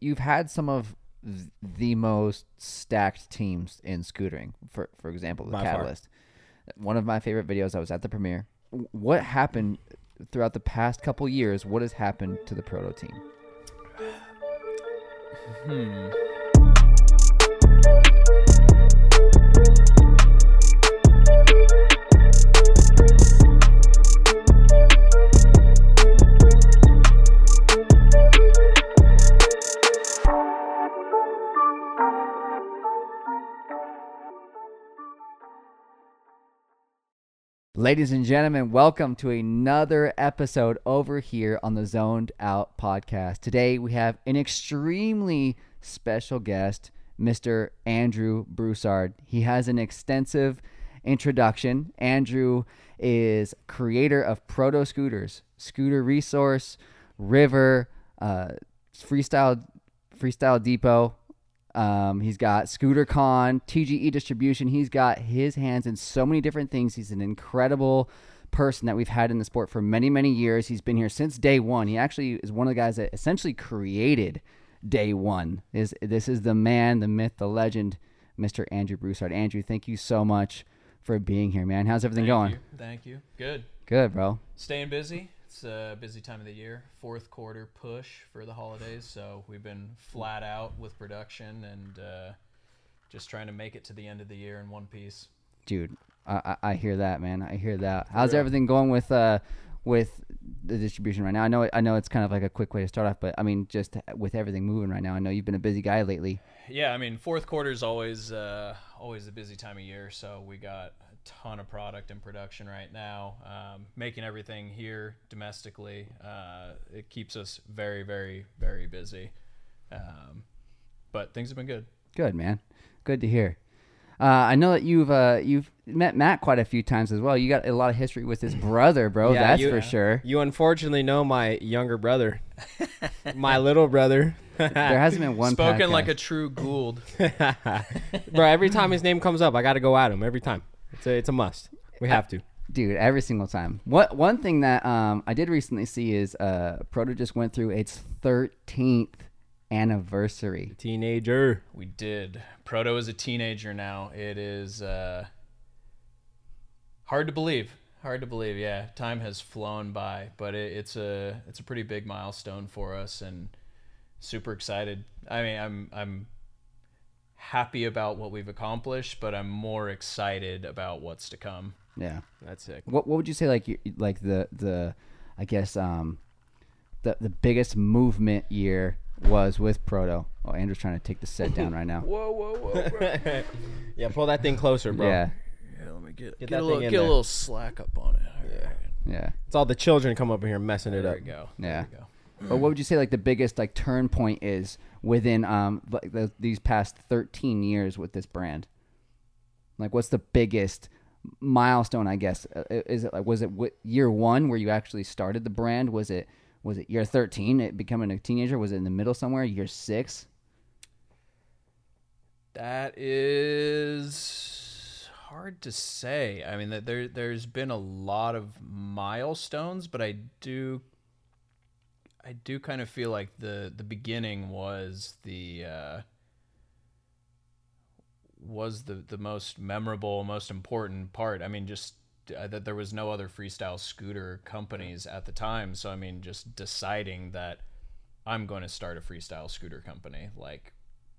you've had some of the most stacked teams in scootering. For for example, the By far. Catalyst. One of my favorite videos. I was at the premiere. What happened throughout the past couple years? What has happened to the proto team? Hmm. Ladies and gentlemen, welcome to another episode over here on the Zoned Out podcast. Today we have an extremely special guest, Mr. Andrew Broussard. He has an extensive introduction. Andrew is creator of Proto Scooters, Scooter Resource, River, uh, Freestyle Freestyle Depot, um, he's got ScooterCon, TGE distribution. He's got his hands in so many different things. He's an incredible person that we've had in the sport for many, many years. He's been here since day one. He actually is one of the guys that essentially created day one. Is this is the man, the myth, the legend, Mr. Andrew Broussard. Andrew, thank you so much for being here, man. How's everything Thank going? You. Thank you. Good. Good, bro. Staying busy. It's a busy time of the year. Fourth quarter push for the holidays, so we've been flat out with production and uh, just trying to make it to the end of the year in one piece. dude I, I hear that man. I hear that. How's everything going with uh with the distribution right now? I know i know it's kind of like a quick way to start off but i mean just with everything moving right now i know you've been a busy guy lately. Yeah, I mean, fourth quarter is always uh, always a busy time of year, so we got ton of product in production right now. Um, making everything here domestically, uh, it keeps us very, very, very busy. Um, but things have been good. good man good to hear uh, I know that you've uh, you've met Matt quite a few times as well. You got a lot of history with his brother, bro. Yeah, that's you- for sure. You unfortunately know my younger brother, my little brother. There hasn't been one Spoken like a true Gould. Bro, every time his name comes up, I got to go at him every time. It's a, it's a must. We have to. dude every single time what one thing that um i did recently see is uh proto just went through its 13th anniversary Teenager. We did. Proto is a teenager now. It is uh, hard to believe. Hard to believe. Yeah, time has flown by, but it, it's a it's a pretty big milestone for us, and super excited. I mean, I'm I'm happy about what we've accomplished, but I'm more excited about what's to come. yeah That's sick. what what would you say like you- like the the i guess um the the biggest movement year was with proto oh andrew's trying to take the set down right now Whoa, whoa, whoa! Bro. yeah, pull that thing closer, bro. yeah yeah, let me get Get get, that a little thing in get a little slack up on it. All right. yeah It's all the children come up here messing it up. There up. we go. Yeah. There we go. But what would you say like the biggest like turn point is within um like the, these past 13 years with this brand? Like what's the biggest milestone i guess? Uh, is it like was it year one where you actually started the brand? Was it was it year 13 it becoming a teenager? Was it in the middle somewhere? Year six? That is hard to say. I mean, there there's been a lot of milestones, but I do I do kind of feel like the the beginning was the uh, was the the most memorable, most important part. I mean, just uh, that there was no other freestyle scooter companies at the time, so I mean, just deciding that I'm going to start a freestyle scooter company, like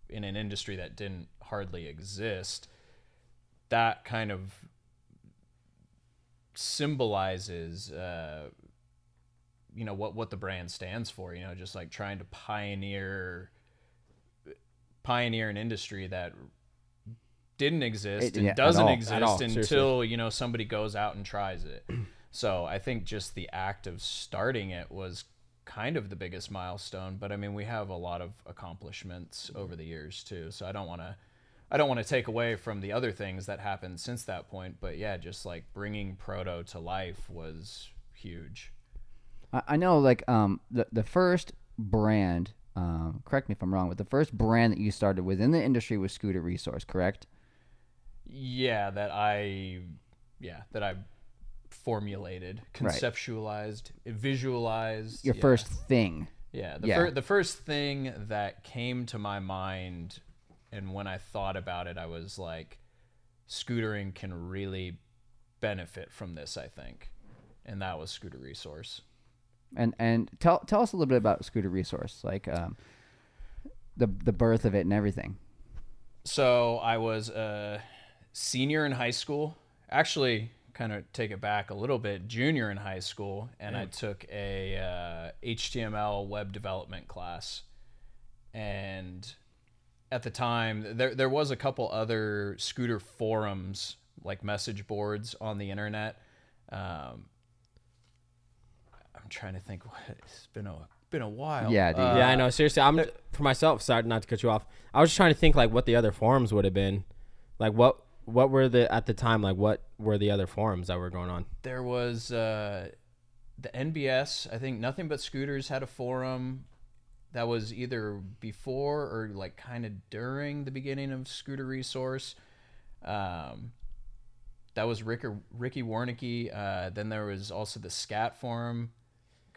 in an industry that didn't hardly exist, that kind of symbolizes, uh, you know, what what the brand stands for. You know, just like trying to pioneer pioneer an industry that didn't exist It- and yeah, doesn't all, exist all, until seriously. you know somebody goes out and tries it. so I think just the act of starting it was kind of the biggest milestone. But I mean, we have a lot of accomplishments over the years too. So I don't want to. I don't want to take away from the other things that happened since that point, but yeah, just like bringing Proto to life was huge. I, I know like um the the first brand um correct me if i'm wrong but the first brand that you started within the industry was scooter resource correct Yeah, that I, yeah, that I formulated, Right. conceptualized, visualized. your yeah. first thing Yeah, the, Yeah. Fir- the first thing that came to my mind, and when I thought about it, I was like, scootering can really benefit from this, I think. And that was Scooter Resource. And and tell tell us a little bit about Scooter Resource, like um, the the birth of it and everything. So I was a senior in high school. Actually, kind of take it back a little bit, junior in high school, and I took a uh, HTML web development class. And at the time, there there was a couple other scooter forums, like message boards on the internet. Um, trying to think. What it's been a been a while. Yeah, dude. Uh, yeah, I know. Seriously, I'm for myself. Sorry, not to cut you off. I was just trying to think like what the other forums would have been, like what what were the at the time like what were the other forums that were going on? there was uh, the NBS. I think nothing but scooters had a forum that was either before or like kind of during the beginning of Scooter Resource. Um, that was Rick, Ricky Warnicki. Uh, then there was also the Scat forum.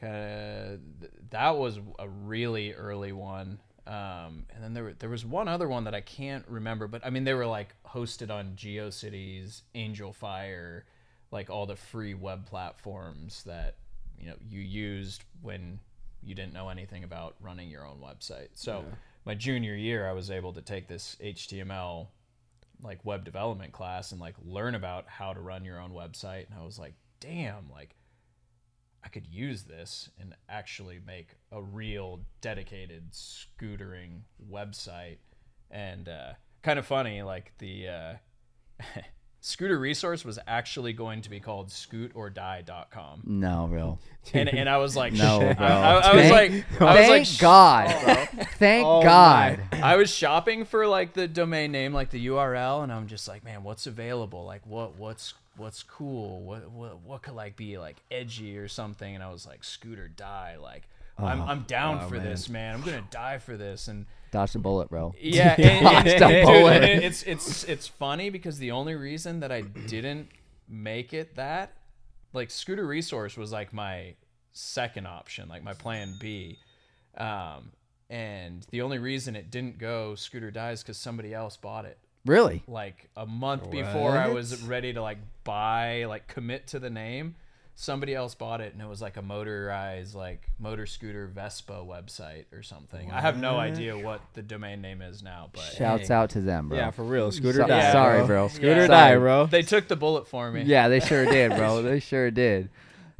Kind of that was a really early one. Um, and then there there was one other one that I can't remember, but I mean they were like hosted on GeoCities, Angelfire, like all the free web platforms that you know you used when you didn't know anything about running your own website. So my junior year, I was able to take this HTML like web development class and like learn about how to run your own website, and I was like, damn, like I could use this and actually make a real dedicated scootering website. And uh, kind of funny, like the uh, scooter resource was actually going to be called scooterDie.com. No, real. And, and I was like, No, I. I, I was like, Thank- I was Thank like, God. Thank Oh, God. I was shopping for like the domain name, like the URL, and I'm just like, man, what's available? Like, what, what's, what's cool? What, what, what could like be like edgy or something? And I was like, scooter die. Like, I'm, I'm down oh, for man. this, man. I'm gonna die for this. And Dodge the bullet, bro. yeah, and, and- Dodged a dude, bullet. and it's it's it's funny because the only reason that I didn't make it that, like, scooter resource was like my second option, like my plan B. Um, and the only reason it didn't go scooter dies because somebody else bought it Really? like a month before I was ready to like buy, like commit to the name. Somebody else bought it and it was like a motorized, like motor scooter Vespa website or something. I have no idea what the domain name is now, but Shouts Dang. out to them, bro. Yeah, for real. Scooter So- die. sorry, bro. bro. Scooter Yeah. die, bro. they took the bullet for me. Yeah, they sure did, bro. They sure did.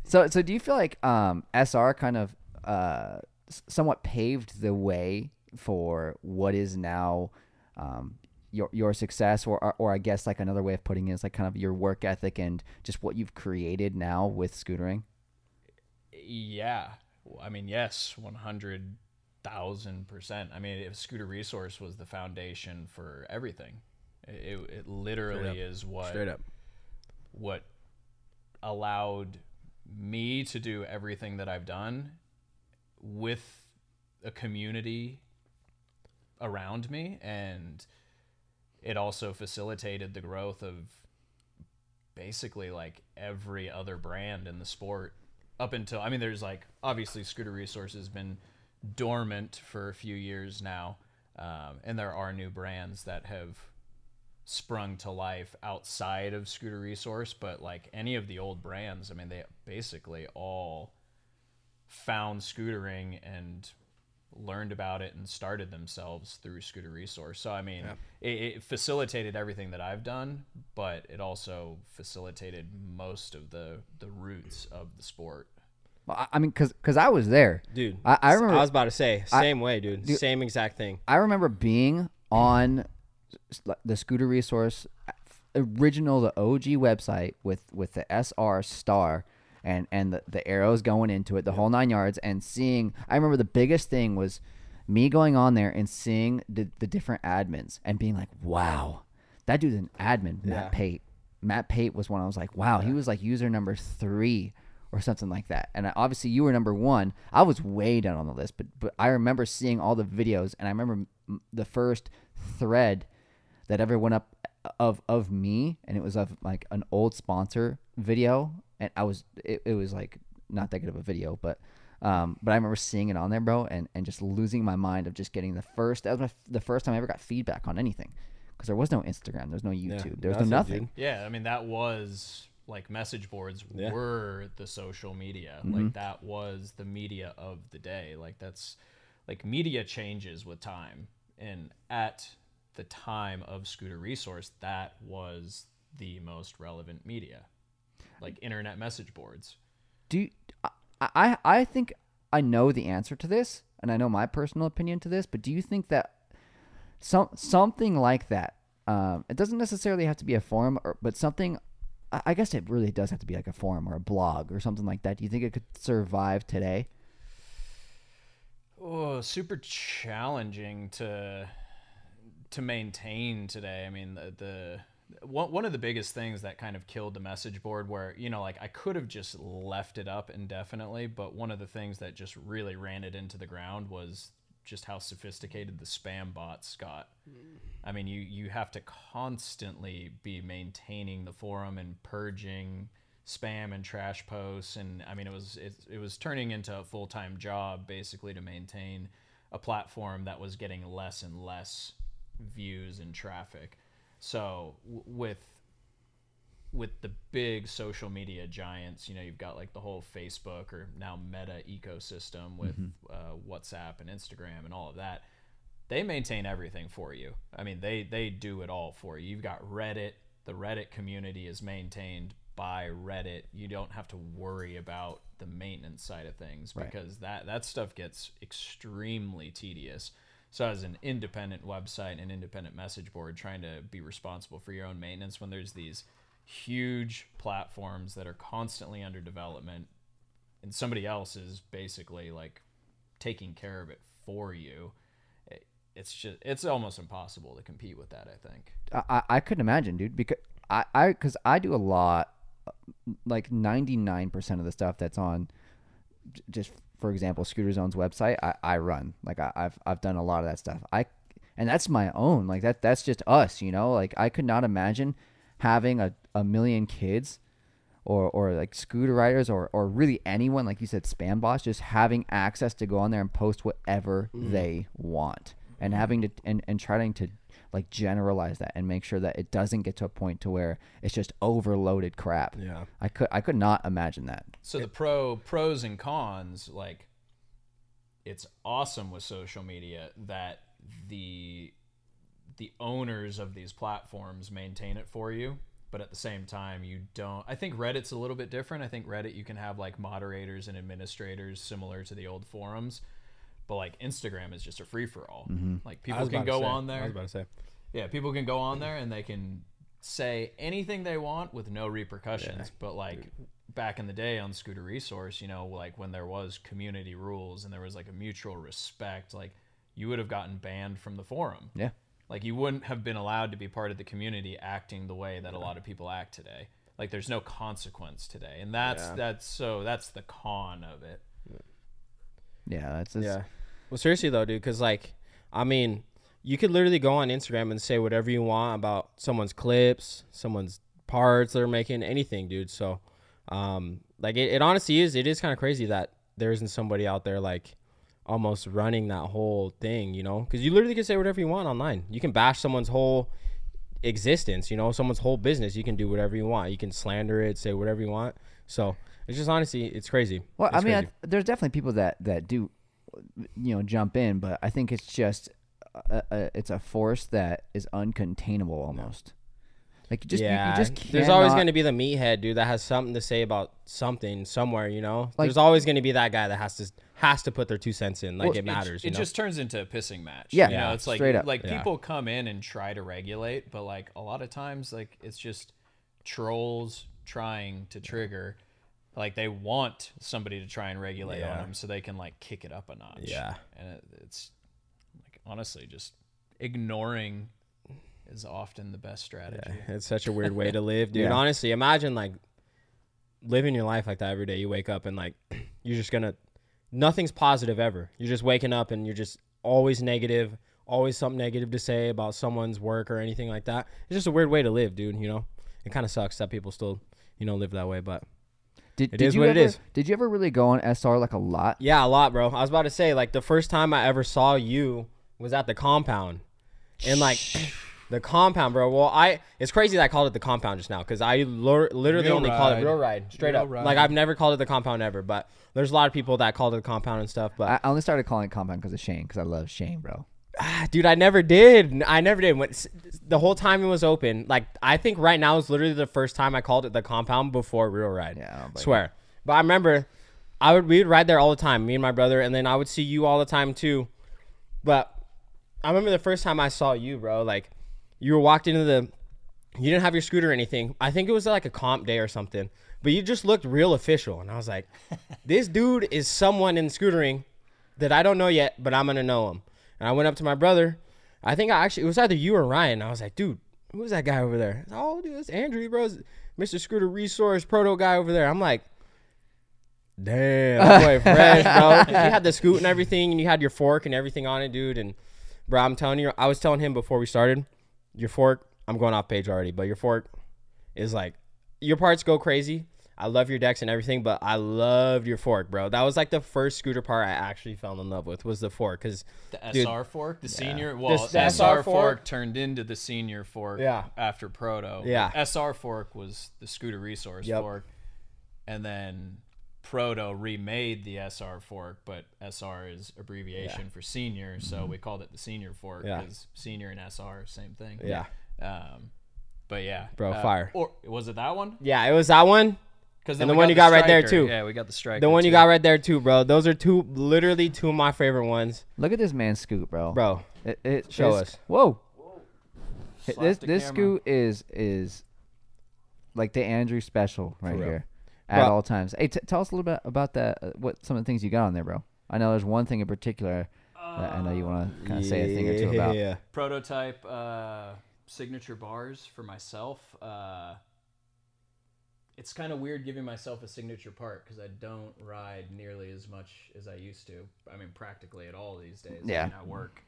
So, so do you feel like um, SR kind of uh, s- somewhat paved the way for what is now um, your your success, or, or or I guess like another way of putting it is like kind of your work ethic and just what you've created now with scootering? Yeah. I mean, yes, 100,000%. I mean, if Scooter Resource was the foundation for everything, it, it, it literally is what Straight up. what allowed me to do everything that I've done with a community around me and it also facilitated the growth of basically like every other brand in the sport up until I mean there's like obviously scooter resource has been dormant for a few years now um, and there are new brands that have sprung to life outside of scooter resource but like any of the old brands i mean they basically all found scootering and learned about it and started themselves through scooter resource so i mean it, it facilitated everything that i've done but it also facilitated most of the the roots of the sport Well, I- I mean, cause, cause I was there, Dude, I, I remember I was about to say same way, dude. Dude- Same exact thing. I remember being on the Scooter Resource original, the OG website with with the SR star and and the, the arrows going into it, the whole nine yards, and seeing. I remember the biggest thing was me going on there and seeing the, the different admins and being like, "Wow, that dude's an admin." Matt Yeah. Pate. Matt Pate was one. I was like, "Wow, he was like user number three or something like that." And I, obviously, you were number one. I was way down on the list, but but I remember seeing all the videos, and I remember m- the first thread that ever went up uh, of of me, and it was of like an old sponsor video, and I was it, it was like not that good of a video, but Um, but I remember seeing it on there, bro, and, and just losing my mind of just getting the first. That was my, the first time I ever got feedback on anything, because there was no Instagram, there's no YouTube, there was no nothing. dude. Yeah, I mean that was like message boards Yeah. were the social media. Mm-hmm. Like that was the media of the day. Like that's like media changes with time. And at the time of Scooter Resource, that was the most relevant media. Like internet message boards. Do you, I, I think I know the answer to this, and I know my personal opinion to this. But do you think that some something like that? Um, it doesn't necessarily have to be a forum, or, but something. I I guess it really does have to be like a forum or a blog or something like that. Do you think it could survive today? Oh, super challenging to to maintain today. I mean, the, the one one of the biggest things that kind of killed the message board, where you know, like I could have just left it up indefinitely, but one of the things that just really ran it into the ground was just how sophisticated the spam bots got. I mean, you you have to constantly be maintaining the forum and purging spam and trash posts and I mean it was it, it was turning into a full-time job basically to maintain a platform that was getting less and less views and traffic. So w- with with the big social media giants, you know, you've got like the whole Facebook or now Meta ecosystem with uh, WhatsApp and Instagram and all of that. They maintain everything for you. I mean, they they do it all for you. You've got Reddit. The Reddit community is maintained by Reddit. You don't have to worry about the maintenance side of things Right. because that that stuff gets extremely tedious. So as an independent website and independent message board trying to be responsible for your own maintenance when there's these huge platforms that are constantly under development and somebody else is basically like taking care of it for you it- it's just it's almost impossible to compete with that i think. I, I, couldn't imagine, dude, because I, I, because I do a lot, like ninety nine percent of the stuff that's on, just for example, Scooter Zone's website, I, I run. Like I, I've, I've done a lot of that stuff. I, and that's my own. Like that, that's just us, you know. Like I could not imagine having a, a million kids. Or, or like scooter riders or, or really anyone like you said spam bots just having access to go on there and post whatever mm-hmm. they want and having to and, and trying to like generalize that and make sure that it doesn't get to a point to where it's just overloaded crap. Yeah. I could I could not imagine that. so the pro pros and cons like it's awesome with social media that the the owners of these platforms maintain it for you but at the same time you don't i think reddit's a little bit different i think reddit you can have like moderators and administrators similar to the old forums but like instagram is just a free-for-all mm-hmm. like people can go say- on there. I was about to say. yeah, people can go on there and they can say anything they want with no repercussions. But like back in the day on Scooter Resource, you know, like when there was community rules and there was like a mutual respect, like you would have gotten banned from the forum. Yeah. Like you wouldn't have been allowed to be part of the community acting the way that a lot of people act today. Like there's no consequence today. And that's Yeah. that's so that's the con of it. Yeah, that's just, Yeah. Well, seriously though, dude, because like, I mean, you could literally go on Instagram and say whatever you want about someone's clips, someone's parts they're making, anything, dude. So, um, like it, it honestly is. It is kind of crazy that there isn't somebody out there like almost running that whole thing, you know? Because you literally can say whatever you want online. You can bash someone's whole existence, you know, someone's whole business. You can do whatever you want. You can slander it, say whatever you want. So it's just honestly, it's crazy. Well, I mean, I, there's definitely people that that do, you know, jump in, but I think it's just a, a, it's a force that is uncontainable almost. Like you just yeah, you, just there's always going to be the meathead dude that has something to say about something somewhere. You know, Like- there's always going to be that guy that has to has to put their two cents in. Like Well, it matters. It, you know? just turns into a pissing match. Yeah. you know, Yeah, it's like straight up. like Yeah. people come in and try to regulate, but like a lot of times, like it's just trolls trying to trigger. Like they want somebody to try and regulate on them so they can like kick it up a notch. Yeah. and it, it's like honestly just ignoring is often the best strategy. Yeah, it's such a weird way to live, dude. Yeah. Honestly, imagine like living your life like that every day. You wake up and like you're just gonna nothing's positive ever. You're just waking up and you're just always negative, always something negative to say about someone's work or anything like that. It's just a weird way to live, dude. You know, it kind of sucks that people still you know live that way, but Did, It did is you what ever, it is. Did you ever really go on SR like a lot? Yeah, a lot, bro. I was about to say, like, the first time I ever saw you was at the compound. And, like, the compound, bro. Well, I, it's crazy that I called it the compound just now because I lur- literally Real only called it real ride, straight Real up. ride. Like, I've never called it the compound ever, but there's a lot of people that called it the compound and stuff. But, I I only started calling it compound because of Shane, because I love Shane, bro. Ah, dude, I never did. I never did. When, the whole time it was open, like, I think right now is literally the first time I called it the compound before real ride. Yeah, Swear. But I remember I would we would ride there all the time, me and my brother, and then I would see you all the time too. But I remember the first time I saw you, bro, like you were walked into the you didn't have your scooter or anything. I think it was like a comp day or something. But you just looked real official. And I was like, this dude is someone in scootering that I don't know yet, but I'm gonna know him. And I went up to my brother. I think I actually it was either you or Ryan. I was like, dude, who's that guy over there? Oh, dude, it's Andrew, bro. It's Mr. Scooter Resource Proto guy over there. I'm like, damn, boy fresh, bro. you had the scoot and everything, and you had your fork and everything on it, dude. And bro, I'm telling you, I was telling him before we started, your fork. I'm going off page already, but your fork is like your parts go crazy. I love your decks and everything, but I loved your fork, bro. That was like the first scooter part I actually fell in love with was the fork, cause The Dude. SR fork, the senior. Well, The the, SR SR fork? fork turned into the senior fork. Yeah. After Proto. Yeah. SR fork was the scooter resource Yep. fork, and then Proto remade the SR fork, but SR is abbreviation for senior, so we called it the senior fork Mm-hmm. Yeah. because senior and SR same thing. yeah, Um, but yeah, Bro, uh, fire. Or was it that one? yeah, it was that one. Because And the one you got right there, too. Yeah, we got the striker. The one you got right there too, bro. Those are two, literally two of my favorite ones, Look at this man's scoot, bro. bro. It, it, Show this- us. Whoa. Slap this the this camera. scoot is is like the Andrew special right here at Bro. all times. Hey, t- tell us a little bit about that. Uh, what some of the things you got on there, bro? I know there's one thing in particular that I know you want to kind of say a thing or two about. Yeah. prototype uh, signature bars for myself. It's kind of weird giving myself a signature part because I don't ride nearly as much as I used to. I mean, practically at all these days. Yeah. I, mean, I work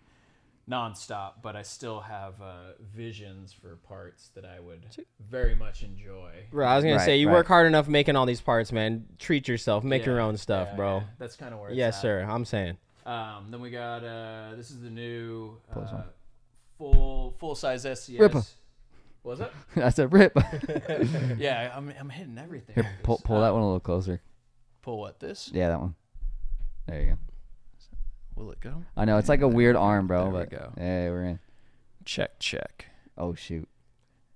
nonstop, but I still have uh, visions for parts that I would very much enjoy. Bro, I was gonna Right, say you right. work hard enough making all these parts, man. Treat yourself, make your own stuff, yeah, bro. yeah. That's kind of where it's Yes, at. sir. I'm saying. Um, then we got uh, this is the new uh, full full size SCS. Ripper. What was it? That's a rip. Yeah, I'm, I'm hitting everything. Here, pull pull Uh, that one a little closer. Pull what? This? Yeah, that one. There you go. Will it go? I know it's like a weird arm, bro. There we go. yeah, we're in. Check, check. Oh shoot.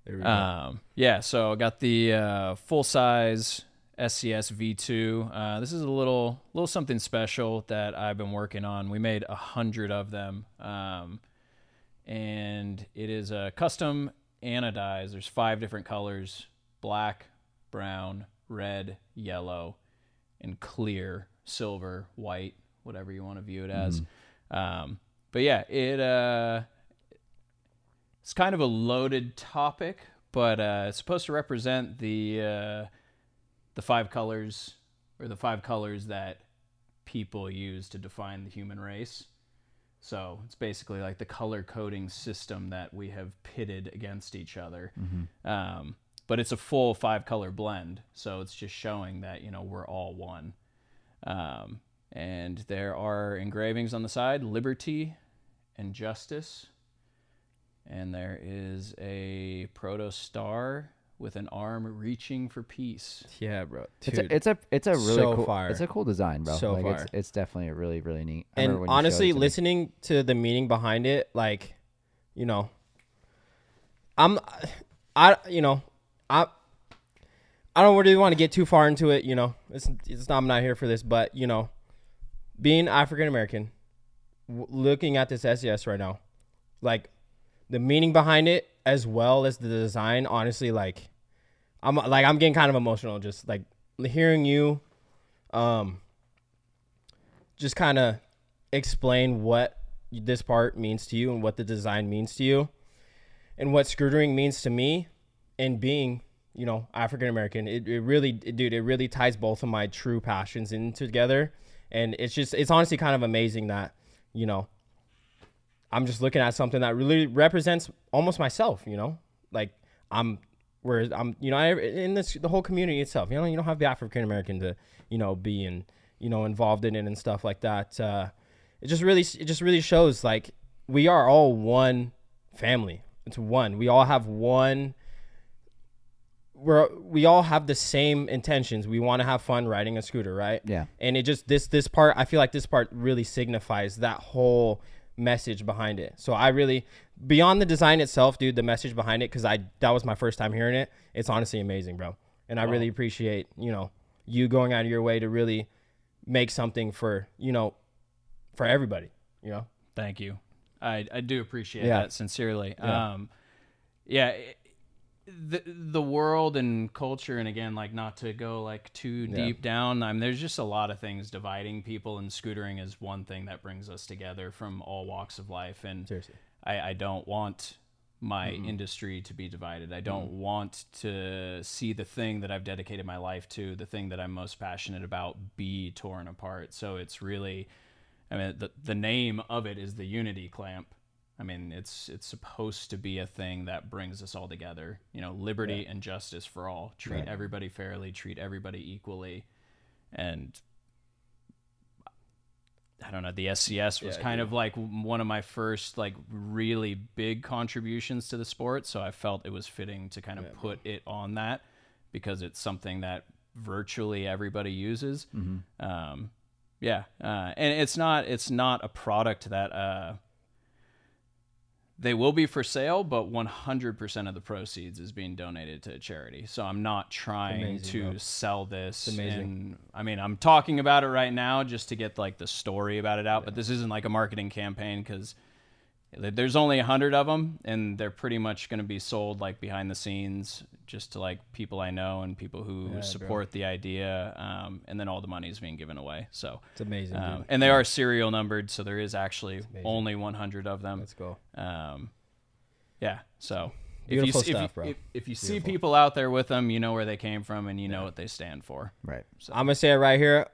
There we go. Um, yeah, so I got the uh, full size SCS V2. Uh, this is a little little something special that I've been working on. We made a hundred of them, um, and it is a custom anodized. There's five different colors: black, brown, red, yellow, and clear, silver, white, whatever you want to view it as. Um, but yeah, it uh, it's kind of a loaded topic, but uh, it's supposed to represent the uh, the five colors or the five colors that people use to define the human race. So it's basically like the color coding system that we have pitted against each other. Um, but it's a full five color blend, so it's just showing that you know we're all one. Um, and there are engravings on the side: liberty and justice. And there is a proto star with an arm reaching for peace. yeah, bro. It's a, it's a it's a really so cool fire. it's a cool design, bro. So like fire. it's it's definitely a really really neat. I and remember when you showed it honestly, to me. listening to the meaning behind it, like, you know, I'm, I, you know, I, I don't really want to get too far into it. You know, it's, it's not, I'm not here for this, but you know, being African American, w- looking at this SCS right now, like, the meaning behind it as well as the design. Honestly, like, I'm like I'm getting kind of emotional just like hearing you, um, just kind of explain what this part means to you and what the design means to you and what scootering means to me and being you know african american it, it really it- dude it really ties both of my true passions in together. And it's just it's honestly kind of amazing that you know i'm just looking at something that really represents almost myself you know? Like i'm where I'm, you know, I, in this the whole community itself. You know, you don't have the African American to, you know, be in, you know, involved in it and stuff like that. Uh, it just really, it just really shows like we are all one family. It's one. We all have one. We're we all have the same intentions. We want to have fun riding a scooter, right? Yeah. And it just this this part. I feel like this part really signifies that whole message behind it. So I really beyond the design itself, dude, the message behind it cuz I that was my first time hearing it. It's honestly amazing, bro. And I really appreciate, you know, you going out of your way to really make something for, you know, for everybody, you know. Thank you. I, I do appreciate Yeah. that sincerely. Yeah. Um, yeah, it- the the world and culture, and again, like not to go like too Yeah. deep down. I mean, there's just a lot of things dividing people, and scootering is one thing that brings us together from all walks of life. And Seriously. I, I don't want my industry to be divided. I don't want to see the thing that I've dedicated my life to, the thing that I'm most passionate about, be torn apart. So it's really, I mean, the the name of it is the Unity Clamp. I mean, it's it's supposed to be a thing that brings us all together. You know, liberty and justice for all. Treat Right. everybody fairly. Treat everybody equally, and I don't know. The SCS was Yeah, kind dude. of like one of my first like really big contributions to the sport, so I felt it was fitting to kind of put it on that because it's something that virtually everybody uses. Um, yeah, uh, and it's not it's not a product that uh, they will be for sale, but 100% of the proceeds is being donated to a charity. So I'm not trying amazing, to bro. sell this. It's amazing. And I mean, I'm talking about it right now just to get like the story about it out, but this isn't like a marketing campaign because there's only a hundred of them, and they're pretty much going to be sold like behind the scenes, just to like people I know and people who bro. support the idea. Um, and then all the money is being given away. So It's amazing, um, and they are serial numbered, so there is actually only 100 of them. Let's go. Um, yeah. So Beautiful if you, stuff, if, bro. If, if you see people out there with them, you know where they came from and you know what they stand for. Right. So I'm gonna say it right here.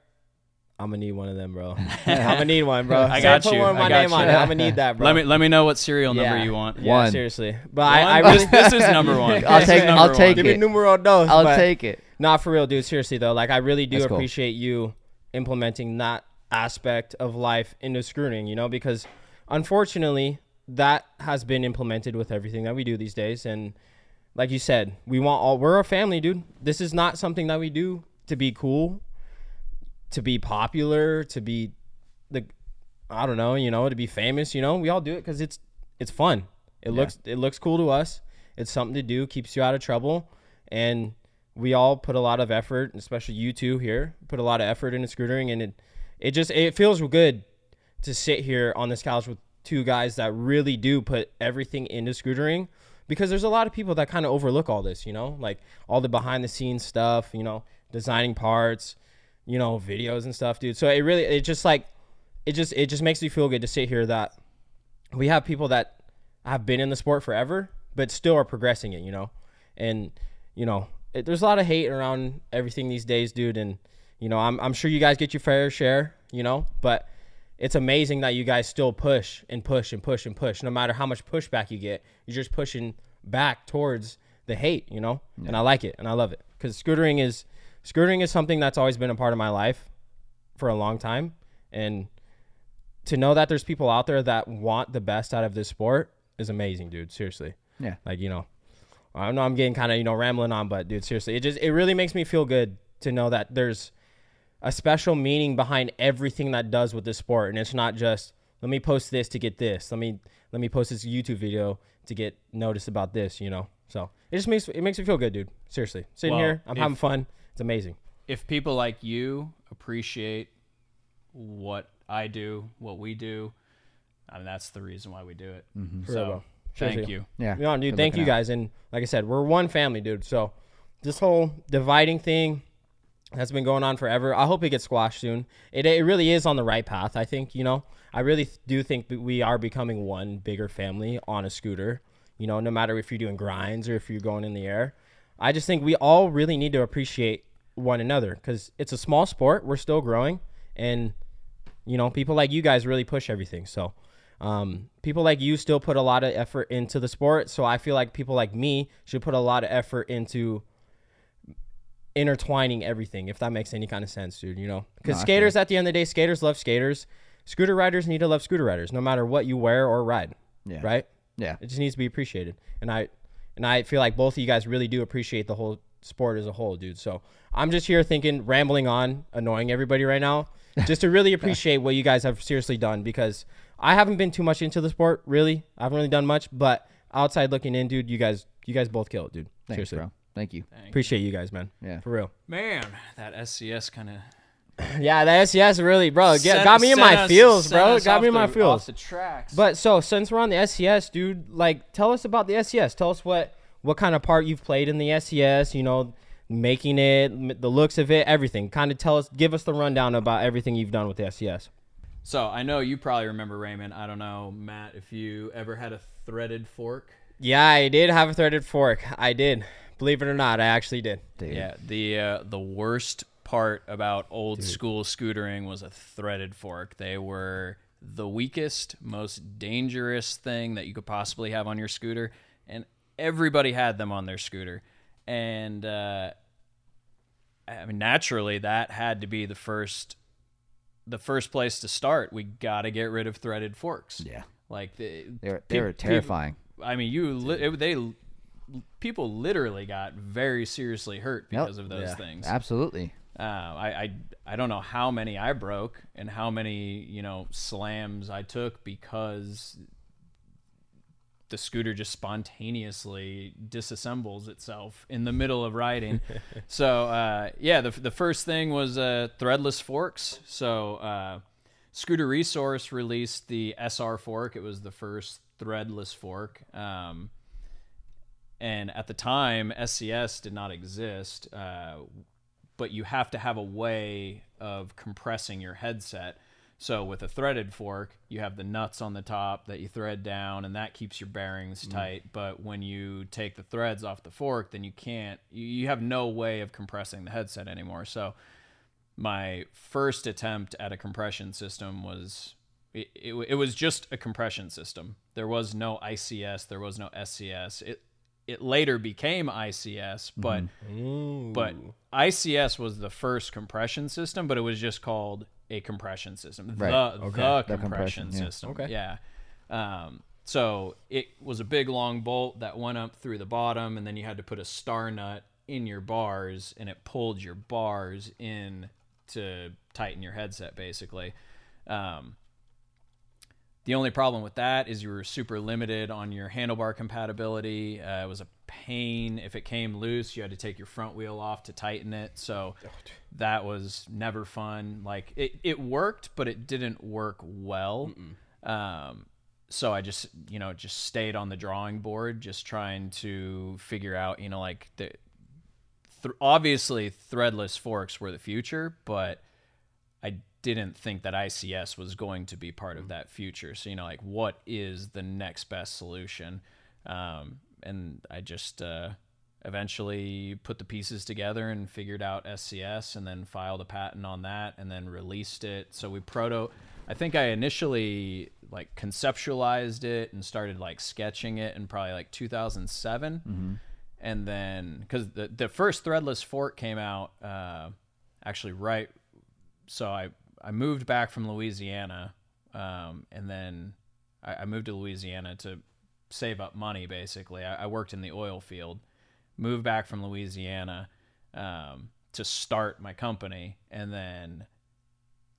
I'm gonna need one of them, bro. I'm gonna need one, bro. I Say- got put you. one I got name on you. it. I'm gonna need that, bro. let me let me know what serial number Yeah. you want. Yeah, One. seriously. But I, I really, this, this is number one. I'll take- is I'll number take one. give me numero dos. I'll but take it. Not for real, dude. Seriously though, like I really do That's cool. appreciate you implementing that aspect of life into screening. You know, because unfortunately, that has been implemented with everything that we do these days. And like you said, we want all. We're a family, dude. This is not something that we do to be cool, to be popular, to be the I don't know, you know, to be famous, you know, we all do it because it's it's fun. It looks it looks cool to us. It's something to do, keeps you out of trouble, and we all put a lot of effort, especially you two here, put a lot of effort into scootering, and it it just it feels good to sit here on this couch with two guys that really do put everything into scootering. Because there's a lot of people that kind of overlook all this, you know, like all the behind the scenes stuff, you know, designing parts, you know, videos and stuff, dude. So it really it just like it just it just makes me feel good to sit here that we have people that have been in the sport forever but still are progressing it, you know. And you know, it, there's a lot of hate around everything these days, dude, and you know, I'm I'm sure you guys get your fair share, you know, but it's amazing that you guys still push and push and push and push. No matter how much pushback you get, you're just pushing back towards the hate, you know. And I like it and I love it because scootering is scootering is something that's always been a part of my life for a long time, and to know that there's people out there that want the best out of this sport is amazing, dude. Seriously, Yeah. like you know, I know I'm getting kind of you know rambling on, but dude, seriously, it just it really makes me feel good to know that there's a special meaning behind everything that does with this sport, and it's not just let me post this to get this, let me let me post this YouTube video to get noticed about this, you know. So it just makes it makes me feel good, dude. Seriously, sitting Well, here, I'm if- having fun. It's amazing. if people like you appreciate what I do, what we do, I mean, that's the reason why we do it. Mm-hmm. For real, So bro. thank Seriously. you. Yeah. No, dude, thank looking you out. guys. And like I said, we're one family, dude. So this whole dividing thing has been going on forever. I hope it gets squashed soon. It, it really is on the right path, I think, you know. I really do think that we are becoming one bigger family on a scooter, you know, no matter if you're doing grinds or if you're going in the air. I just think we all really need to appreciate one another because it's a small sport. We're still growing. And, you know, people like you guys really push everything. So um, people like you still put a lot of effort into the sport. So I feel like people like me should put a lot of effort into intertwining everything, if that makes any kind of sense, dude. You know, because No, skaters at the end of the day, skaters love skaters. Scooter riders need to love scooter riders, no matter what you wear or ride. Yeah. Right. Yeah. It just needs to be appreciated. And I and I feel like both of you guys really do appreciate the whole sport as a whole, dude. So I'm just here thinking, rambling on, annoying everybody right now, just to really appreciate what you guys have seriously done because I haven't been too much into the sport, really. I haven't really done much, but outside looking in, dude, you guys you guys both kill it, dude. Thanks, seriously. bro. Thank you. Appreciate you guys, man. Yeah. For real. Man, that SCS kind of Yeah, the SCS really, bro, get, got me in my feels, bro. Got me in my feels. Off the tracks. But so since we're on the SCS, dude, like tell us about the SCS. Tell us what what kind of part you've played in the SCS, You know, making it, the looks of it, everything. Kind of tell us, give us the rundown about everything you've done with the SCS. so I know you probably remember Raymond. I don't know, Matt, if you ever had a threaded fork. Yeah, I did have a threaded fork. I did. Believe it or not, I actually did. Dude. Yeah, the uh, the worst part about old school scootering was a threaded fork. They were the weakest, most dangerous thing that you could possibly have on your scooter, and everybody had them on their scooter. And uh, I mean, naturally, that had to be the first the first place to start. We got to get rid of threaded forks. Yeah. Like the, They were, pe- they were terrifying. I mean, you li- it, they people literally got very seriously hurt Yep. because of those Yeah. things. Absolutely. Uh, I, I I don't know how many I broke and how many you know slams I took because the scooter just spontaneously disassembles itself in the middle of riding. so uh, yeah, the the first thing was uh, threadless forks. So uh, Scooter Resource released the SR fork. It was the first threadless fork. Um, and at the time, SCS did not exist. Uh, but you have to have a way of compressing your headset. So with a threaded fork, you have the nuts on the top that you thread down, and that keeps your bearings mm-hmm. tight. But when you take the threads off the fork, then you can't. You, have no way of compressing the headset anymore. So my first attempt at a compression system was it, it, it was just a compression system. There was no ICS, there was no SCS. It it later became ICS, but mm-hmm. but ICS was the first compression system, but it was just called a compression system. Right. The, Okay. the, The compression, compression, yeah. system. Okay. Yeah. Um, so it was a big long bolt that went up through the bottom, and then you had to put a star nut in your bars, and it pulled your bars in to tighten your headset, basically. Um, the only problem with that is you were super limited on your handlebar compatibility. Uh, it was a pain. If it came loose, you had to take your front wheel off to tighten it. So that was never fun. Like it, it worked, but it didn't work well. Um, so I just, you know, just stayed on the drawing board, just trying to figure out, you know, like the th- obviously threadless forks were the future, but I didn't think that ICS was going to be part of that future. So, you know, like what is the next best solution? Um, and I just uh, eventually put the pieces together and figured out SCS and then filed a patent on that and then released it. So we proto, I think I initially like conceptualized it and started like sketching it in probably like 2007 and then because the, the first threadless fork came out uh, actually right so I, I moved back from louisiana um, and then I, I moved to louisiana to save up money basically I, I worked in the oil field moved back from louisiana um, to start my company and then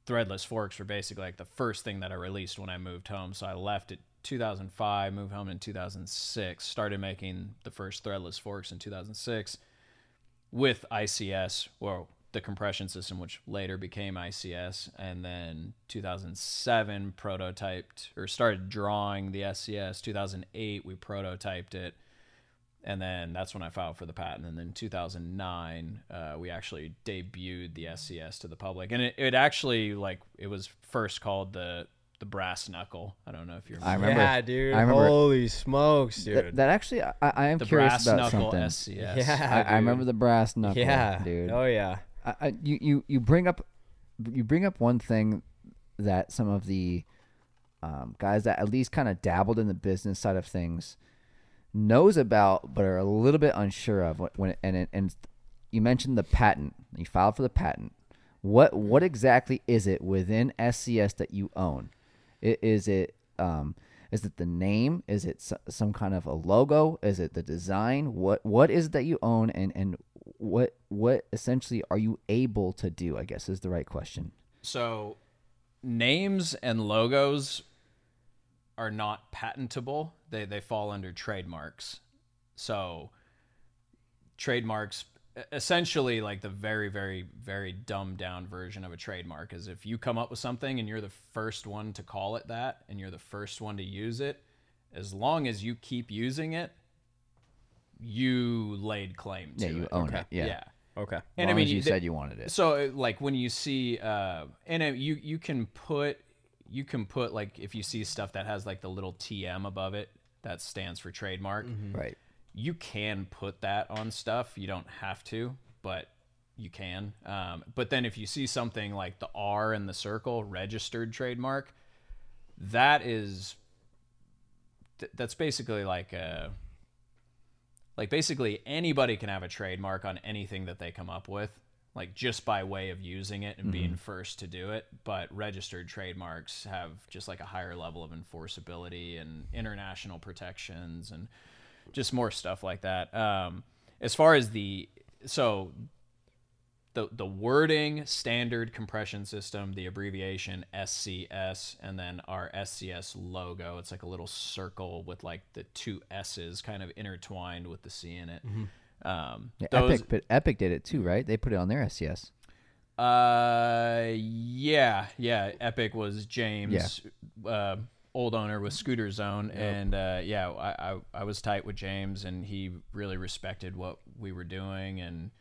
threadless forks were basically like the first thing that I released when I moved home. So I left it 2005, moved home in 2006, started making the first threadless forks in 2006 with ICS, well, the compression system, which later became ICS, and then 2007 prototyped or started drawing the SCS. 2008 we prototyped it, and then that's when I filed for the patent. And then 2009, uh, we actually debuted the SCS to the public, and it, it actually like it was first called the the brass knuckle. I don't know if you remember I remember. Yeah, dude. I remember- Holy smokes, dude. That, that actually, I, I am the curious brass about knuckle something. SCS. Yeah. I, I remember the brass knuckle, yeah, dude. Oh yeah. I, you, you you bring up you bring up one thing that some of the um, guys that at least kind of dabbled in the business side of things knows about, but are a little bit unsure of when, and and you mentioned the patent. You filed for the patent. What what exactly is it within SCS that you own? I- Is it um, is it the name? Is it some kind of a logo? Is it the design? What what is it that you own and and what what essentially are you able to do? I guess is the right question. So, names and logos are not patentable. They they fall under trademarks. So, trademarks essentially like the very very very dumbed down version of a trademark is if you come up with something and you're the first one to call it that and you're the first one to use it, as long as you keep using it, you laid claim to Yeah, you it. own it. Yeah. yeah. Okay. As And I long mean, as you the- said you wanted it. so uh, like when you see uh and it, you you can put you can put like if you see stuff that has like the little TM above it that stands for trademark. Right. You can put that on stuff. You don't have to, but you can. Um, but then if you see something like the R in the circle registered trademark, that is th- that's basically like a like basically anybody can have a trademark on anything that they come up with like just by way of using it and being first to do it. But registered trademarks have just like a higher level of enforceability and international protections and just more stuff like that. Um, as far as the so the the wording standard compression system, the abbreviation SCS, and then our SCS logo. It's like a little circle with like the two S's kind of intertwined with the C in it. Um, Yeah, those, Epic, but Epic did it too, right? They put it on their SCS. Uh, yeah, yeah. Epic was James, uh, old owner with Scooter Zone, and uh, yeah, I, I I was tight with James, and he really respected what we were doing, and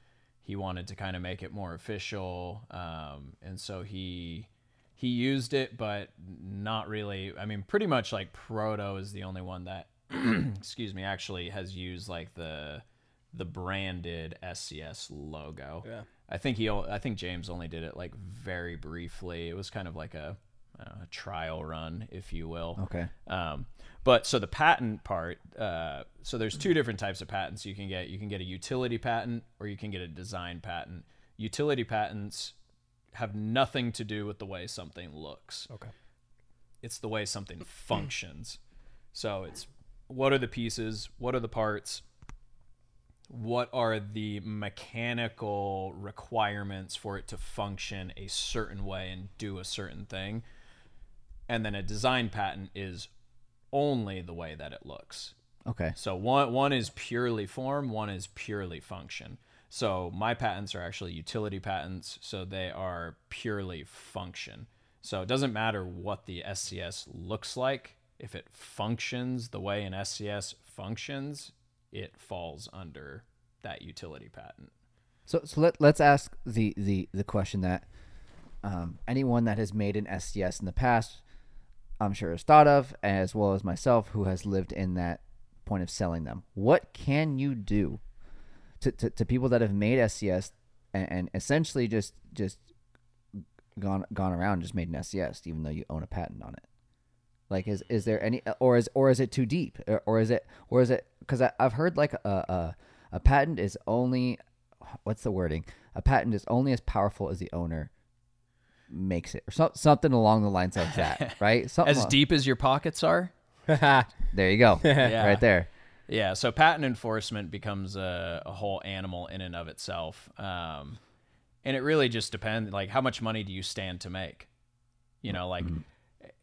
he wanted to kind of make it more official, um, and so he he used it, but not really. I mean, pretty much like Proto is the only one that, excuse me, actually has used like the the branded SCS logo. Yeah. I think he. I think James only did it like very briefly. It was kind of like a, a trial run, if you will. Okay. Um, but so the patent part. Uh, so there's two different types of patents you can get. You can get a utility patent or you can get a design patent. Utility patents have nothing to do with the way something looks. Okay. It's the way something functions. So it's what are the pieces? What are the parts? what are the mechanical requirements for it to function a certain way and do a certain thing and then a design patent is only the way that it looks. Okay. so one one is purely form one is purely function. So my patents are actually utility patents so they are purely function. So it doesn't matter what the SCS looks like. If it functions the way an SCS functions it falls under that utility patent. So so let let's ask the the the question that um, anyone that has made an SCS in the past, I'm sure has thought of, as well as myself, who has lived in that point of selling them. What can you do to to, to people that have made SCS and, and essentially just just gone gone around and just made an SCS, even though you own a patent on it? Like, is is there any, or is or is it too deep, or, or is it or is it because I've heard like a, a a patent is only what's the wording? A patent is only as powerful as the owner makes it, or so, something along the lines of that, right? Something as al- deep as your pockets are There you go, Yeah. right there. Yeah, so patent enforcement becomes a, a whole animal in and of itself, um, and it really just depends. Like, how much money do you stand to make? You know, like,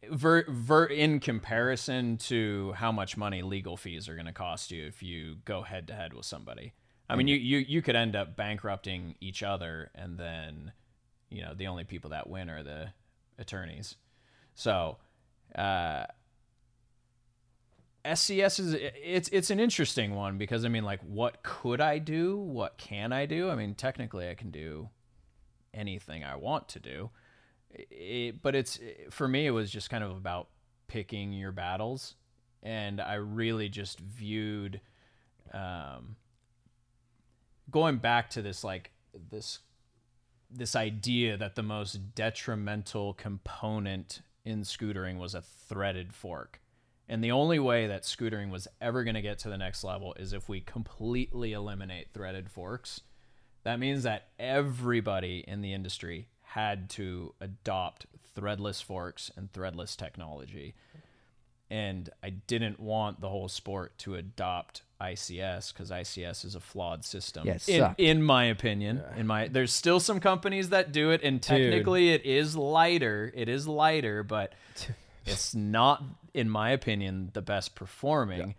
ver, ver, in comparison to how much money legal fees are going to cost you if you go head to head with somebody. I mean, you, you you could end up bankrupting each other, and then, you know, the only people that win are the attorneys. So, uh, SCS is it's it's an interesting one because I mean like what could I do? What can I do? I mean technically I can do anything I want to do. It, but it's for me it was just kind of about picking your battles and I really just viewed um going back to this like this this idea that the most detrimental component in scootering was a threaded fork. And the only way that scootering was ever going to get to the next level is if we completely eliminate threaded forks. That means that everybody in the industry had to adopt threadless forks and threadless technology. And I didn't want the whole sport to adopt ICS because ICS is a flawed system. Yeah, in, in my opinion, in my there's still some companies that do it, and technically it is lighter. It is lighter, but it's not, in my opinion, the best performing.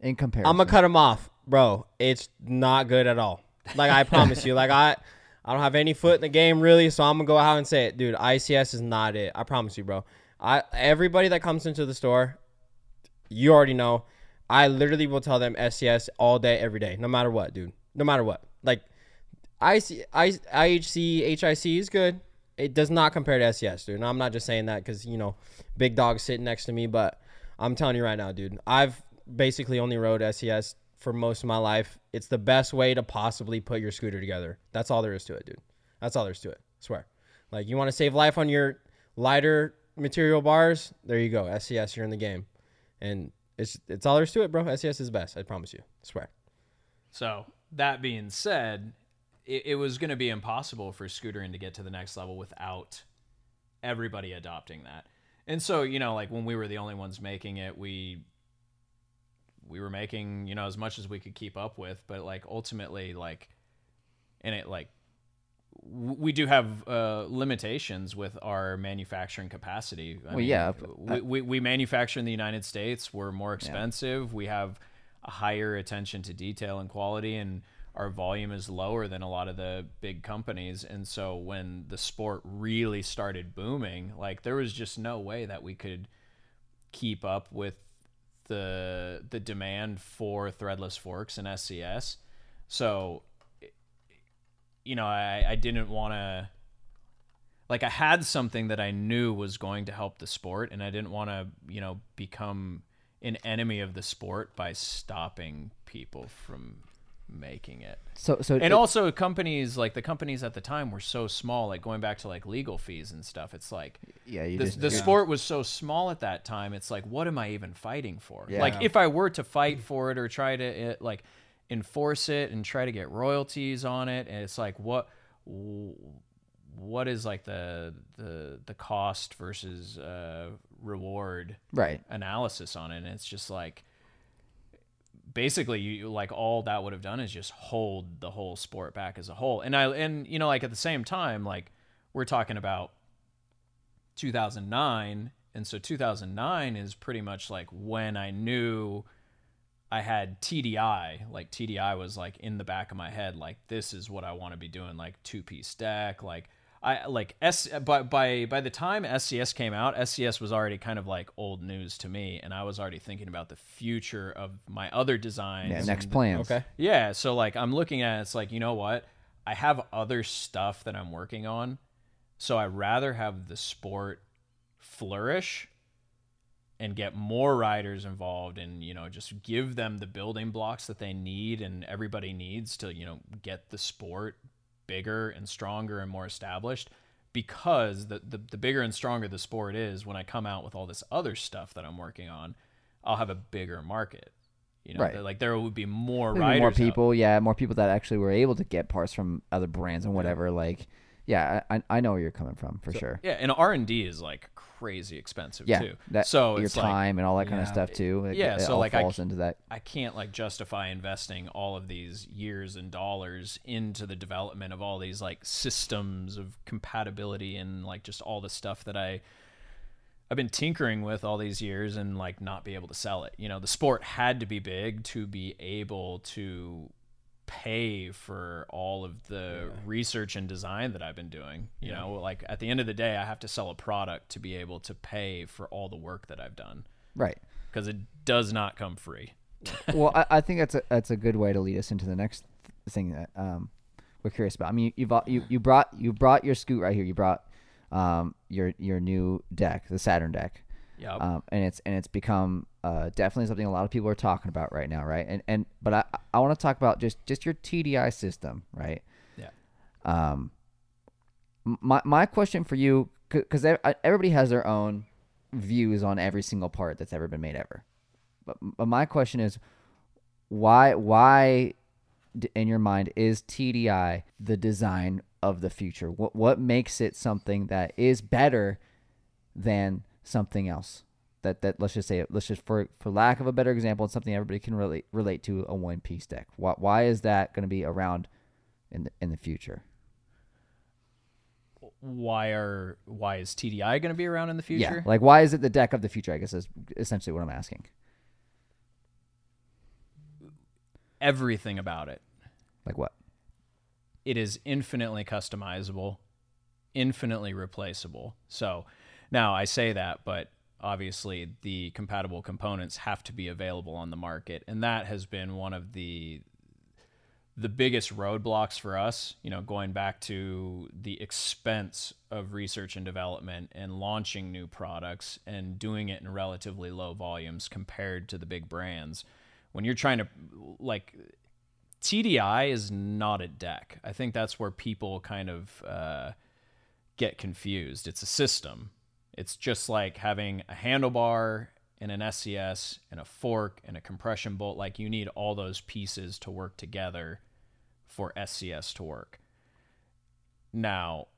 in comparison. I'm gonna cut him off, bro. It's not good at all. Like I promise you. Like I, I don't have any foot in the game really, so I'm gonna go out and say it, dude. ICS is not it. I promise you, bro. I everybody that comes into the store, you already know. I literally will tell them SCS all day, every day, no matter what, dude. No matter what. Like, IC, I, IHC, HIC is good. It does not compare to SCS, dude. And I'm not just saying that because you know, big dog sitting next to me, but I'm telling you right now, dude. I've basically only rode SCS for most of my life. It's the best way to possibly put your scooter together. That's all there is to it, dude. That's all there is to it. swear. Like you want to save life on your lighter material bars? There you go. SCS, you're in the game, and it's it's all there is to it, bro. SCS is best. I promise you. swear. So that being said, it, it was going to be impossible for scootering to get to the next level without everybody adopting that. And so, you know, like when we were the only ones making it, we we were making, you know, as much as we could keep up with, but like ultimately like and it like we do have uh, limitations with our manufacturing capacity. I Well, yeah, we, we, we manufacture in the United States. We're more expensive. We have a higher attention to detail and quality, and our volume is lower than a lot of the big companies. And so when the sport really started booming, like there was just no way that we could keep up with the the demand for threadless forks and SCS. So you know, I, I didn't want to like I had something that I knew was going to help the sport and I didn't want to, you know, become an enemy of the sport by stopping people from making it. so so And it- also companies like the companies at the time were so small, like going back to like legal fees and stuff. It's like yeah, you the, just the yeah. sport was so small at that time. It's like, what am I even fighting for? Yeah. Like, if I were to fight for it or try to uh, like enforce it and try to get royalties on it, and it's like, what, what is like the the the cost versus uh, reward right. analysis on it? And it's just like, basically, you like all that would have done is just hold the whole sport back as a whole. And I and you know, like at the same time, like we're talking about 2009 and so 2009 is pretty much like when i knew i had tdi like tdi was like in the back of my head like this is what i want to be doing like two piece deck like i like s by by by the time scs came out scs was already kind of like old news to me and i was already thinking about the future of my other designs Yeah, next plans. Okay. yeah, so like I'm looking at it, it's like, you know what? I have other stuff that I'm working on. So I'd rather have the sport flourish and get more riders involved and, you know, just give them the building blocks that they need and everybody needs to, you know, get the sport bigger and stronger and more established. Because the, the, the bigger and stronger the sport is, when I come out with all this other stuff that I'm working on, I'll have a bigger market. You know, Right. like there would be more Maybe riders. more out people, yeah, more people that actually were able to get parts from other brands and whatever. Like, yeah, I, I know where you're coming from for sure. Yeah, and R and D is like crazy expensive Yeah, too. that so your it's like time and all that kind of stuff too. It, Yeah, it so, like, I falls c- into that. I can't like justify investing all of these years and dollars into the development of all these like systems of compatibility and like just all the stuff that I I've been tinkering with all these years and like not be able to sell it. You know, the sport had to be big to be able to pay for all of the research and design that I've been doing. You know, like at the end of the day, I have to sell a product to be able to pay for all the work that I've done Right. because it does not come free. well, I, I think that's a that's a good way to lead us into the next thing that um, we're curious about. I mean, you've al- you you brought you brought your scoot right here. You brought um, your your new deck, the Saturn deck, Yeah. um, and it's and it's become uh, definitely something a lot of people are talking about right now, right? And and but I I want to talk about just just your TDI system, right? Yeah. Um, my my question for you because everybody has their own views on every single part that's ever been made ever. But, but my question is, why why in your mind is TDI the design of the future? What what makes it something that is better than something else? That that let's just say let's just for for lack of a better example, it's something everybody can relate relate to a one piece deck. Why why is that going to be around in the in the future? Why are why is TDI going to be around in the future? Yeah, like why is it the deck of the future? I guess is essentially what I'm asking. Everything about it. Like what? It is infinitely customizable, infinitely replaceable. So now I say that, but obviously the compatible components have to be available on the market and that has been one of the the biggest roadblocks for us you know going back to the expense of research and development and launching new products and doing it in relatively low volumes compared to the big brands when you're trying to like TDI is not a deck. I think that's where people kind of uh, get confused. It's a system. It's just like having a handlebar and an SCS and a fork and a compression bolt. Like you need all those pieces to work together for SCS to work. Now,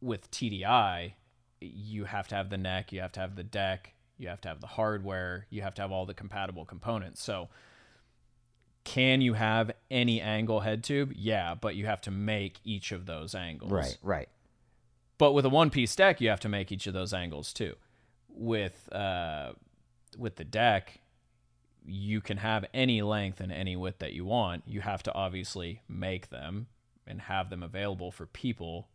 with TDI, you have to have the neck, you have to have the deck, you have to have the hardware, you have to have all the compatible components. So, can you have any angle head tube? Yeah, but you have to make each of those angles. Right, right. But with a one piece deck, you have to make each of those angles too. With uh, with the deck, you can have any length and any width that you want. You have to obviously make them and have them available for people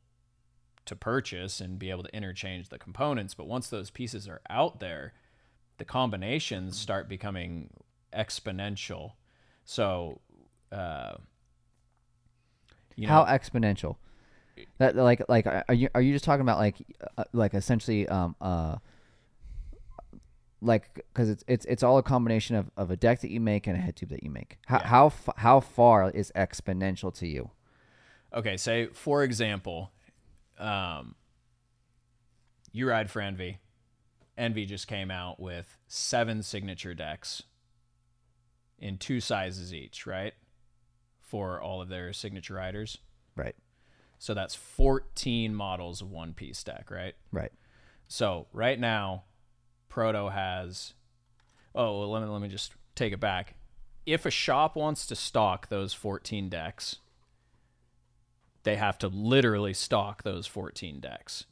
to purchase and be able to interchange the components. But once those pieces are out there, the combinations start becoming exponential. So, uh, you know, how exponential? That like like are you are you just talking about like uh, like essentially um uh like because it's it's it's all a combination of, of a deck that you make and a head tube that you make. How yeah. how how far is exponential to you? Okay, say for example, um, you ride for Envy. Envy just came out with seven signature decks in two sizes each, right? For all of their signature riders. Right. So that's 14 models of one piece deck, right? Right. So right now, Proto has. Oh, well, let me let me just take it back. If a shop wants to stock those 14 decks, they have to literally stock those 14 decks.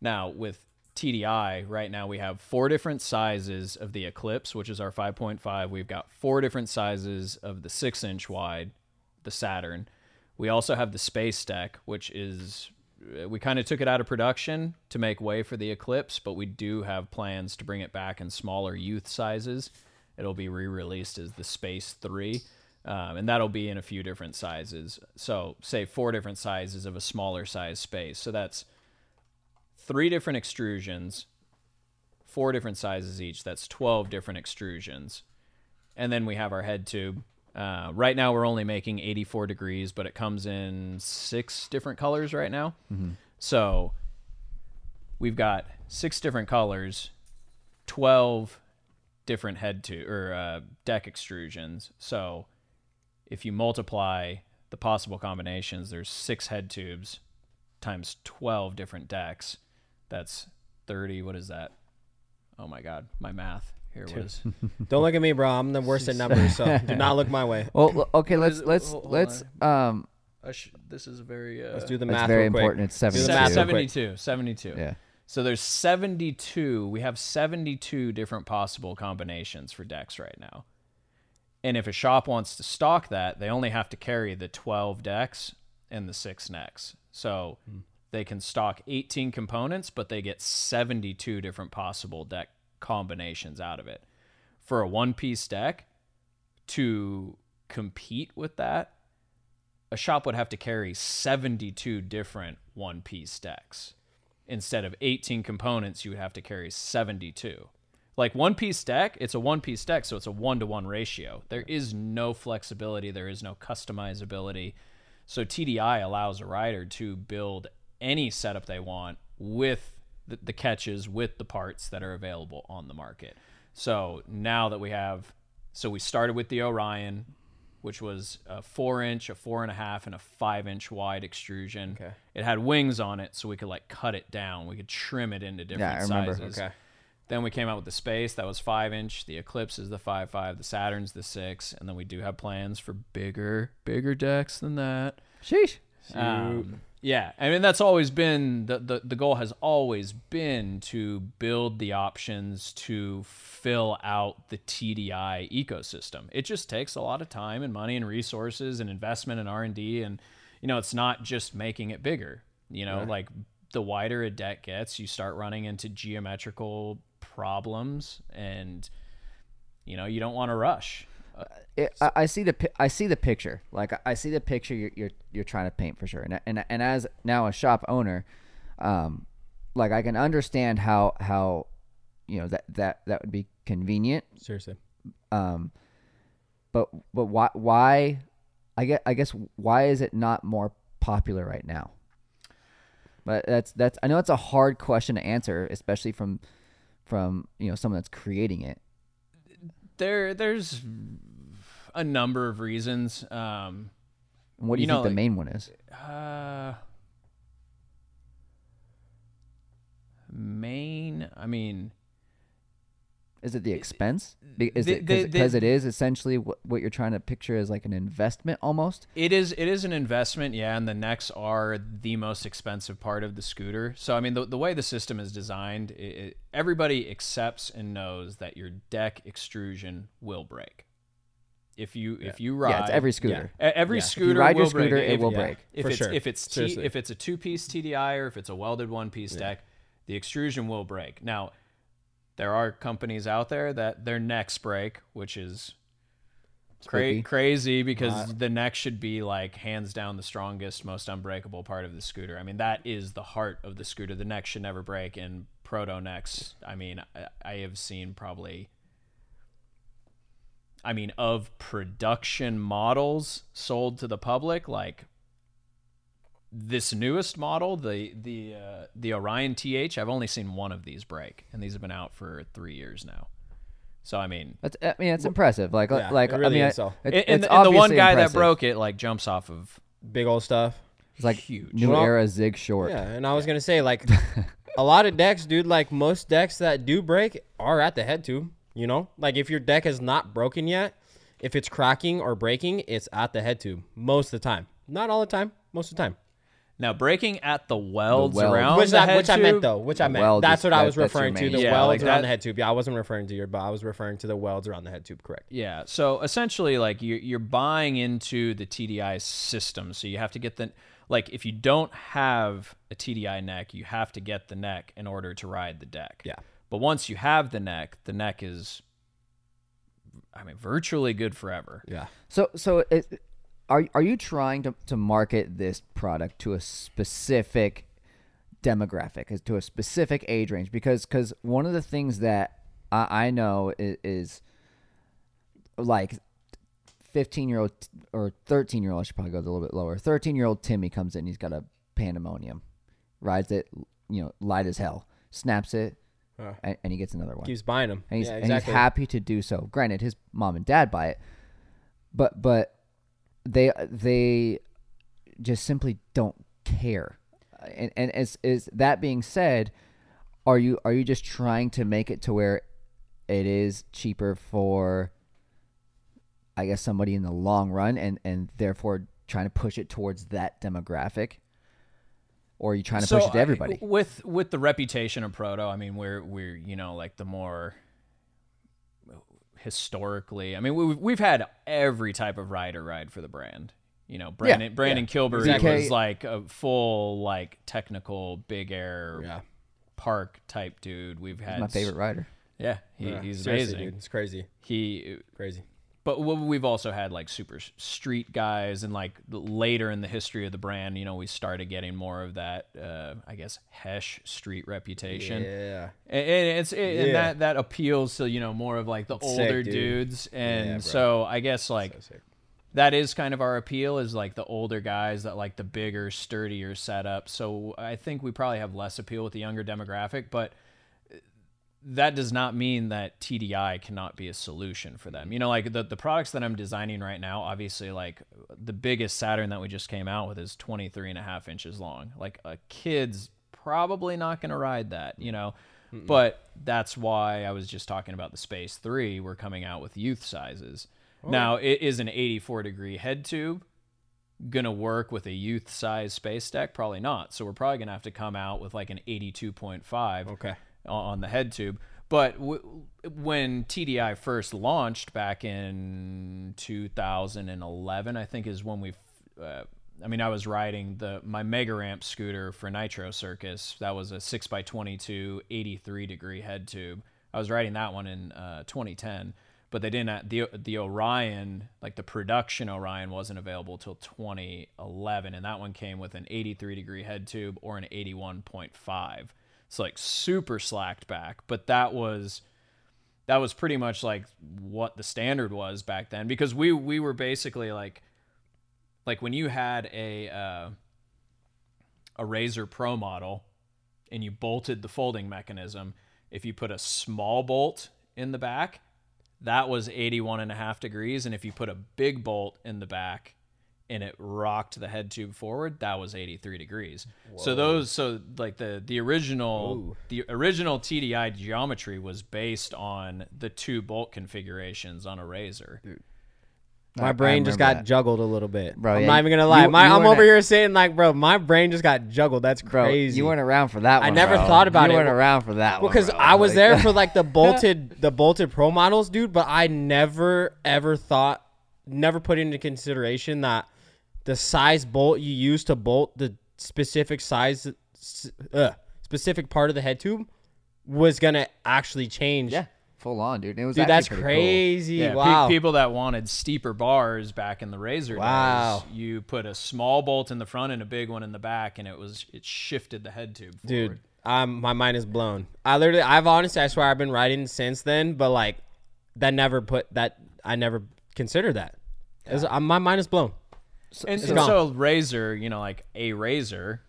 Now with TDI, right now we have four different sizes of the Eclipse, which is our 5.5. We've got four different sizes of the six inch wide, the Saturn. We also have the Space Deck, which is uh, we kind of took it out of production to make way for the Eclipse, but we do have plans to bring it back in smaller youth sizes. It'll be re-released as the Space Three, um, and that'll be in a few different sizes. So, say four different sizes of a smaller size space. So that's three different extrusions, four different sizes each. That's twelve different extrusions, and then we have our head tube uh, right now, we're only making 84 degrees, but it comes in six different colors right now. Mm-hmm. So we've got six different colors, 12 different head to or uh, deck extrusions. So if you multiply the possible combinations, there's six head tubes times 12 different decks. That's 30. What is that? Oh my God, my math. Here was. Don't look at me, bro. I'm the worst at numbers, so do not look my way. Well, okay. Let's let's hold, hold let's um. Sh- this is very. Uh, let's do the math. It's very important. It's 72. 72. 72. Yeah. So there's 72. We have 72 different possible combinations for decks right now. And if a shop wants to stock that, they only have to carry the 12 decks and the six necks. So hmm. they can stock 18 components, but they get 72 different possible deck combinations out of it. For a one piece deck, to compete with that, a shop would have to carry 72 different one piece decks. Instead of 18 components, you would have to carry 72. Like one piece deck, it's a one piece deck, so it's a one to one ratio. There is no flexibility, there is no customizability. So TDI allows a rider to build any setup they want with the, the catches with the parts that are available on the market. So now that we have, so we started with the Orion, which was a four inch, a four and a half, and a five inch wide extrusion. Okay. It had wings on it, so we could like cut it down. We could trim it into different I remember. sizes. Okay. Then we came out with the space that was five inch. The Eclipse is the five five. The Saturn's the six, and then we do have plans for bigger, bigger decks than that. Sheesh. Um, yeah, I mean that's always been the, the the goal has always been to build the options to fill out the TDI ecosystem. It just takes a lot of time and money and resources and investment and R and D, and you know it's not just making it bigger. You know, like the wider a deck gets, you start running into geometrical problems, and you know you don't want to rush. It, I, I see the I see the picture. Like I- see the picture you're you're, you're trying to paint for sure. And and and as now a shop owner, um, like I can understand how how you know that that that would be convenient. Seriously. Um, but but why why I guess I guess why is it not more popular right now? But that's that's I know it's a hard question to answer, especially from from you know someone that's creating it. There, there's a number of reasons. Um, what do you, You know, think the like- main one is? Uh, main. I mean, Is it the expense? Is the- it because it is essentially what, what you're trying to picture as like an investment almost? it is. It is an investment, yeah. And the necks are the most expensive part of the scooter. So I mean, the the way the system is designed, it, it, everybody accepts and knows that your deck extrusion will break. If you if you ride Yeah, it's every scooter. E- Every Yeah. If you scooter ride your will break. scooter, it If- will yeah. break. If For it's sure. if it's T, if it's a two piece TDI or if it's a welded one piece deck, the extrusion will break. Now, there are companies out there that their necks break, which is cra- crazy because the neck should be like hands down the strongest, most unbreakable part of the scooter. I mean, that is the heart of the scooter. The neck should never break. And proto necks, I mean, I, I have seen probably. I mean, of production models sold to the public, like this newest model, the the uh, the Orion TH, I've only seen one of these break, and these have been out for three years now. So I mean, That's I mean it's impressive. Like Yeah, like it really I mean is, I- though. it- it's and the, and the one guy impressive. that broke it like jumps off of Big old stuff. It's like huge. new Well, era zig short. Yeah, and I was gonna say like a lot of decks, dude. Like most decks that do break are at the head tube. You know, like if your deck is not broken yet, if it's cracking or breaking, it's at the head tube most of the time. Not all the time, most of the time. Now breaking at the welds weld. around Which, the I, head which I meant though. Which I meant. weld That's is- what I was referring to. The Yeah, welds like around that- the head tube. Yeah, I wasn't referring to your, but I was referring to the welds around the head tube. Correct. Yeah. So essentially, like you're you're buying into the TDI system, so you have to get the like if you don't have a TDI neck, you have to get the neck in order to ride the deck. Yeah. But once you have the neck, the neck is, I mean, virtually good forever. Yeah. So so it, are are you trying to to market this product to a specific demographic, to a specific age range? Because because one of the things that I, I know is, is like 15 year old or 13 year old, I should probably go a little bit lower. 13 year old Timmy comes in, he's got a pandemonium, rides it, you know, light as hell, snaps it, Huh. and, and he gets another one Keeps buying them. and he's, yeah, and he's happy to do so. Granted, his mom and dad buy it, but but they they just simply don't care. And and as is that being said, are you are you just trying to make it to where it is cheaper for I guess somebody in the long run and and therefore trying to push it towards that demographic? Or are you trying to push it to I- everybody? with with the reputation of Proto, I mean, we're we're you know like the more historically. I mean, we've we've had every type of rider ride for the brand. You know, Brandon Brandon Kilbury exactly. was like a full like technical big air Yeah. park type dude. We've had my favorite rider. Yeah, he, Yeah. he's amazing. dude. It's crazy. He Crazy. But we've also had like super street guys, and like later in the history of the brand, you know, we started getting more of that, uh, I guess, Hesh street reputation. Yeah. And, and it's it, and that that appeals to you know more of like the sick, older dude. dudes, and Yeah, so I guess like So that is kind of our appeal is like the older guys that like the bigger, sturdier setup. So I think we probably have less appeal with the younger demographic, but that does not mean that TDI cannot be a solution for them. You know, like the, the products that I'm designing right now, obviously, like the biggest Saturn that we just came out with is 23 and a half inches long. Like a kid's probably not going to ride that, you know, Mm-mm. but that's why I was just talking about the Space 3. We're coming out with youth sizes. Oh. Now, it is an 84 degree head tube. Gonna work with a youth size space deck? Probably not. So we're probably gonna have to come out with like an 82.5. Okay on the head tube. But w- when TDI first launched back in 2011, I think is when we. Uh, I mean, I was riding the my Mega Ramp scooter for Nitro Circus. That was a six x 22, 83 degree head tube. I was riding that one in uh, 2010, but they didn't. The the Orion, like the production Orion, wasn't available till 2011, and that one came with an 83 degree head tube or an 81.5. It's like super slacked back, but that was that was pretty much like what the standard was back then because we we were basically like like when you had a uh, a Razor Pro model and you bolted the folding mechanism, if you put a small bolt in the back, that was 81 and a half degrees and if you put a big bolt in the back, and it rocked the head tube forward, that was 83 degrees. Whoa. So those so like the the original Ooh. the original TDI geometry was based on the two bolt configurations on a razor. Dude. My I, brain I just got that. juggled a little bit. Bro, I'm yeah, not even gonna lie. You, my, you I'm over here saying like, bro, my brain just got juggled. That's crazy. Bro, you weren't around for that. One, I never bro. thought about you it. You weren't around for that because one, I was like, there for like the bolted the bolted pro models, dude. But I never ever thought, never put into consideration that the size bolt you use to bolt the specific size, uh, specific part of the head tube was gonna actually change. Yeah, full on, dude. It was dude. That's crazy. Cool. Yeah, wow. Pe- people that wanted steeper bars back in the Razor wow. days, you put a small bolt in the front and a big one in the back, and it was it shifted the head tube. Forward. Dude, um, my mind is blown. I literally, I've honestly, I swear, I've been writing since then, but like, that never put that. I never considered that. Yeah. Was, uh, my mind is blown. So, and, and so razor, you know, like a razor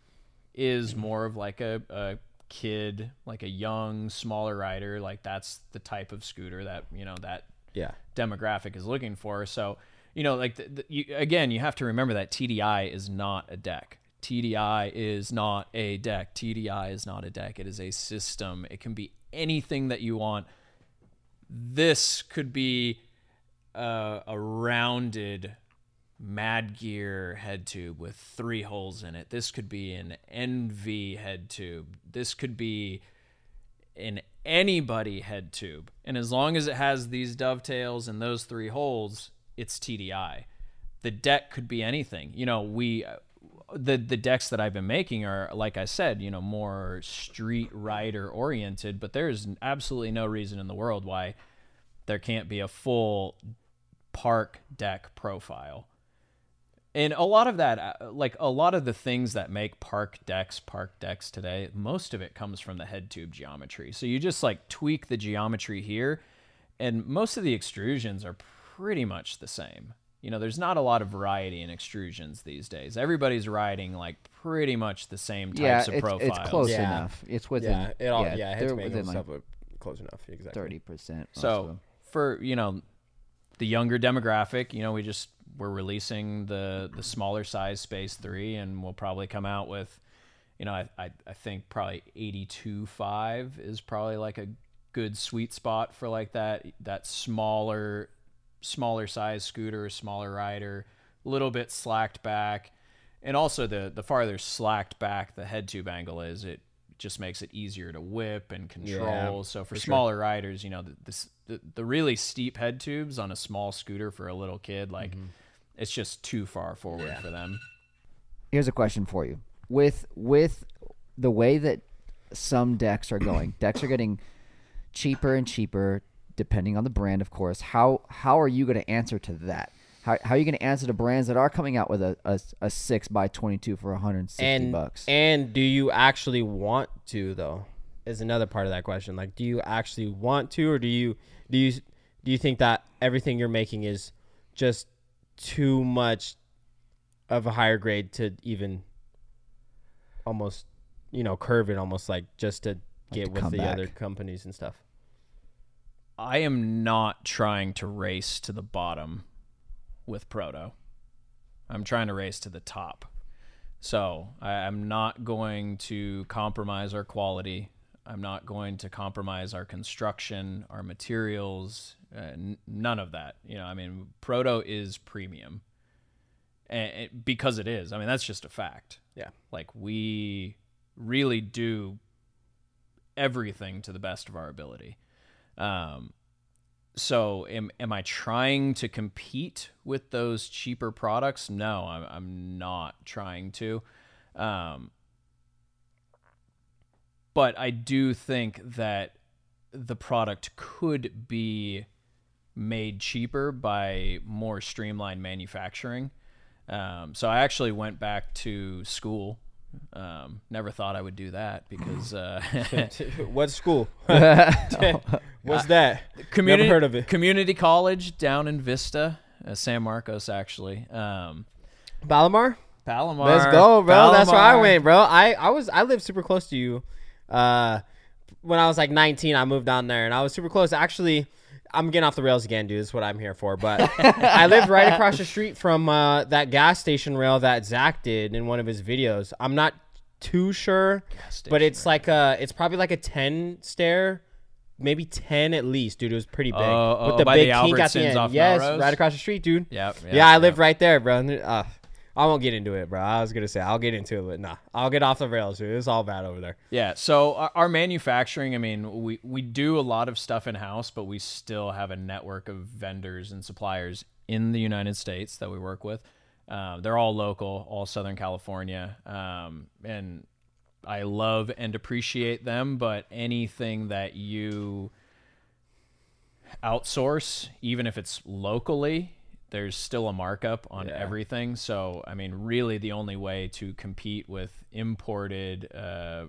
is more of like a, a kid, like a young, smaller rider. Like that's the type of scooter that you know that yeah demographic is looking for. So you know, like the, the, you, again, you have to remember that TDI is not a deck. TDI is not a deck. TDI is not a deck. It is a system. It can be anything that you want. This could be uh, a rounded Mad Gear head tube with three holes in it. This could be an Envy head tube. This could be an anybody head tube. And as long as it has these dovetails and those three holes, it's TDI. The deck could be anything. You know, we uh, the the decks that I've been making are like I said, you know, more street rider oriented, but there's absolutely no reason in the world why there can't be a full park deck profile and a lot of that uh, like a lot of the things that make park decks park decks today most of it comes from the head tube geometry. So you just like tweak the geometry here and most of the extrusions are pretty much the same. You know there's not a lot of variety in extrusions these days. Everybody's riding like pretty much the same types yeah, of it's, profiles. it's close yeah. enough. It's within yeah it all yeah, yeah it's within like close enough exactly. 30% so for you know the younger demographic you know we just we're releasing the the smaller size Space Three, and we'll probably come out with, you know, I I, I think probably eighty two five is probably like a good sweet spot for like that that smaller smaller size scooter, smaller rider, a little bit slacked back, and also the the farther slacked back the head tube angle is, it just makes it easier to whip and control. Yeah, so for, for smaller sure. riders, you know, the, this, the, the really steep head tubes on a small scooter for a little kid, like. Mm-hmm it's just too far forward yeah. for them. Here's a question for you. With with the way that some decks are going, decks are getting cheaper and cheaper depending on the brand, of course. How how are you going to answer to that? How, how are you going to answer to brands that are coming out with a, a, a six by twenty two for one hundred and sixty and, bucks? And do you actually want to though? Is another part of that question. Like, do you actually want to, or do you do you do you think that everything you're making is just too much of a higher grade to even almost you know curve it almost like just to get to with the back. other companies and stuff. I am not trying to race to the bottom with Proto. I'm trying to race to the top. So I, I'm not going to compromise our quality. I'm not going to compromise our construction, our materials, uh, n- none of that. You know, I mean, Proto is premium, and it, because it is. I mean, that's just a fact. Yeah. Like we really do everything to the best of our ability. Um, so am am I trying to compete with those cheaper products? No, I'm I'm not trying to. Um, but I do think that the product could be made cheaper by more streamlined manufacturing. Um, so I actually went back to school. Um, never thought I would do that because uh, what school? What's that? community Never heard of it. community college down in Vista, uh, San Marcos actually. Um, Palomar. Palomar. Let's go, bro. That's where I went, bro. I I was I lived super close to you. Uh, when I was like 19, I moved down there, and I was super close. Actually, I'm getting off the rails again, dude. This is what I'm here for. But I lived right across the street from uh, that gas station rail that Zach did in one of his videos. I'm not too sure, but it's like a it's probably like a 10 stair. Maybe ten at least, dude. It was pretty big. Oh, oh, with the by big the kink at the Albertsons end. off yes, Melrose? right across the street, dude. Yep. Yeah, I yep. live right there, bro. Uh, I won't get into it, bro. I was gonna say I'll get into it, but nah, I'll get off the rails, dude. It's all bad over there. Yeah. So our, our manufacturing, I mean, we we do a lot of stuff in house, but we still have a network of vendors and suppliers in the United States that we work with. Um, they're all local, all Southern California, um, and I love and appreciate them. But anything that you outsource, even if it's locally, there's still a markup on Yeah. everything. So, I mean, really, the only way to compete with imported uh,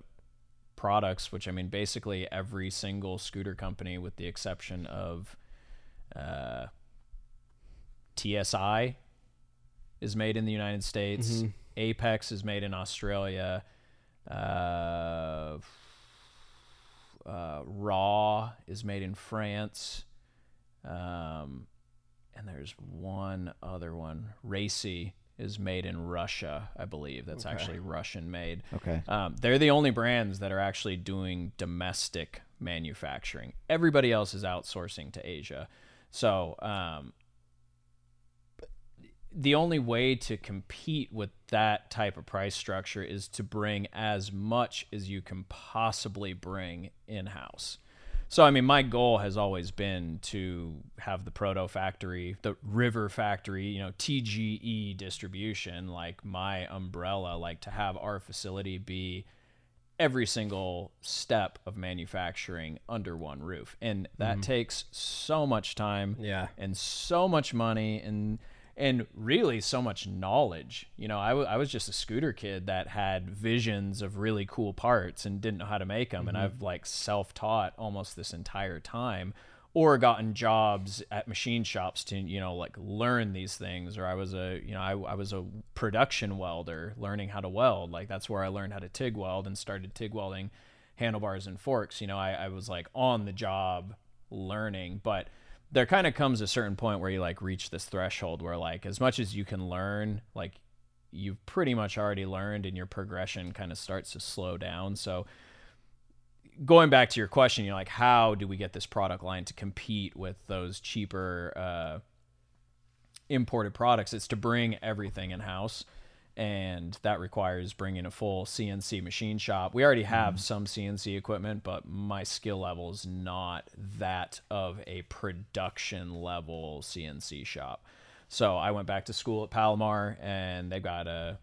products, which I mean, basically every single scooter company, with the exception of uh, TSI, is made in the United States. Apex is made in Australia. Uh, uh, Raw is made in France. Um, and there's one other one. Racy is made in Russia, I believe. That's actually Russian made. Okay. Um, they're the only brands that are actually doing domestic manufacturing. Everybody else is outsourcing to Asia. So um, the only way to compete with that type of price structure is to bring as much as you can possibly bring in house. So, I mean, my goal has always been to have the Proto factory, the River factory, you know, TGE distribution, like my umbrella, like to have our facility be every single step of manufacturing under one roof. And that mm-hmm. takes so much time Yeah. and so much money and and really so much knowledge. You know, I, w- I was just a scooter kid that had visions of really cool parts and didn't know how to make them. And mm-hmm. I've like self taught almost this entire time or gotten jobs at machine shops to, you know, like learn these things. Or I was a, you know, I, I was a production welder learning how to weld. Like that's where I learned how to TIG weld and started TIG welding handlebars and forks. You know, I, I was like on the job learning, but there kind of comes a certain point where you like reach this threshold where like as much as you can learn, like you've pretty much already learned and your progression kind of starts to slow down. So going back to your question, you're like, how do we get this product line to compete with those cheaper uh, imported products? It's to bring everything in house. And that requires bringing a full CNC machine shop. We already have mm. some CNC equipment, but my skill level is not that of a production level CNC shop. So I went back to school at Palomar, and they've got a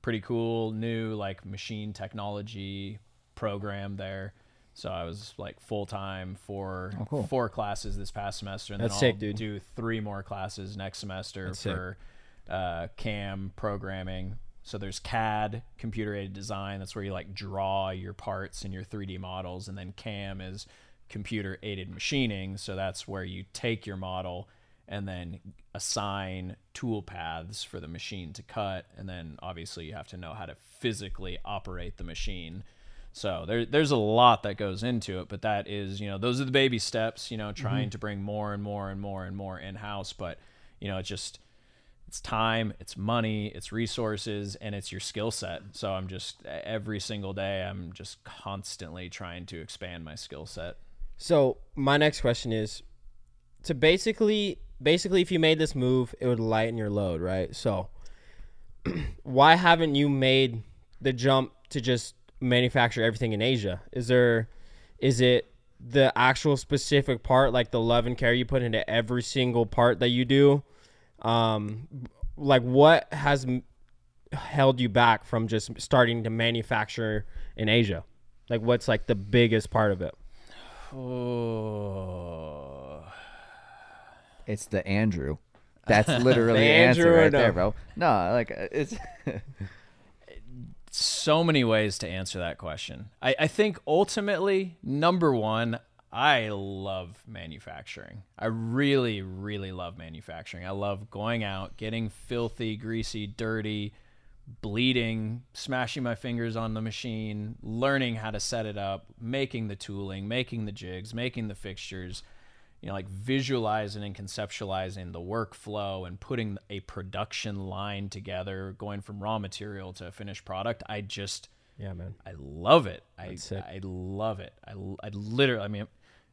pretty cool new like machine technology program there. So I was like full time for Oh, cool. four classes this past semester, and That's then I'll dude. do three more classes next semester That's sick. Uh, CAM programming. So there's CAD, computer aided design. That's where you like draw your parts and your 3D models, and then CAM is computer aided machining. So that's where you take your model and then assign tool paths for the machine to cut. And then obviously you have to know how to physically operate the machine. So there, there's a lot that goes into it, but that is, you know, those are the baby steps, you know, trying Mm-hmm. to bring more and more and more and more in house. But, you know, it's just, it's time, it's money, it's resources, and it's your skill set. So I'm just, every single day, I'm just constantly trying to expand my skill set. So my next question is to basically basically if you made this move, it would lighten your load, right? So why haven't you made the jump to just manufacture everything in Asia? Is there is it the actual specific part like the love and care you put into every single part that you do? Um like what has held you back from just starting to manufacture in Asia? Like what's like the biggest part of it? Oh. It's the Andrew. That's literally The the answer Andrew or right there, bro. No, like uh, it's so many ways to answer that question. I, I think ultimately, number one, I love manufacturing. I really, really love manufacturing. I love going out, getting filthy, greasy, dirty, bleeding, smashing my fingers on the machine, learning how to set it up, making the tooling, making the jigs, making the fixtures, you know, like visualizing and conceptualizing the workflow and putting a production line together, going from raw material to a finished product. I just, Yeah, man. I love it. I. I love it. I, I literally, I mean,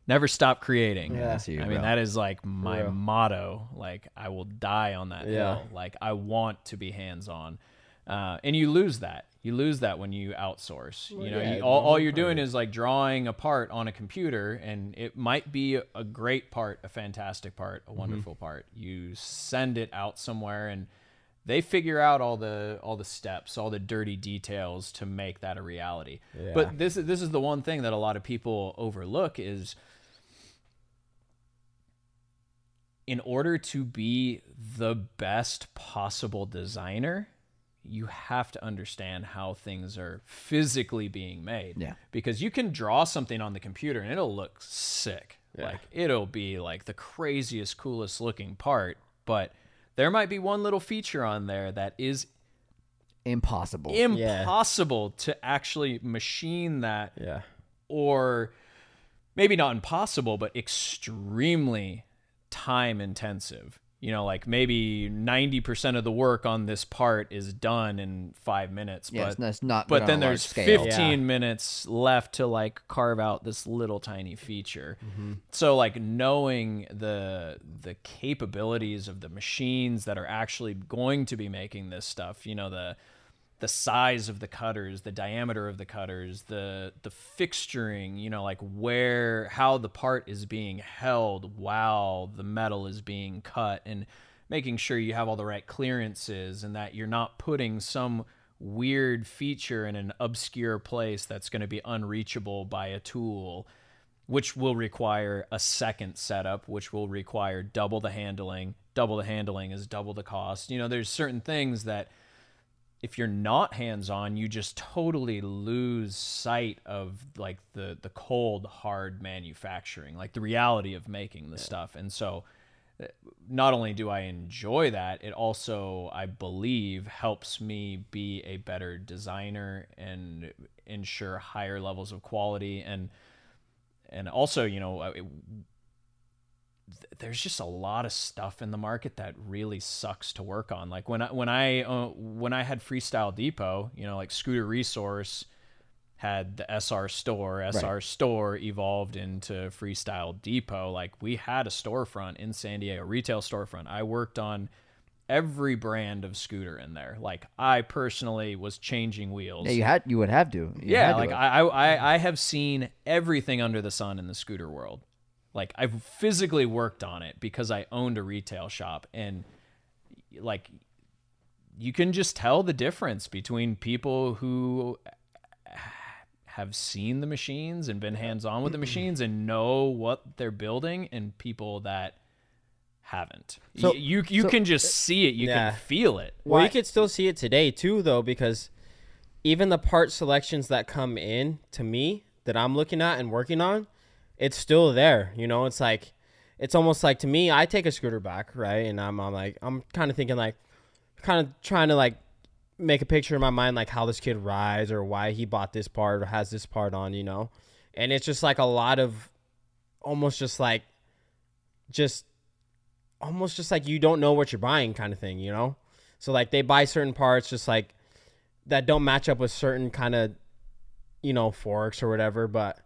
never stop creating. Yeah, I you, I mean, that is like my motto. Like, I will die on that Yeah. hill. Like, I want to be hands on. Uh, and you lose that. You lose that when you outsource. you know, yeah, you, all, all you're doing is like drawing a part on a computer, and it might be a great part, a fantastic part, Mm-hmm. a wonderful part. You send it out somewhere, and they figure out all the all the steps, all the dirty details to make that a reality. Yeah. But this is this is the one thing that a lot of people overlook is in order to be the best possible designer, you have to understand how things are physically being made. Yeah. Because you can draw something on the computer and it'll look sick. Yeah. Like it'll be like the craziest, coolest looking part, but there might be one little feature on there that is impossible. impossible to actually machine that Yeah. or maybe not impossible, but extremely time intensive. You know, like maybe 90% of the work on this part is done in five minutes, yeah, but it's, not- it's not. but then there's scale. 15 Yeah. minutes left to like carve out this little tiny feature Mm-hmm. so like knowing the the capabilities of the machines that are actually going to be making this stuff you know the the size of the cutters the diameter of the cutters the the fixturing you know like where how the part is being held while the metal is being cut and making sure you have all the right clearances and that you're not putting some weird feature in an obscure place that's going to be unreachable by a tool which will require a second setup which will require double the handling. Double the handling is double the cost. You know there's certain things that if you're not hands on, you just totally lose sight of like the the cold hard manufacturing, like the reality of making the stuff. And so uh, not only do I enjoy that, it also I believe helps me be a better designer and ensure higher levels of quality and and also, you know, there's just a lot of stuff in the market that really sucks to work on. Like when I when I uh, when I had Freestyle Depot, you know, like Scooter Resource had the SR store. SR store evolved into Freestyle Depot. Like we had a storefront in San Diego, retail storefront. I worked on every brand of scooter in there. Like I personally was changing wheels. Yeah, you had you would have to. You Yeah, had to like. I, I I have seen everything under the sun in the scooter world. Like I've physically worked on it because I owned a retail shop and like you can just tell the difference between people who have seen the machines and been hands-on with the mm-hmm. machines and know what they're building and people that haven't. So- Y- you you so- can just uh, see it, you Yeah. can feel it. Well, Why- you could still see it today too, though, because even the part selections that come in to me that I'm looking at and working on, it's still there. You know, it's like it's almost like to me, I take a scooter back, right? And I'm, I'm like, I'm kind of thinking like, kind of trying to like make a picture in my mind like how this kid rides or why he bought this part or has this part on, you know. And it's just like a lot of, almost just like, just, almost just like you don't know what you're buying kind of thing, you know. So like they buy certain parts just like that don't match up with certain kind of, you know, forks or whatever, but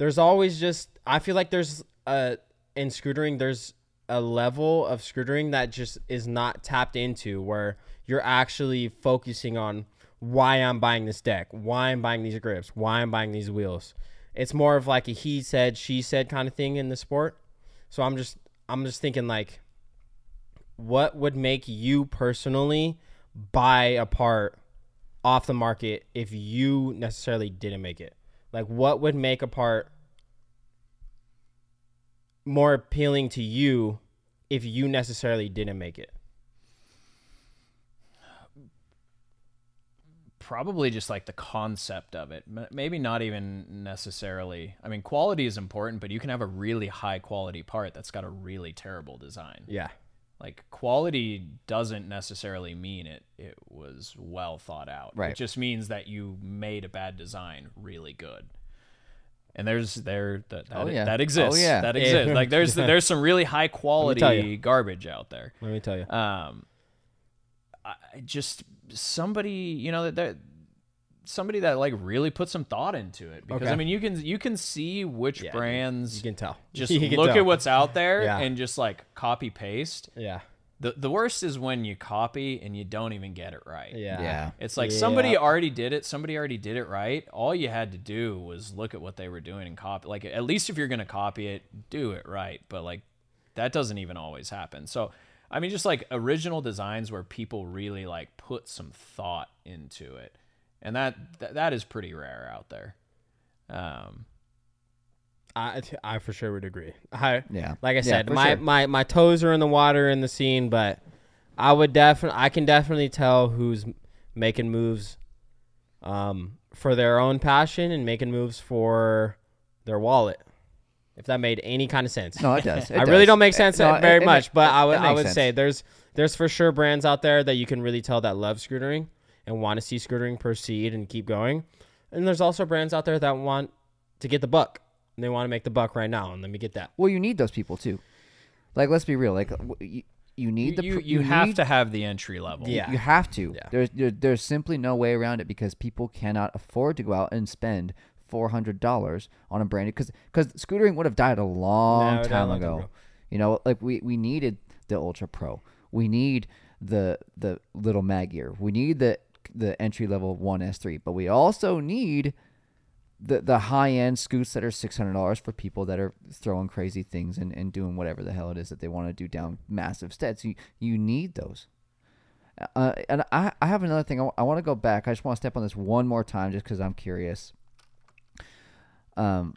there's always just I feel like there's a in scootering there's a level of scootering that just is not tapped into where you're actually focusing on why I'm buying this deck, why I'm buying these grips, why I'm buying these wheels. It's more of like a he said, she said kind of thing in the sport. So I'm just I'm just thinking like what would make you personally buy a part off the market if you necessarily didn't make it? Like what would make a part more appealing to you if you necessarily didn't make it? Probably just like the concept of it. Maybe not even necessarily. I mean, quality is important, but you can have a really high quality part that's got a really terrible design. Yeah. Like quality doesn't necessarily mean it it was well thought out. Right. It just means that you made a bad design really good. And there's there that that, Oh, yeah. that exists. Oh, yeah. That Yeah. exists. Like there's there's some really high quality garbage out there. Let me tell you. Um, I just somebody you know that that somebody that like really put some thought into it because Okay. I mean you can you can see which Yeah, brands You can tell. just can look tell. at what's out there Yeah. and just like copy paste. Yeah. The the worst is when you copy and you don't even get it right. Yeah. Yeah. It's like Yeah. somebody already did it. Somebody already did it right. All you had to do was look at what they were doing and copy. Like at least if you're gonna copy it, do it right. But like that doesn't even always happen. So I mean, just like original designs where people really like put some thought into it, and that that, that is pretty rare out there. Um, I I for sure would agree. I Yeah. like I said, for my, sure. my my toes are in the water in the scene, but I would definitely I can definitely tell who's making moves um for their own passion and making moves for their wallet. If that made any kind of sense. No, it does. It I really does. don't make sense it- very it ma- much, but I would I would sense. say there's there's for sure brands out there that you can really tell that love scootering and want to see scootering proceed and keep going. And there's also brands out there that want to get the buck. And they want to make the buck right now and let me get that. Well, you need those people too. Like, let's be real. Like, you, you need the you, pr- you have need- to have the entry level. Yeah. You have to. Yeah. There's there, there's simply no way around it because people cannot afford to go out and spend four hundred dollars on a brand because because scootering would have died a long No, it died a time ago. ago. You know, like we we needed the Ultra Pro. We need the the little Madd Gear. We need the the entry level one S three, but we also need the the high end scoots that are six hundred dollars for people that are throwing crazy things and, and doing whatever the hell it is that they want to do down massive steps. You you need those. Uh, and I, I have another thing. I, want to go back. I just want to step on this one more time, just because I'm curious. Um,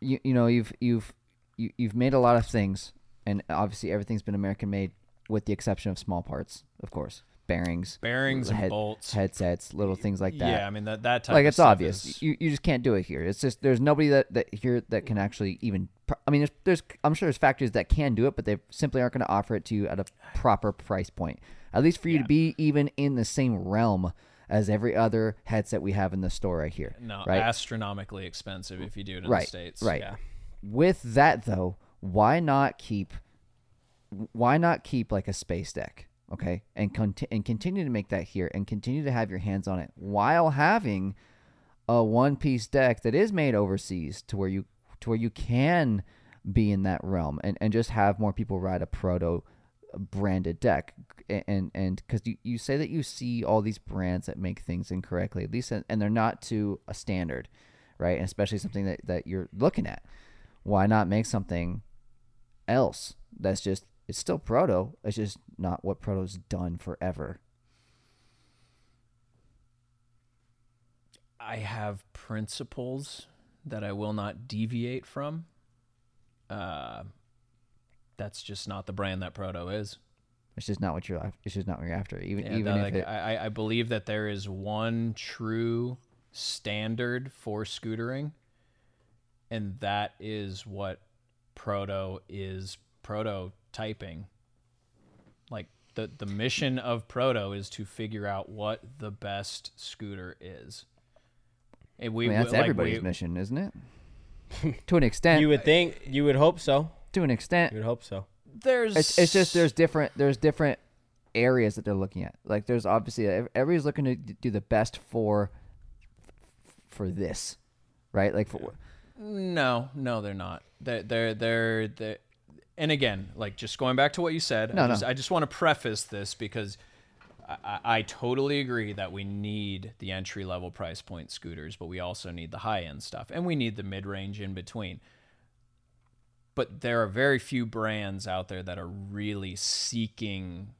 you you know you've you've you, you've made a lot of things, and obviously everything's been American made, with the exception of small parts, of course, bearings, Bearings and bolts. headsets, little things like that. Yeah, I mean that that type like of it's stuff obvious. is- you, you just can't do it here. It's just there's nobody that, that here that can actually even i mean there's, there's i'm sure there's factories that can do it but they simply aren't going to offer it to you at a proper price point. At least for you to be even in the same realm as every other headset we have in the store right here no right? astronomically expensive if you do it in right the states. right. Yeah. with that though why not keep why not keep like a space deck okay and conti- and continue to make that here and continue to have your hands on it while having a one piece deck that is made overseas to where you to where you can be in that realm and, and just have more people ride a proto branded deck. And and because you, you say that you see all these brands that make things incorrectly at least and they're not to a standard right? And especially something that, that you're looking at. Why not make something else that's just it's still proto it's just not what proto's done forever I have principles that I will not deviate from. Uh, that's just not the brand that Proto is. it's just not what you're it's just not what you're after even Yeah, even if like, it I, I- I believe that there is one true standard for scootering, and that is what proto is prototyping. Like the the mission of proto is to figure out what the best scooter is. And we I mean, that's like, everybody's we- mission, isn't it? to an extent. You would think, you would hope so. to an extent. You would hope so. There's It's, it's just there's different there's different areas that they're looking at. Like there's obviously everybody's looking to do the best for for this, right? Like for No, no, they're not. They're they're they're, they're and again, like just going back to what you said, No, I no. just, I just want to preface this because I, I, I totally agree that we need the entry level price point scooters, but we also need the high end stuff, and we need the mid range in between. But there are very few brands out there that are really seeking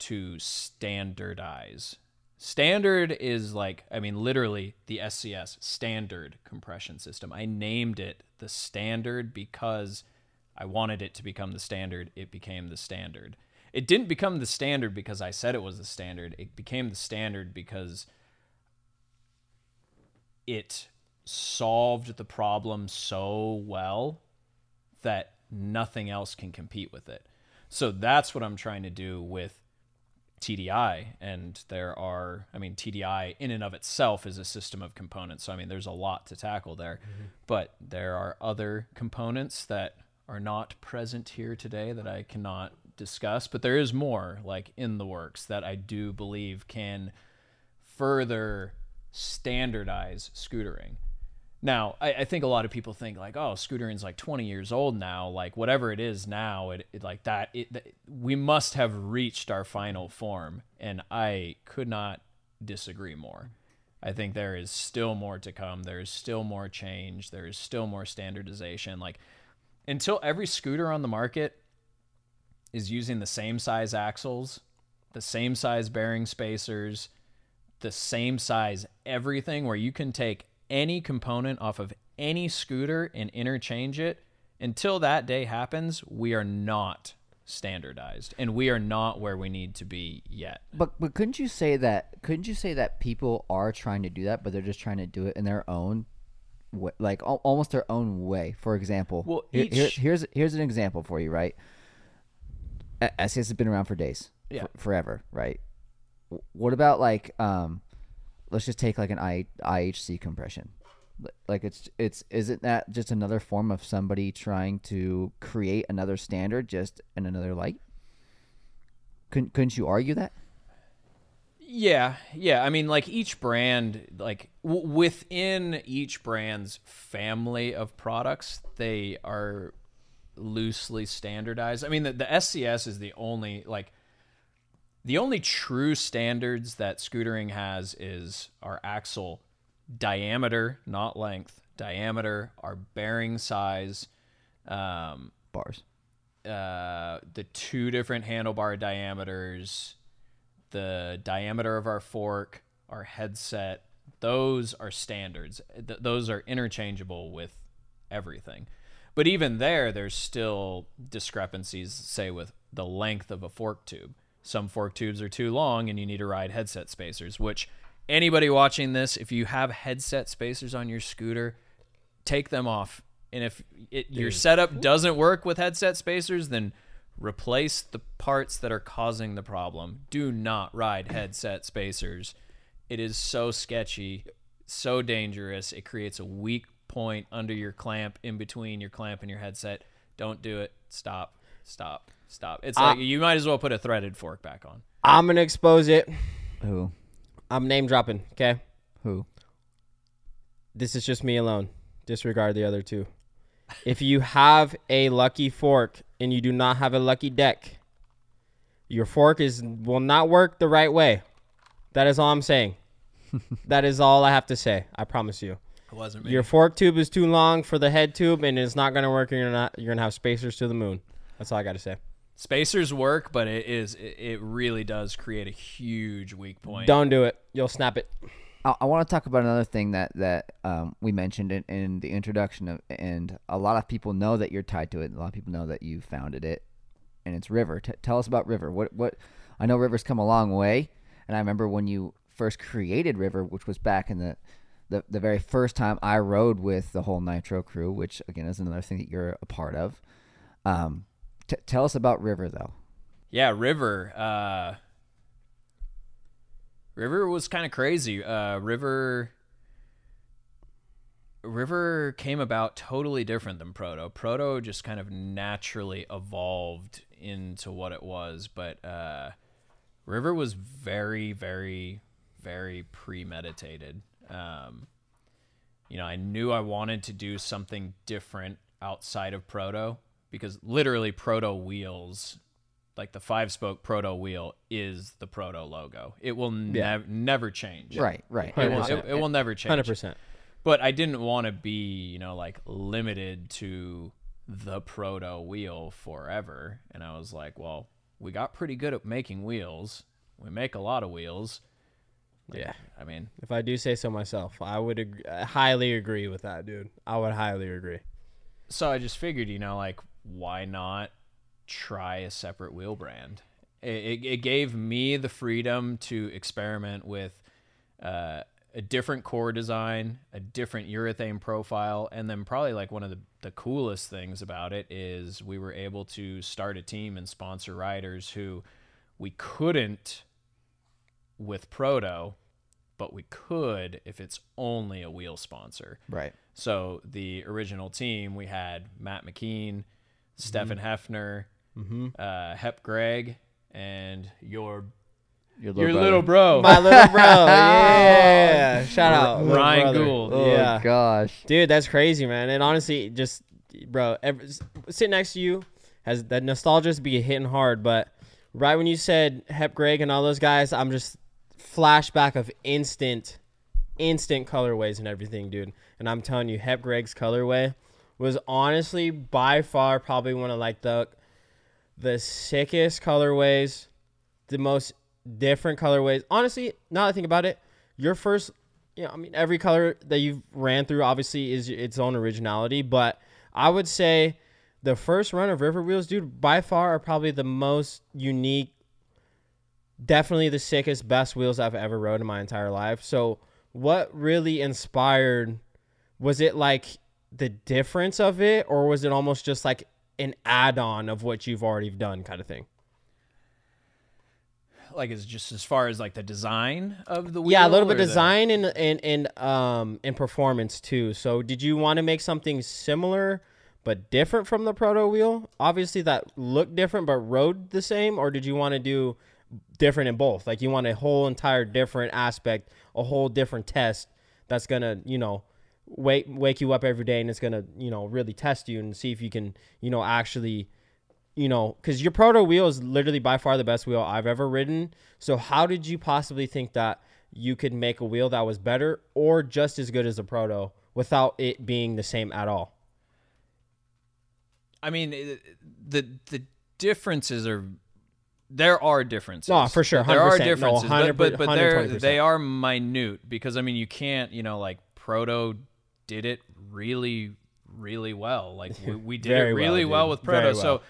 to standardize. Standard is like, I mean, literally the SCS, standard compression system. I named it the standard because I wanted it to become the standard. It became the standard. It didn't become the standard because I said it was the standard. It became the standard because it solved the problem so well that nothing else can compete with it. So that's what I'm trying to do with TDI. And there are, I mean, TDI in and of itself is a system of components. So, I mean, there's a lot to tackle there. Mm-hmm. But there are other components that are not present here today that I cannot discuss. But there is more, like in the works, that I do believe can further standardize scootering. Now, I, I think a lot of people think like, oh, scootering's like 20 years old now. Like whatever it is now, it, it like that. It, th- we must have reached our final form, and I could not disagree more. I think there is still more to come. There is still more change. There is still more standardization. Like until every scooter on the market is using the same size axles, the same size bearing spacers, the same size everything where you can take any component off of any scooter and interchange it until that day happens we are not standardized and we are not where we need to be yet But but couldn't you say that? Couldn't you say that people are trying to do that, but they're just trying to do it in their own, way, like al- almost their own way? For example, Well, here- here- here's here's an example for you, right? SCS has been around for days, Yeah. for- forever, right? What about like um, let's just take like an I, IHC compression. Like it's it's isn't that just another form of somebody trying to create another standard just in another light? Couldn't couldn't you argue that? Yeah, yeah. I mean, like each brand, like w- within each brand's family of products, they are loosely standardized. I mean, the, the SCS is the only like the only true standards that scootering has is our axle diameter, not length, diameter, our bearing size, um, Bars. uh, the two different handlebar diameters, the diameter of our fork, our headset. Those are standards. Th- those are interchangeable with everything. But even there, there's still discrepancies, say, with the length of a fork tube. Some fork tubes are too long and you need to ride headset spacers, which anybody watching this, if you have headset spacers on your scooter, take them off. And if it, your setup doesn't work with headset spacers, then replace the parts that are causing the problem. Do not ride headset spacers. It is so sketchy, so dangerous. It creates a weak point under your clamp, in between your clamp and your headset. Don't do it. Stop. Stop. Stop. It's ah. like you might as well put a threaded fork back on. I'm gonna expose it. Who? I'm name dropping. Okay, Who? this is just me alone. Disregard the other two. If you have a lucky fork and you do not have a lucky deck, your fork is will not work the right way. That is all I'm saying. that is all I have to say. I promise you. It wasn't me. Your fork tube is too long for the head tube, and it's not gonna work. And you're not. You're gonna have spacers to the moon. That's all I got to say. Spacers work, but it is it, it really does create a huge weak point. Don't do it. You'll snap it. I, I want to talk about another thing that that um, we mentioned in, in the introduction of, and a lot of people know that you're tied to it. A lot of people know that you founded it, and it's River. T- tell us about River. What what? I know River's come a long way, and I remember when you first created River, which was back in the the, the very first time I rode with the whole Nitro crew, which again is another thing that you're a part of. Um, t- tell us about River though. Yeah, River. Uh, River was kind of crazy. Uh, River. River came about totally different than Proto. Proto just kind of naturally evolved into what it was, but uh, River was very, very, very premeditated. Um, you know, I knew I wanted to do something different outside of Proto because literally Proto wheels, like the five spoke Proto wheel, is the Proto logo. It will nev- never change. Right, right. It will, it, it will never change Hundred percent. but I didn't want to be, you know, like limited to the proto wheel forever. And I was like, well, we got pretty good at making wheels. We make a lot of wheels. Yeah. I mean, If I do say so myself, I would ag- I highly agree with that, dude. I would highly agree. so I just figured, you know, like why not try a separate wheel brand? It, it, it gave me the freedom to experiment with uh, a different core design, a different urethane profile, and then probably like one of the, the coolest things about it is we were able to start a team and sponsor riders who we couldn't with Proto, but we could if it's only a wheel sponsor. Right. So the original team, we had Matt McKean, Stefan Hefner, uh, Hep Greg, and your Your your brother. little bro, My little bro, yeah. Shout out, Ryan brother. Gould. Oh Yeah, gosh. dude, that's crazy, man. And honestly, just bro, ever, sitting next to you has that nostalgia be hitting hard. But right when you said Hep Greg and all those guys, I'm just flashback of instant, instant colorways and everything, dude. And I'm telling you, Hep Greg's colorway was honestly by far probably one of like the the sickest colorways, the most different colorways. Honestly, now that I think about it, your first, you know, I mean, every color that you've ran through obviously is its own originality, but I would say the first run of River Wheels, dude, by far are probably the most unique, definitely the sickest, best wheels I've ever rode in my entire life. So, what really inspired? Was it like the difference of it, or was it almost just like an add-on of what you've already done, kind of thing? like is just as far as like the design of the wheel. Yeah, a little bit or the- design and and and um and performance too. So did you want to make something similar but different from the proto wheel? Obviously that looked different but rode the same, or did you want to do different in both? Like you want a whole entire different aspect, a whole different test that's gonna, you know, wake wake you up every day and it's gonna, you know, really test you and see if you can, you know, actually you know, because your proto wheel is literally by far the best wheel I've ever ridden. So how did you possibly think that you could make a wheel that was better or just as good as a proto without it being the same at all? I mean, eh, the the differences are there are differences. No, for sure, There are 100%. No, differences, but, but, but they're they are minute because I mean you can't you know like Proto did it really really well. Like we, we did it really well, dude. with Proto. Very So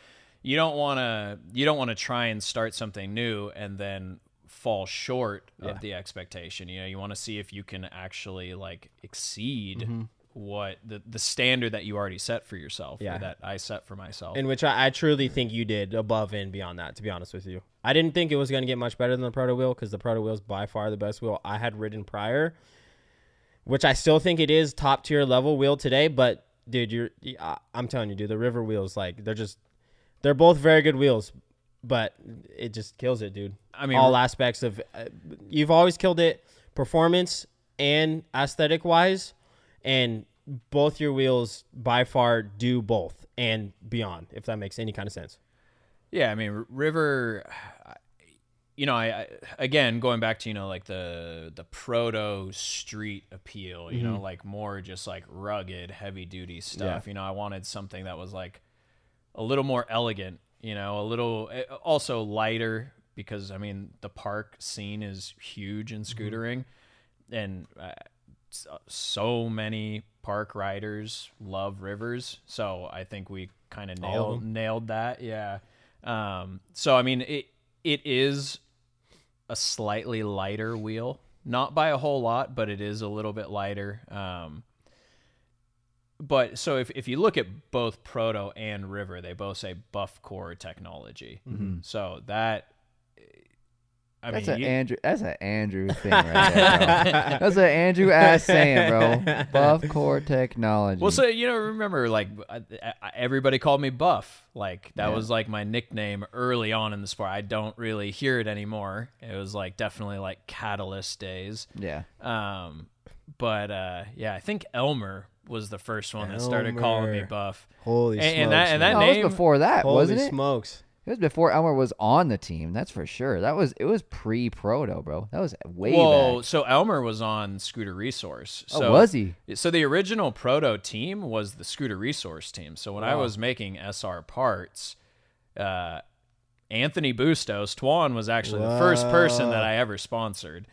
you don't want to you don't want to try and start something new and then fall short of the expectation. You know, you want to see if you can actually like exceed Mm-hmm. what the the standard that you already set for yourself Yeah. that I set for myself. In which I, I truly think you did above and beyond that, to be honest with you. I didn't think it was going to get much better than the proto wheel because the proto wheel is by far the best wheel I had ridden prior, which I still think it is top tier level wheel today. But dude, you're I'm telling you, dude, the river wheels like they're just they're both very good wheels, but it just kills it, dude. I mean, all aspects of uh, you've always killed it, performance and aesthetic wise, and both your wheels by far do both and beyond. If that makes any kind of sense. Yeah, I mean, River. You know, I, I again going back to you know like the the proto street appeal. You know, like more just like rugged, heavy duty stuff. You know, I wanted something that was like a little more elegant. You know, a little eh, also lighter because I mean the park scene is huge in scootering, and uh, so- so many park riders love rivers. So I think we kind of of nailed nailed that. Yeah. Um, so I mean it it is a slightly lighter wheel, not by a whole lot, but it is a little bit lighter. Um, but so if, if you look at both Proto and River, they both say buff core technology. So that, I That's mean, an you- Andrew. That's an Andrew thing right there, bro. That's an Andrew ass saying, bro. Buff core technology. Well, so you know, remember like I, I, everybody called me Buff. Like that Yeah. was like my nickname early on in the sport. I don't really hear it anymore. It was like definitely like Catalyst days. yeah. Um, but uh, yeah, I think Elmer was the first one that started calling me Buff. Holy And- smokes! and that- and man. that No, name- was before that, Holy wasn't it? smokes! It was before Elmer was on the team. That's for sure. That was it was pre proto, bro. That was way Well, back. so Elmer was on Scooter Resource. Oh, So was he? So the original proto team was the Scooter Resource team. So when I was making SR parts, uh, Anthony Bustos, Twan was actually the first person that I ever sponsored.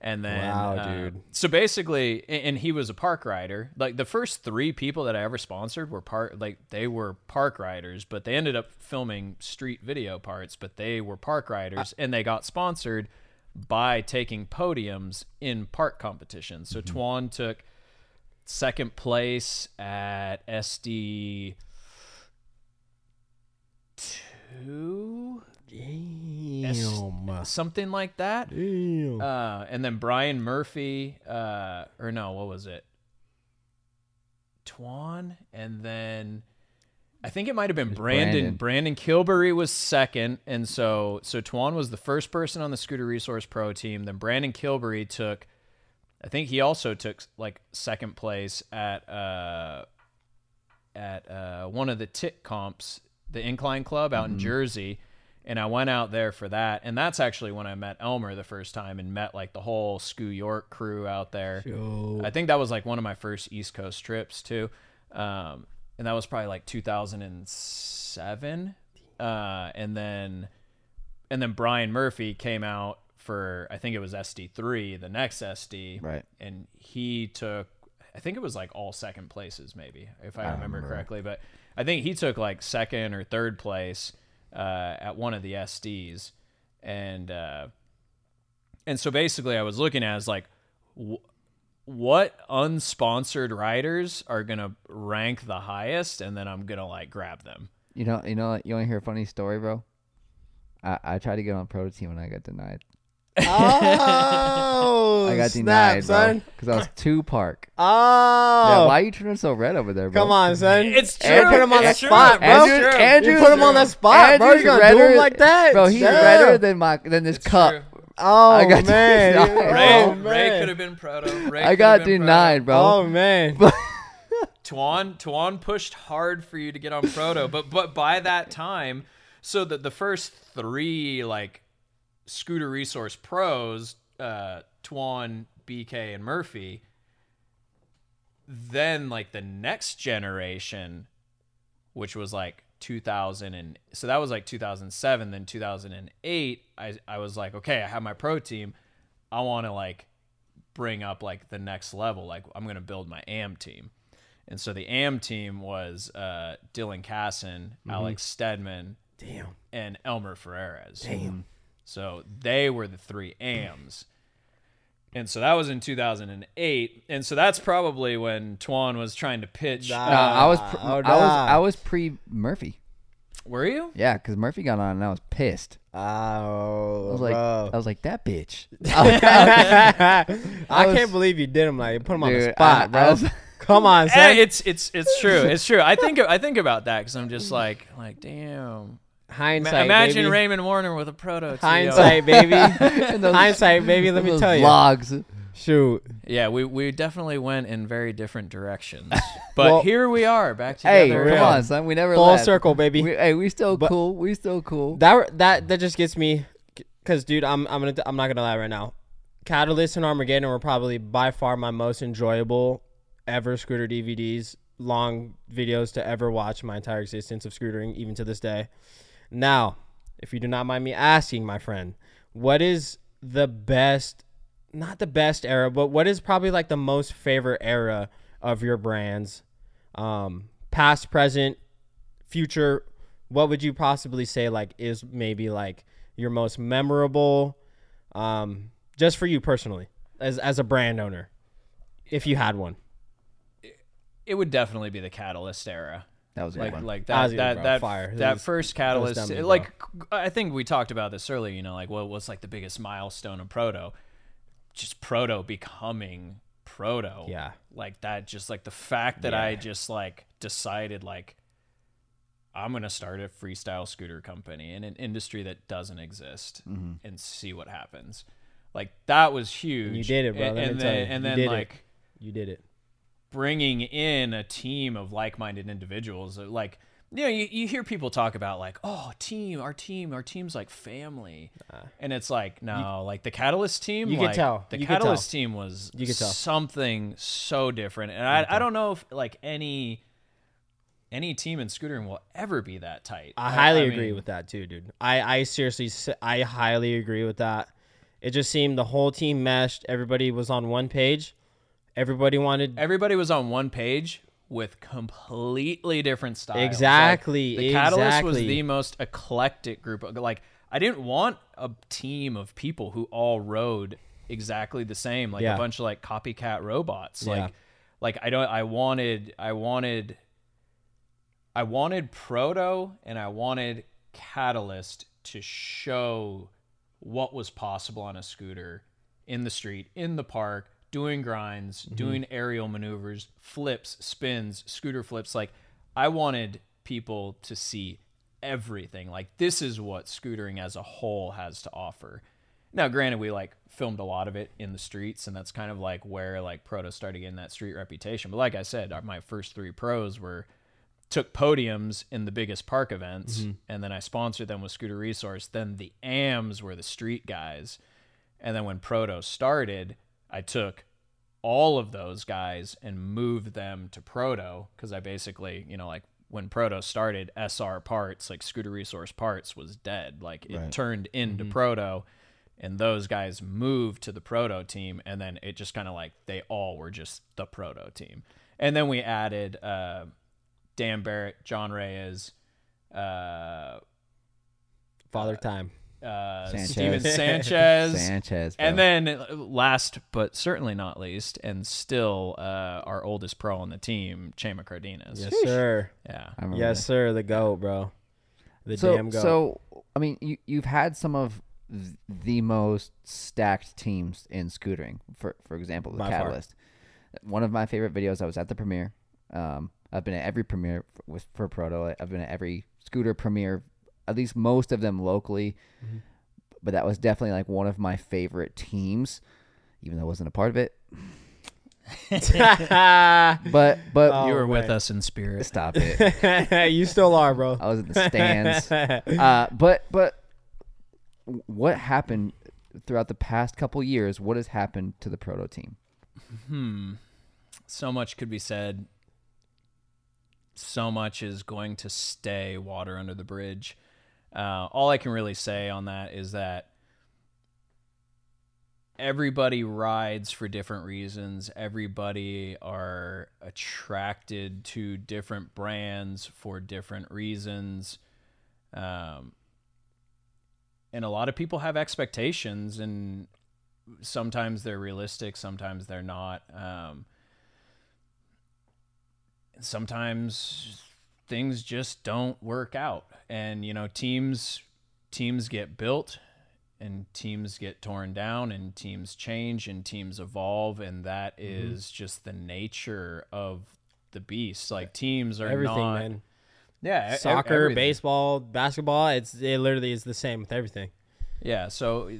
And then, Wow, uh, dude. So basically, and he was a park rider. Like the first three people that I ever sponsored were park, like they were park riders, but they ended up filming street video parts. But they were park riders, and they got sponsored by taking podiums in park competitions. So Tuan took second place at SD two, Damn. something like that. Damn. Uh, and then Brian Murphy, uh, or no, what was it? Twan, and then I think it might have been Brandon. Brandon. Brandon Kilbury was second, and so so Twan was the first person on the Scooter Resource Pro team. Then Brandon Kilbury took, I think he also took like second place at uh at uh one of the tit comps, the Incline Club out in Jersey. And I went out there for that, and that's actually when I met Elmer the first time and met like the whole Scoo York crew out there. I think that was like one of my first East Coast trips too, um, and that was probably like 2007. Uh, and then, and then Brian Murphy came out for I think it was SD3, the next SD, Right. and he took I think it was like all second places maybe if I, remember, correctly, but I think he took like second or third place uh, at one of the SDs, and uh, and so basically I was looking at it like. wh- what unsponsored riders are gonna rank the highest, and then I'm gonna like grab them. You know, you know, you want to hear a funny story, bro? I, I tried to get on pro team and I got denied. Oh, I got snap, denied, bro, son. because I was too park. Oh, Yeah, why are you turning so red over there, bro? come on, son. It's You put him on the It's true. spot, bro. Andrew, It's. Andrew, You put him on the spot, bro. Andrew's You gonna do redder- him like that, bro? He's Damn. redder than my than this cup. true. Oh I got man, denied. Ray, oh, Ray man. could have been proto. Ray I could got have been denied, bro. Oh man, Proto. Tuan Tuan pushed hard for you to get on proto, but but by that time, so that the first three like scooter resource pros, uh, Tuan, BK, and Murphy. Then like the next generation, which was like 2000 and so that was like 2007 then 2008 I I was like okay I have my pro team I want to like bring up like the next level like I'm going to build my AM team and so the AM team was uh Dylan Casson Alex Stedman damn. and Elmer Ferreras damn so they were the three AMs and so that was in 2008 and so that's probably when Twan was trying to pitch Nah. No, I was pr- Oh, I was. I was pre Murphy. were you Yeah, because Murphy got on and I was pissed. Oh, I was like, bro. I was like that bitch. I, was- can't believe you did him like you put him on the spot, I- bro. I was- Come on, Eh, son. it's it's it's true. It's true. I think I think about that because I'm just like like damn. Ma- Hindsight, imagine baby. Raymond Warner with a proto. Hindsight, baby. Hindsight, baby. Let me tell you. vlogs. Shoot. Yeah, we we definitely went in very different directions, but Well- here we are back together. Hey, together. come real. on, son. We never Full left. circle, baby. We, hey, we still But- cool. We still cool. That that that just gets me, cause dude, I'm I'm gonna I'm not gonna lie right now. Catalyst and Armageddon were probably by far my most enjoyable ever scooter DVDs, long videos to ever watch my entire existence of scootering, even to this day. Now, if you do not mind me asking, my friend, what is the best, not the best era, but what is probably like the most favorite era of your brands, um, past, present, future? What would you possibly say like is maybe like your most memorable, um, just for you personally, as as a brand owner, if you had one? it would definitely be the Catalyst era. That was a good Like one. like that that bro, that, fire. that was- first Catalyst. like I think we talked about this earlier. You know, like what was like the biggest milestone of Proto? Just Proto becoming Proto. Yeah. Like that. Just like the fact that I just like decided like I'm gonna start a freestyle scooter company in an industry that doesn't exist mm-hmm. and see what happens. Like that was huge. you did it, bro. And, and then and then did it. like You did it. Bringing in a team of like-minded individuals uh, like you know you, you hear people talk about like oh team our team our team's like family and it's like no like the catalyst team you could like, tell. the You catalyst tell. team was You could tell. something so different and I, I don't know if like any any team in scootering will ever be that tight I highly I agree with that too, dude. I I seriously i highly agree with that. It just seemed the whole team meshed. Everybody was on one page. Everybody wanted everybody was on one page with completely different styles. Like, Exactly, the Catalyst was the most eclectic group. Of, like, I didn't want a team of people who all rode exactly the same, like Yeah. a bunch of like copycat robots. Yeah. Like, like I don't. I wanted. I wanted. I wanted Proto and I wanted Catalyst to show what was possible on a scooter in the street, in the park, doing grinds, mm-hmm. doing aerial maneuvers, flips, spins, scooter flips. Like, I wanted people to see everything. Like, this is what scootering as a whole has to offer. Now, granted, we like filmed a lot of it in the streets, and that's kind of like where like Proto started getting that street reputation. But like I said, our, my first three pros were took podiums in the biggest park events, mm-hmm. and then I sponsored them with Scooter Resource. Then the AMs were the street guys, and then when Proto started, I took all of those guys and moved them to Proto because I basically, you know, like when Proto started, SR parts, like Scooter Resource parts, was dead. Like it Right. turned into Proto, and those guys moved to the Proto team, and then it just kind of like they all were just the Proto team. And then we added uh, Dan Barrett, John Reyes, uh, Father Time. Uh, Sanchez. Steven Sanchez, Sanchez, bro. and then uh, last but certainly not least, and still uh, our oldest pro on the team, Chema Cardenas. Yes, sir. Yeah. Yes, that. sir. The goat, bro. The so, damn goat. So, I mean, you you've had some of the most stacked teams in scootering. For for example, the By far. Catalyst. One of my favorite videos. I was at the premiere. Um, I've been at every premiere f- with for Proto. I've been at every scooter premiere, at least most of them locally. Mm-hmm. But that was definitely like one of my favorite teams, even though I wasn't a part of it. But but Oh, you were with man. us in spirit. stop it. you still are, bro. I was in the stands. uh, but but what happened throughout the past couple years? What has happened to the proto team? Hmm. So much could be said. So much is going to stay water under the bridge. Uh, all I can really say on that is that everybody rides for different reasons. Everybody are attracted to different brands for different reasons. Um, and a lot of people have expectations, and sometimes they're realistic, sometimes they're not. Um, sometimes things just don't work out, and you know teams teams get built, and teams get torn down, and teams change, and teams evolve, and that Mm-hmm. is just the nature of the beast. Like teams are Everything, not, man. yeah, Soccer, everything. baseball, basketball. It's it literally is the same with everything. Yeah, so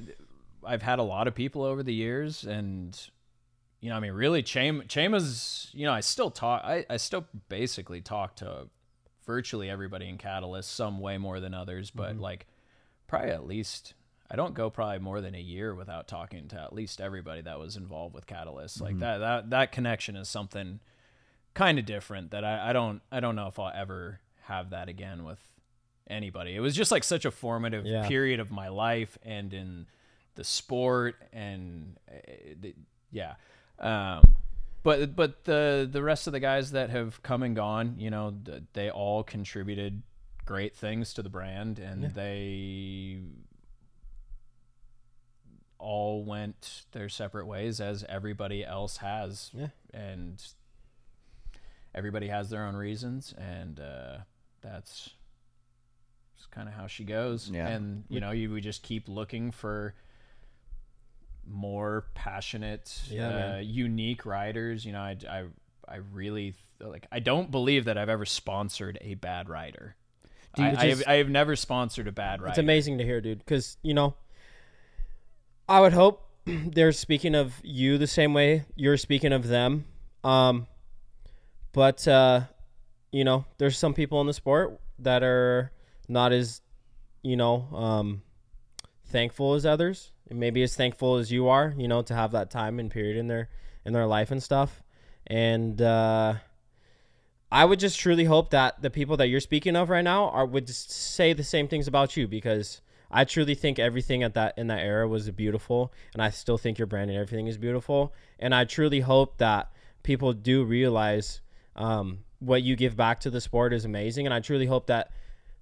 I've had a lot of people over the years, and you know, I mean, really, Cham Chama's. You know, I still talk. I, I still basically talk to virtually everybody in Catalyst, some way more than others, but like probably at least. I don't go probably more than a year without talking to at least everybody that was involved with Catalyst. Like that, that, that connection is something kind of different that I, I don't, I don't know if I'll ever have that again with anybody. It was just like such a formative Yeah. period of my life and in the sport and uh, the- yeah. Um, but but the the rest of the guys that have come and gone, you know, they all contributed great things to the brand, and they all went their separate ways as everybody else has. Yeah. And everybody has their own reasons, and uh, that's just kind of how she goes. Yeah. And you know, you we just keep looking for more passionate, Yeah, uh, unique riders. You know, I, I, I really like. I don't believe that I've ever sponsored a bad rider. You I, I, have, I have never sponsored a bad rider. It's amazing to hear, dude. Because you know, I would hope they're speaking of you the same way you're speaking of them. Um, but uh, you know, there's some people in the sport that are not as, you know, um, thankful as others, and maybe as thankful as you are. You know, to have that time and period in their in their life and stuff. And uh, I would just truly hope that the people that you're speaking of right now are would say the same things about you because I truly think everything at that in that era was beautiful, and I still think your brand and everything is beautiful. And I truly hope that people do realize um, what you give back to the sport is amazing. And I truly hope that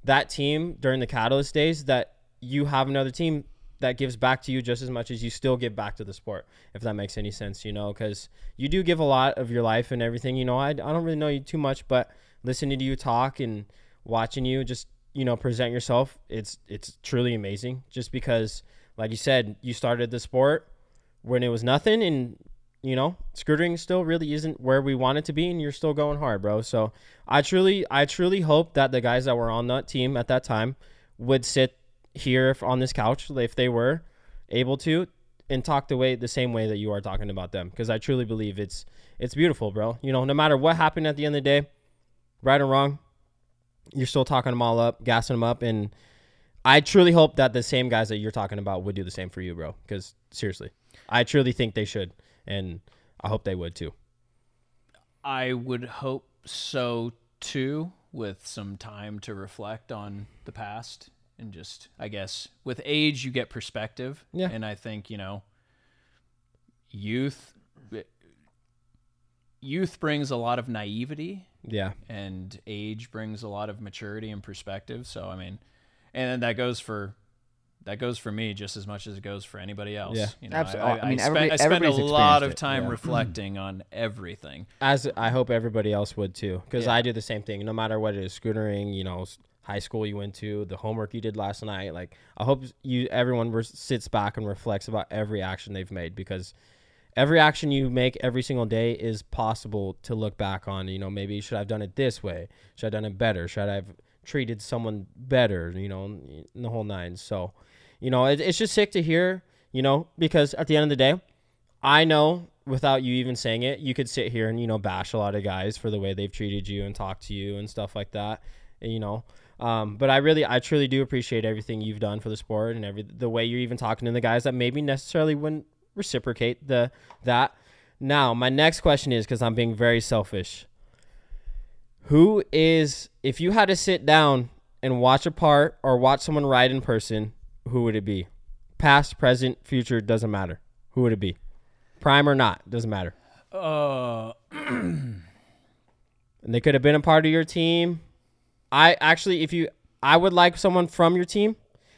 that team during the Catalyst days that you have another team that gives back to you just as much as you still give back to the sport, if that makes any sense, you know, because you do give a lot of your life and everything. You know, I, I don't really know you too much, but listening to you talk and watching you just, you know, present yourself, it's it's truly amazing. Just because, like you said, you started the sport when it was nothing, and you know, scootering still really isn't where we want it to be, and you're still going hard, bro. So I truly, I truly hope that the guys that were on that team at that time would sit here on this couch if they were able to and talk the way the same way that you are talking about them because I truly believe it's it's beautiful, bro. You know, no matter what happened at the end of the day, right or wrong, you're still talking them all up, gassing them up, and I truly hope that the same guys that you're talking about would do the same for you, bro. Because seriously, I truly think they should, and I hope they would too. I would hope so too, with some time to reflect on the past and just, I guess, with age, you get perspective. Yeah. And I think, you know, youth. Youth brings a lot of naivety, Yeah, and age brings a lot of maturity and perspective. So, I mean, and that goes for that goes for me just as much as it goes for anybody else. Yeah. you know, Abso- I, I, I mean, I spend, I spend a lot of time yeah. reflecting on everything. as I hope everybody else would too, because Yeah. I do the same thing. No matter what it is, scootering, you know, s- high school you went to, the homework you did last night. Like I hope you everyone re- sits back and reflects about every action they've made because every action you make every single day is possible to look back on. You know, maybe should I have done it this way? Should I have done it better? Should I have treated someone better? You know, the whole nine. So, you know, it, it's just sick to hear. You know, because at the end of the day, I know without you even saying it, you could sit here and you know bash a lot of guys for the way they've treated you and talked to you and stuff like that. You know, um, but I really, I truly do appreciate everything you've done for the sport and every the way you're even talking to the guys that maybe necessarily wouldn't reciprocate the that. Now, my next question is because I'm being very selfish. Who is if you had to sit down and watch a part or watch someone ride in person, who would it be? Past, present, future doesn't matter. Who would it be? Prime or not doesn't matter. Uh, And they could have been a part of your team. I actually, if you, I would like someone from your team,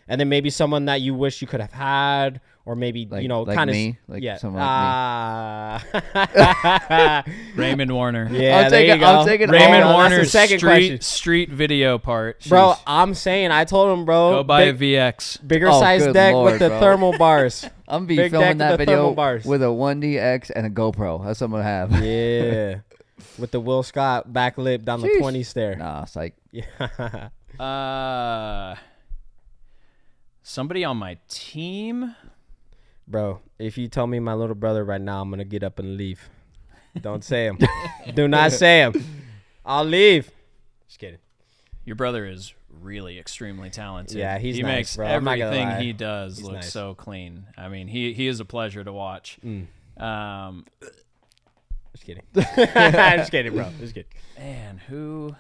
and then maybe someone that you wish you could have had, or maybe Like- you know, like kind of? Like yeah, someone like me? Ah. Raymond Warner. yeah, I'll there take you it- I'll go. take it Raymond all. That's the Warner's second street question. street video part. bro. Jeez. I'm saying, I told him, bro, go buy big- a VX. bigger Oh, size deck lord, with the bro. thermal bars. I'm be Big filming that with video bars. with a 1DX and a GoPro. That's what I'm gonna have. yeah, with the Will Scott back lip down the 20 stair. nah, it's like Yeah. Uh, somebody on my team. Bro, if you tell me my little brother right now, I'm gonna get up and leave. Don't say him. Do not say him. I'll leave. Just kidding. Your brother is really extremely talented. Yeah, he's he nice, makes bro. I'm not gonna everything he does He's look nice. so clean. I mean, he he is a pleasure to watch. Mm. Um, Just kidding. Just kidding, bro. Just kidding. man, who?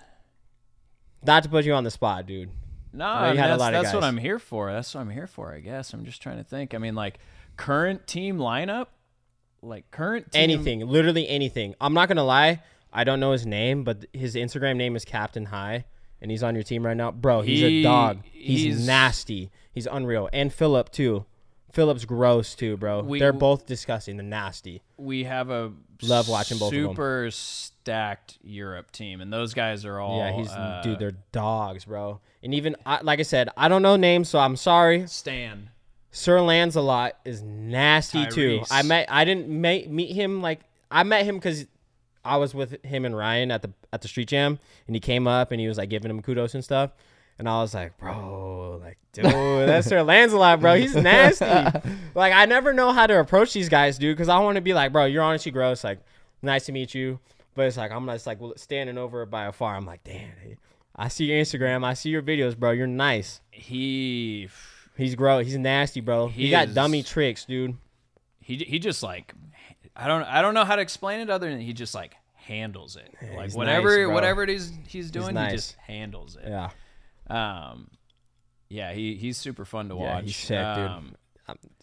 Not to put you on the spot, dude. No, I you mean, had a that's, lot of that's what. I'm here for. That's what I'm here for. I guess I'm just trying to think. I mean, like current team lineup, like current team, Anything, literally anything. I'm not gonna lie. I don't know his name, but his Instagram name is Captain High, and he's on your team right now, bro. He's He- a dog. He's, he's- nasty. He's unreal. And Philip too. Philip's gross too, bro. We- They're both disgusting. They're nasty. We have a Love watching both of 'em. super stacked Europe team, and those guys are all yeah, he's uh, dude. They're dogs, bro. And even I, like I said, I don't know names, so I'm sorry. Stan. Sir Lancelot is nasty too. I met I didn't ma- meet him like I met him because I was with him and Ryan at the at the street jam, and he came up and he was like giving him kudos and stuff, and I was like, bro, like dude, that's Sir Lancelot, bro. He's nasty. like I never know how to approach these guys, dude, because I want to be like, bro, you're honestly gross. Like, nice to meet you, but it's like I'm just like standing over by afar. I'm like, damn. I see your Instagram. I see your videos, bro. You're nice. He He's gross. He's nasty, bro. He, He got is- dummy tricks, dude. he he just like I don't I don't know how to explain it other than he just like handles it. like whatever nice, whatever it is he's doing, nice. he just handles it. Yeah. Um, yeah, he he's super fun to Yeah, watch. he's sick, dude. Um,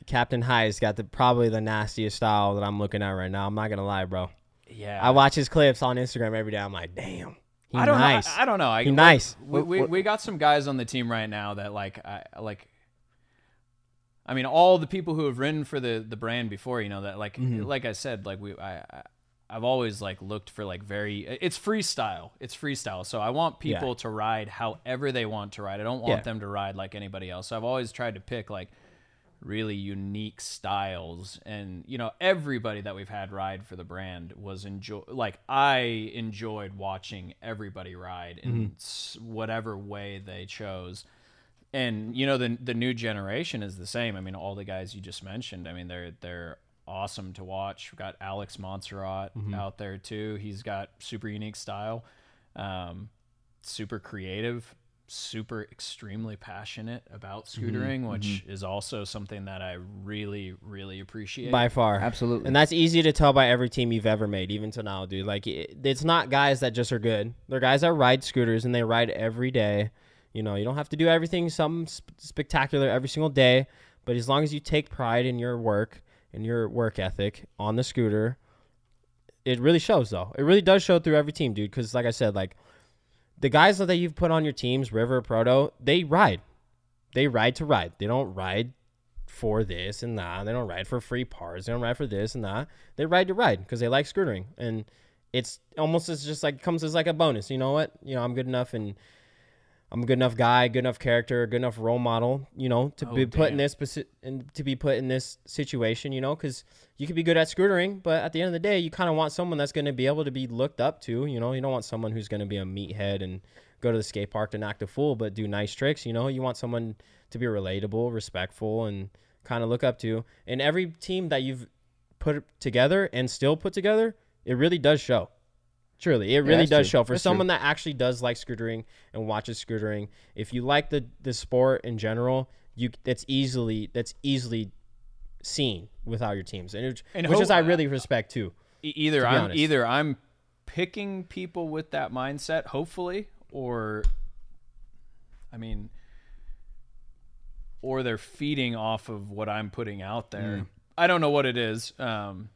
Captain High's got the probably the nastiest style that I'm looking at right now. I'm not gonna lie, bro. Yeah, I watch his clips on Instagram every day. I'm like, damn. He I don't nice. know. I, I don't know. I, He nice. We, we, we got some guys on the team right now that like I like. I mean, all the people who have written for the the brand before, you know that like Mm-hmm. like I said, like we I. I've always like looked for like very it's freestyle. It's freestyle. So I want Yeah. people to ride however they want to ride. I don't want Yeah. them to ride like anybody else. So I've always tried to pick like really unique styles and you know everybody that we've had ride for the brand was enjoy like i enjoyed watching everybody ride in mm-hmm. s- whatever way they chose and you know the the new generation is the same i mean all the guys you just mentioned i mean they're they're awesome to watch we've got alex montserrat mm-hmm. out there too he's got super unique style um super creative, super extremely passionate about mm-hmm. scootering, mm-hmm. which is also something that I really, really appreciate. by far. Absolutely. And that's easy to tell by every team you've ever made, even to now, dude. Like, it, it's not guys that just are good. They're guys that ride scooters and they ride every day. You know, you don't have to do everything some sp- spectacular every single day, but as long as you take pride in your work and your work ethic on the scooter, it really shows, though. It really does show through every team, dude. Because, like I said, like the guys that you've put on your teams, River, Proto, they ride. They ride to ride. They don't ride for this and that. They don't ride for free parts. They don't ride for this and that. They ride to ride because they like scootering, and it's almost as just like comes as like a bonus. You know what? You know, I'm good enough, and I'm a good enough guy, good enough character, good enough role model. You know, to Oh, be put in this and to be put in this situation. You know, because you could be good at scootering, but at the end of the day, you kind of want someone that's going to be able to be looked up to. You know, you don't want someone who's going to be a meathead and go to the skate park and act a fool, but do nice tricks. You know, you want someone to be relatable, respectful, and kind of look up to. And every team that you've put together and still put together, it really does show. Truly, it really that's does true. show for That's true. someone that actually does like scootering and watches scootering. If you like the the sport in general, you that's easily that's easily seen without your teams, and, it, And which ho- is I really respect too. Either be I'm honest. either I'm picking people with that mindset, hopefully, or I mean, or they're feeding off of what I'm putting out there. Mm. I don't know what it is, um,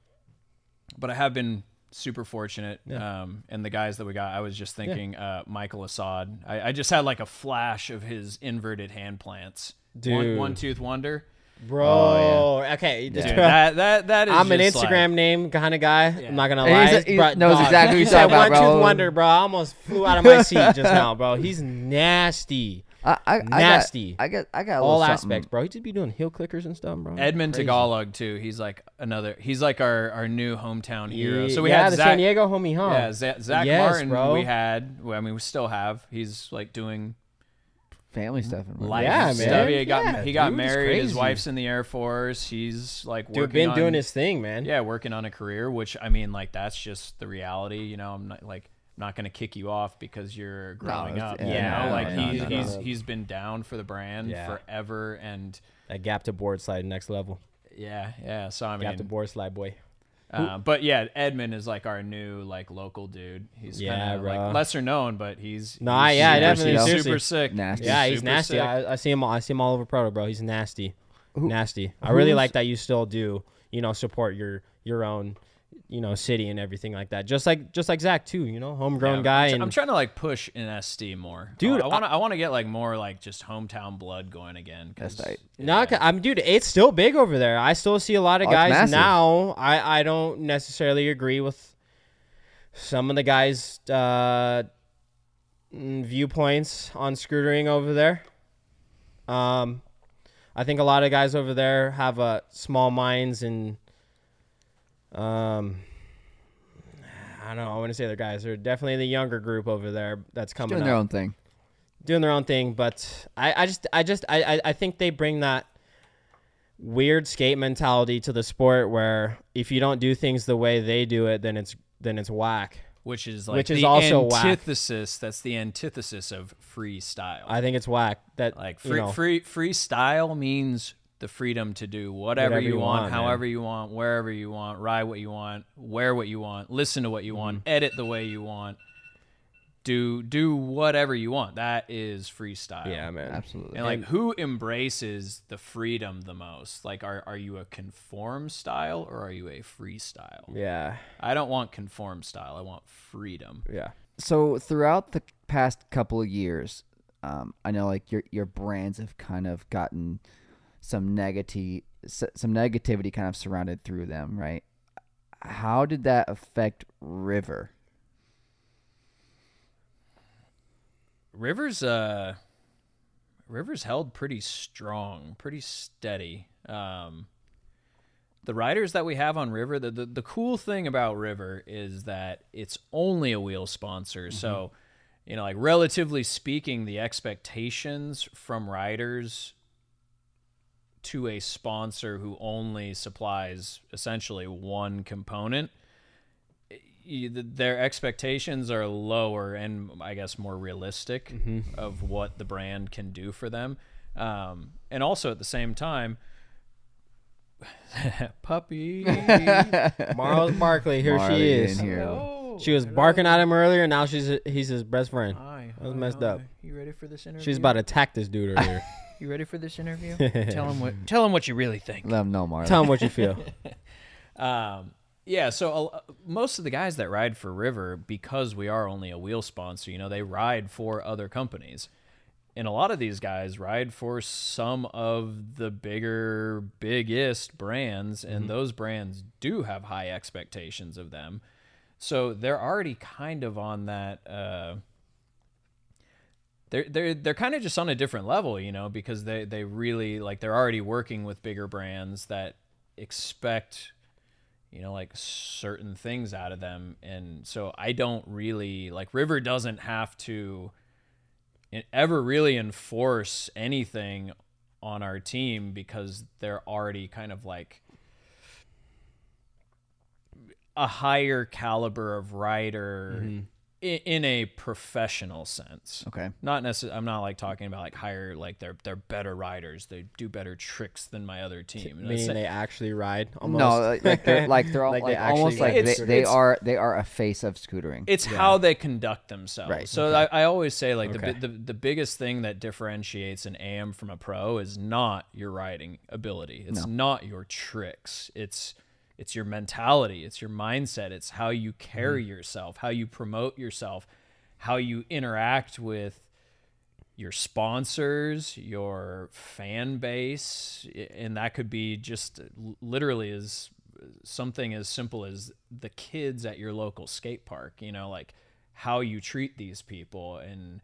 but I have been super fortunate. Um, and the guys that we got, I was just thinking, uh, Michael Assad. I, I just had like a flash of his inverted hand plants. Dude. one tooth wonder. Bro, okay, just Dude, that that that is. I'm an just, like- Instagram name kind of guy. I'm not gonna lie. he's- he Bro, knows dog, exactly who you you're said talking about, one tooth wonder, bro. I almost flew out of my seat just now, bro. He's nasty. I, I, Nasty. I got, I got, I got a All little aspects, bro. He just be doing heel clickers and stuff, bro. Edmund Crazy. Tagalog too. He's like another. He's like our our new hometown hero. So we yeah, had the Zach. San Diego homie, huh? Yeah, Zach, Zach Yes, Martin. bro. We had. I mean, we still have. He's like doing Family stuff. and life Yeah, man. stuff. He got Yeah, he got dude, married. His wife's in the Air Force. He's like Dude, been on, doing his thing, man. Yeah, working on a career. Which I mean, like that's just the reality. You know, I'm not like. I'm not gonna kick you off because you're growing it's- up. yeah, you no, know, like no, he's no, he's he's been down for the brand Yeah. forever, and That gap to board slide next level. yeah, yeah. So I mean, Gap to board slide, boy. Uh, but yeah, Edmund is like our new like local dude. He's Yeah, kind of like lesser known, but he's No, I- he's yeah, super, definitely, he's super sick. Nasty. Yeah, he's super nasty. sick. I, I see him. I see him all over Proto, bro. He's nasty, nasty. I really like that you still do, you know, support your your own, you know, city and everything like that. Just like just like Zach too, you know, homegrown Yeah, guy. I'm, tr- and I'm trying to like push in SD more, Dude, I want to I, want to get like more like just hometown blood going again. 'cause- That's tight. No, ca- I'm dude. It's still big over there. I still see a lot of Oh, guys now. I I don't necessarily agree with some of the guys' uh, mm, viewpoints on scootering over there. Um, I think a lot of guys over there have uh, small minds and um, I don't know. I want to say they're guys. They're definitely the younger group over there that's coming Doing up their own thing. doing their own thing, but I, I just I just I, I- I think they bring that weird skate mentality to the sport where if you don't do things the way they do it, then it's then it's whack. which is like Which is the also whack. antithesis. That's the antithesis of freestyle. I think it's whack. That like you know, free freestyle means the freedom to do whatever, Whatever you, you want, want, man. however you want, wherever you want, ride what you want, wear what you want, listen to what you want, Mm-hmm. edit the way you want. Do do whatever you want. That is freestyle. yeah, man. Absolutely. And like who embraces the freedom the most? Like are are you a conform style or are you a freestyle? Yeah, I don't want conform style. I want freedom. yeah. so throughout the past couple of years, um, I know like your your brands have kind of gotten some negative some negativity kind of surrounded through them, right? How did that affect River? Rivers uh Rivers held pretty strong, pretty steady. Um the riders that we have on River, the, the the cool thing about River is that it's only a wheel sponsor. So, you know, like relatively speaking, the expectations from riders to a sponsor who only supplies essentially one component their expectations are lower and I guess more realistic of what the brand can do for them. Um, and also at the same time, puppy. Marls Barkley, here Marley she is. here. Hello. She was barking at him earlier, and now she's he's his best friend. Hi. That was hi, messed hi. up. You ready for this interview? She's about to attack this dude earlier. You ready for this interview? tell him what. Tell him what you really think. Let them know, Marley. Tell him what you feel. Um, yeah, so uh, most of the guys that ride for River, because we are only a wheel sponsor, you know, they ride for other companies. And a lot of these guys ride for some of the bigger, biggest brands, and those brands do have high expectations of them. So they're already kind of on that. Uh, they're they're they're kind of just on a different level, you know, because they they really like they're already working with bigger brands that expect you know like certain things out of them. And so I don't really like River doesn't have to ever really enforce anything on our team because they're already kind of like a higher caliber of rider i- in a professional sense. Okay. Not necessarily. I'm not like talking about like higher, like they're they're better riders. They do better tricks than my other team. You know, Meaning they actually ride. Almost. No, like, like they're like they're all, Like like, they almost like they, they are they are a face of scootering. it's how they conduct themselves. Right, So I, I always say like Okay. the, the the biggest thing that differentiates an AM from a pro is not your riding ability. It's not your tricks. It's it's your mentality. It's your mindset. It's how you carry mm. yourself, how you promote yourself, how you interact with your sponsors, your fan base, and that could be just uh, literally as uh, something as simple as the kids at your local skate park, you know, like how you treat these people and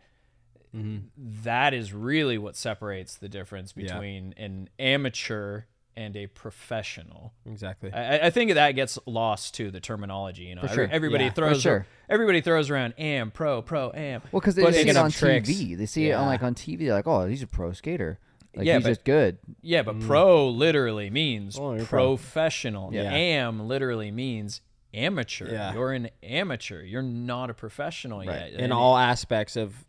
mm-hmm. that is really what separates the difference Yeah. between an amateur and a professional. exactly. I, I think that gets lost to The terminology, you know, For sure. everybody Yeah, for throws sure. everybody throws around am pro pro am. well, because they But see it on tricks. TV. They see it on like on TV. They're like, oh, he's a pro skater. Like Yeah, he's but- just good. Yeah, but mm. pro literally means Oh, you're pro. professional. Yeah. Am literally means amateur. Yeah. You're an amateur. You're not a professional Right. yet. in And all aspects of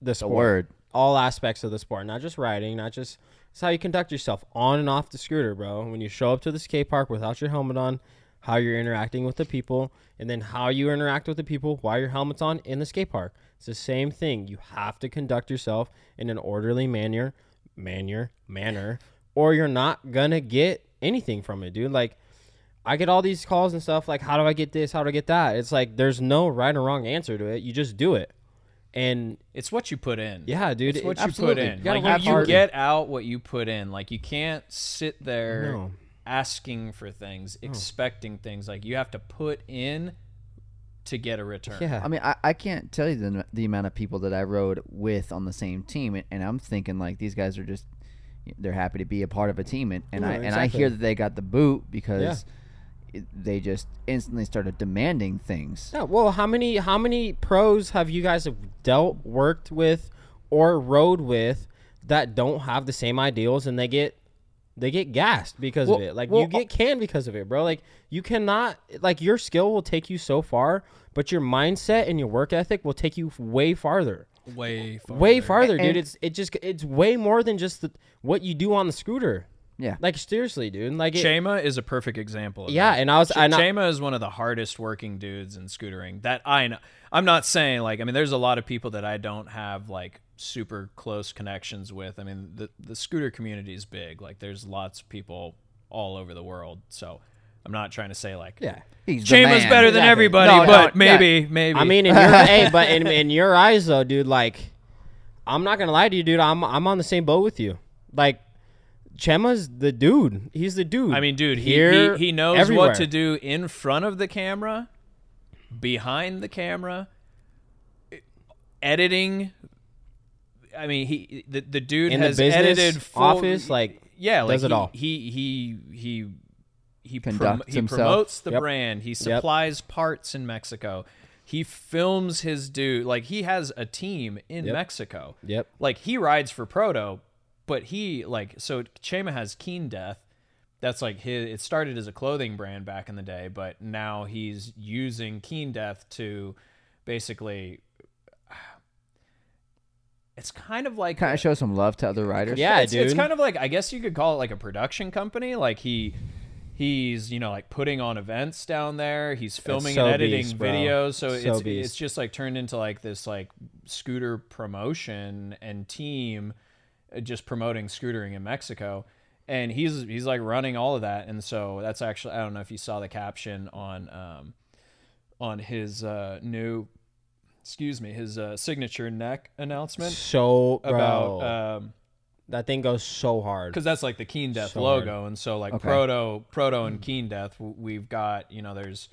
the The sport. word. All aspects of the sport, not just riding, not just it's how you conduct yourself on and off the scooter, bro. When you show up to the skate park without your helmet on, how you're interacting with the people, and then how you interact with the people while your helmet's on in the skate park. It's the same thing. You have to conduct yourself in an orderly manner, manner, manner, or you're not gonna get anything from it, dude. Like I get all these calls and stuff like, how do I get this? How do I get that? It's like there's no right or wrong answer to it. You just do it. And it's what you put in. yeah, dude, It's what it- you absolutely. put in. You gotta like you, you get out what you put in. Like you can't sit there No. asking for things, expecting things. Like you have to put in to get a return. Yeah. I mean, I, I can't tell you the, the amount of people that I rode with on the same team, and, and I'm thinking like these guys are just they're happy to be a part of a team, and, and Yeah, I and I hear that they got the boot because it, they just instantly started demanding things. Yeah, well, how many how many pros have you guys dealt, worked with, or rode with that don't have the same ideals and they get they get gassed because of it? Like well, you get uh, canned because of it, bro. Like you cannot like your skill will take you so far, but your mindset and your work ethic will take you way farther. Way farther. Way farther, dude. It's it just it's way more than just the, what you do on the scooter. Yeah, Like seriously, dude. Like it, Chema is a perfect example. Of yeah, that. and I was Ch- and I, Chema is one of the hardest working dudes in scootering that I know. I'm not saying like I mean there's a lot of people that I don't have like super close connections with. I mean the the scooter community is big. Like there's lots of people all over the world. So I'm not trying to say like yeah. He's the better than Exactly. everybody, No, no, but yeah. maybe maybe I mean, in your hey, but in, in your eyes though, dude, like I'm not gonna lie to you, dude. I'm I'm on the same boat with you. Like Chema's the dude. He's the dude. I mean, dude, he, Here, he, he knows everywhere. what to do in front of the camera, behind the camera, editing. I mean, he the, the dude In the has business edited full, office, like, yeah, like does it he, all. He he he he prom- Conducts he promotes the Yep. brand. He supplies parts in Mexico. He films his dude like he has a team in Yep. Mexico. Yep. Like he rides for Proto, but he like so Chema has Keen Death. That's like his. It started as a clothing brand back in the day, but now he's using Keen Death to basically. It's kind of like kind of show some love to other riders. Yeah, it's, it's kind of like I guess you could call it like a production company. Like he he's you know like putting on events down there. He's filming so and editing beast, videos. So, So it's beast. it's just like turned into like this like scooter promotion and team just promoting scootering in Mexico. And he's he's like running all of that. And so that's actually I don't know if you saw the caption on um on his uh new excuse me his uh, signature neck announcement so bro, about um that thing goes so hard. because that's like the Keen Death So logo, and so like Okay. Proto, Proto, and Keen Death, we've got you know there's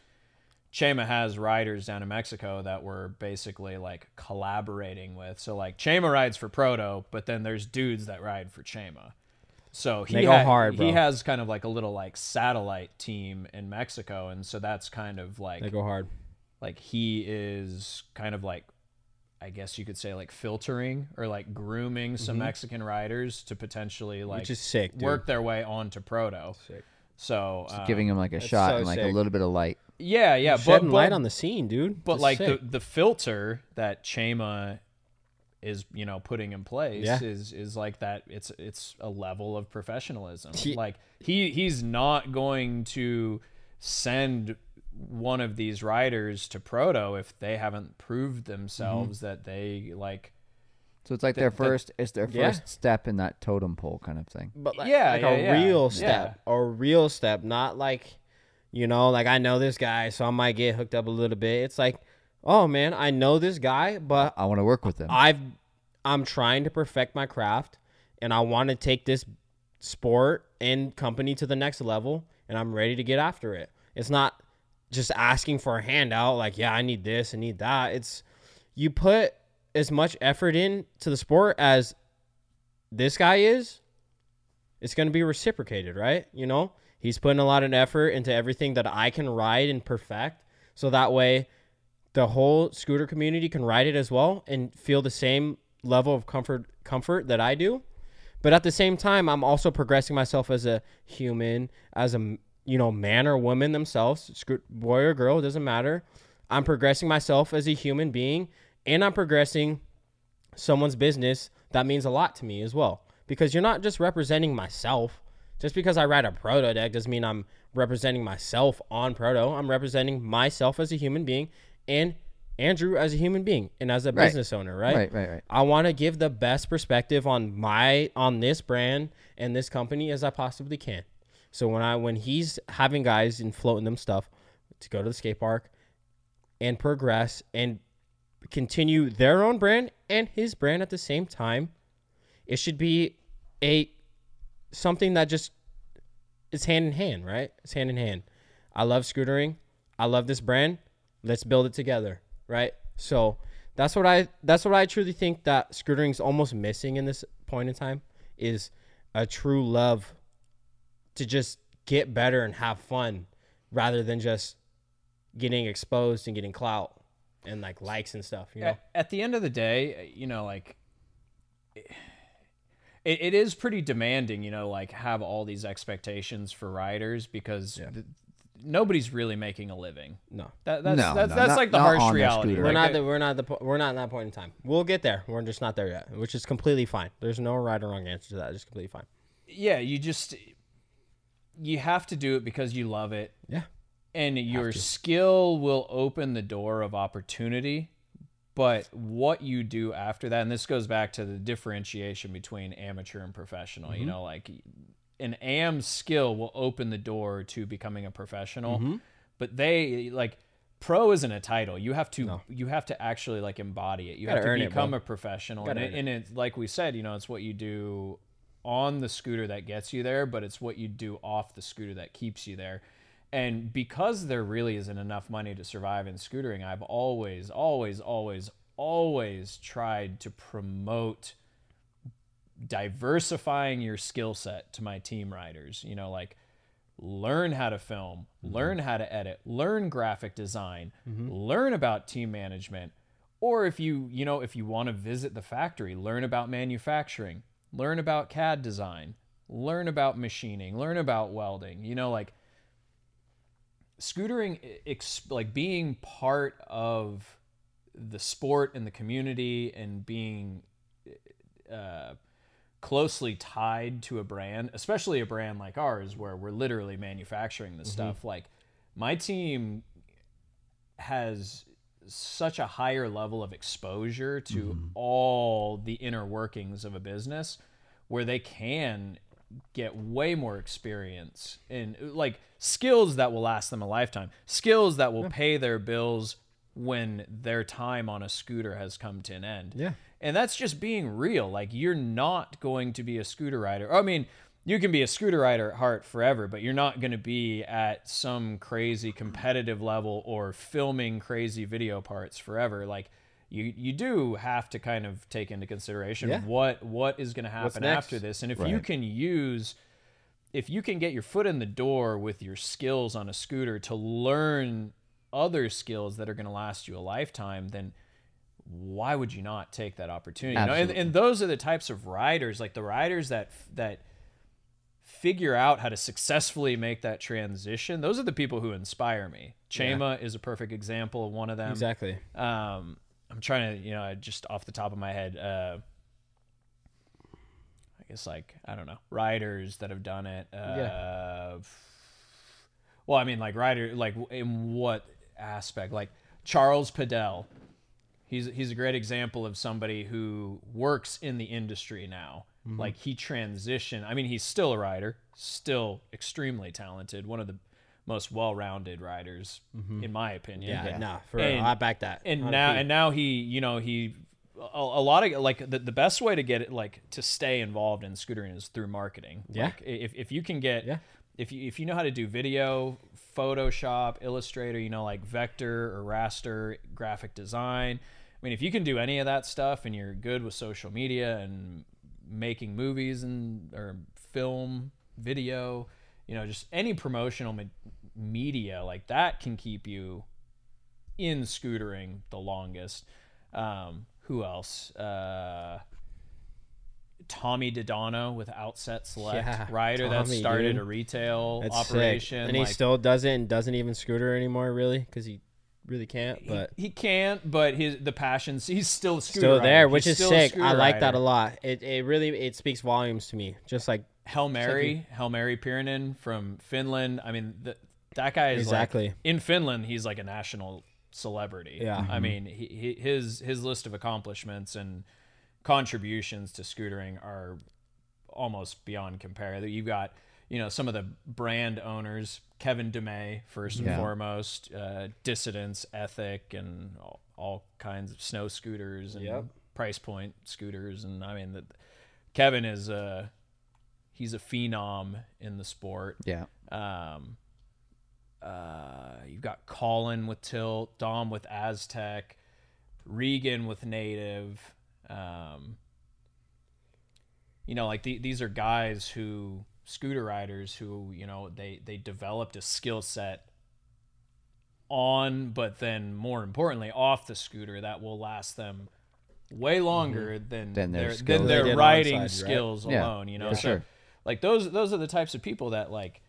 Chema has riders down in Mexico that we're basically like collaborating with. So like Chema rides for Proto, but then there's dudes that ride for Chema. So he They go ha- hard, he has kind of like a little like satellite team in Mexico, and so that's kind of like They go hard. like he is kind of like I guess you could say like filtering or like grooming some Mexican riders to potentially like Mm-hmm. Which is sick, work their way onto proto. Sick. So um, giving him like a shot so and like a little bit of light. Yeah, yeah, but, Shedding but, light on the scene, dude. but It's like the sick. the filter that Chema is you know putting in place Yeah. is is like that it's it's a level of professionalism He- like he he's not going to send one of these riders to proto if they haven't proved themselves mm-hmm. that they like So it's like their the- first. It's their Yeah. first step in that totem pole kind of thing. but like, Yeah, like yeah, a yeah. real Yeah. step, a real step, not like, you know, like I know this guy, so I might get hooked up a little bit. It's like, oh man, I know this guy, but I want to work with them. I've, I'm trying to perfect my craft, and I want to take this sport and company to the next level, and I'm ready to get after it. It's not just asking for a handout, like, yeah, I need this, I need that. It's you put as much effort in to the sport as this guy is, it's going to be reciprocated, right? You know, he's putting a lot of effort into everything that I can ride and perfect. So that way, the whole scooter community can ride it as well and feel the same level of comfort comfort that I do. But at the same time, I'm also progressing myself as a human, as a you know man or woman themselves, boy or girl, doesn't matter. I'm progressing myself as a human being, and I'm progressing someone's business that means a lot to me as well. Because you're not just representing myself. Just because I ride a proto deck doesn't mean I'm representing myself on proto. I'm representing myself as a human being and Andrew as a human being and as a Right. business owner, right? Right, right, right. I want to give the best perspective on my on this brand and this company as I possibly can. So when I when he's having guys and floating them stuff to go to the skate park and progress and continue their own brand and his brand at the same time, it should be a something that just is hand in hand, right? It's hand in hand. I love scootering. I love this brand. Let's build it together, right? So that's what I that's what I truly think that scootering is almost missing in this point in time is a true love to just get better and have fun rather than just getting exposed and getting clout and like likes and stuff, you know. At, at the end of the day, you know, like it, it is pretty demanding, you know, like have all these expectations for riders because th- nobody's really making a living. No. That, that's No, that's, no, that's not- like the harsh reality. scooter. We're Like, not the, we're not the we're not in that point in time. We'll get there. We're just not there yet, which is completely fine. There's no right or wrong answer to that. It's completely fine. yeah, you just you have to do it because you love it Yeah. and your skill will open the door of opportunity but what you do after that and this goes back to the differentiation between amateur and professional you mm-hmm. know like an am skill will open the door to becoming a professional mm-hmm. but they like pro isn't a title. You have to you have to actually like embody it. You have Gotta to earn it, become a professional Gotta and, it, earn and it's like we said you know it's what you do on the scooter that gets you there, but it's what you do off the scooter that keeps you there. And because there really isn't enough money to survive in scootering, I've always, always, always, always tried to promote diversifying your skill set to my team riders. You know, like learn how to film, mm-hmm. learn how to edit, learn graphic design, mm-hmm. learn about team management. Or if you, you know, if you want to visit the factory, learn about manufacturing, learn about CAD design, learn about machining, learn about welding. You know, like scootering, like being part of the sport and the community and being uh, closely tied to a brand, especially a brand like ours, where we're literally manufacturing this stuff. Like my team has such a higher level of exposure to all the inner workings of a business where they can get way more experience and like skills that will last them a lifetime. Skills that will pay their bills when their time on a scooter has come to an end. Yeah. and that's just being real. Like you're not going to be a scooter rider. I mean you can be a scooter rider at heart forever but you're not going to be at some crazy competitive level or filming crazy video parts forever. Like you you do have to kind of take into consideration Yeah. what what is going to happen after this. And if you can use if you can get your foot in the door with your skills on a scooter to learn other skills that are going to last you a lifetime then why would you not take that opportunity? You know? and, and those are the types of riders like the riders that that figure out how to successfully make that transition those are the people who inspire me. Chema is a perfect example of one of them. Exactly. um, I'm trying to, you know, just off the top of my head, uh, I guess like I don't know riders that have done it. Uh, Well, I mean, like rider, like in what aspect? Like Charles Padell. He's he's a great example of somebody who works in the industry now. Like he transitioned. I mean, he's still a rider, still extremely talented, one of the most well-rounded riders, mm-hmm. in my opinion. Yeah, nah, for And- I back that. and 100p. now and now he you know he a, a lot of like the, the best way to get it like to stay involved in scootering is through marketing Yeah. like if, if you can get Yeah. if you if you know how to do video photoshop illustrator you know like vector or raster graphic design i mean if you can do any of that stuff and you're good with social media and making movies and or film video you know just any promotional me- media like that can keep you in scootering the longest. Um, who else? Uh, Tommy Dodano with Outset Select Yeah, rider that started dude. a retail That's sick. operation. and he still does it and doesn't even scooter anymore, really, because he really can't. But he, he can't, but his the passions he's still still rider. there, which He's is sick. I like that a lot. It it really it speaks volumes to me. Just like Hel Mary, Ilmari Pirinen from Finland. I mean, th that guy is Exactly. like in Finland. He's like a national celebrity. Yeah. I mean, he, he, his his list of accomplishments and contributions to scootering are almost beyond compare. You've got you know some of the brand owners, Kevin DeMay first and Yeah. foremost, uh, Dissidents, Ethic, and all, all kinds of snow scooters and Yep. price point scooters. And I mean, the, Kevin is a he's a phenom in the sport. Yeah. Um, uh, you've got Colin with Tilt, Dom with Aztec, Regan with Native. Um, you know, like the, these are guys who scooter riders who you know they they developed a skill set on, but then more importantly off the scooter that will last them way longer than Than their their skills. than their riding side, right? skills Yeah, alone. You know, for so sure. like those those are the types of people that like.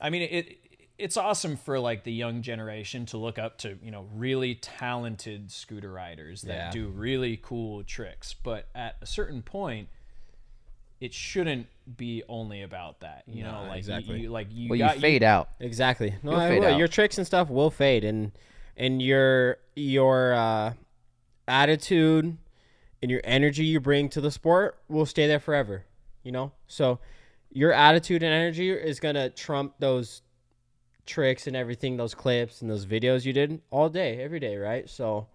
I mean, it it's awesome for like the young generation to look up to you know really talented scooter riders that Yeah. do really cool tricks, but at a certain point it shouldn't be only about that. You No, know, like exactly. you, you like you Well, got you fade out. Exactly. No, You'll I fade will. out. your tricks and stuff will fade, and and your your uh, attitude and your energy you bring to the sport will stay there forever. You know, so your attitude and energy is gonna trump those tricks and everything, those clips and those videos you did all day, every day, right? So.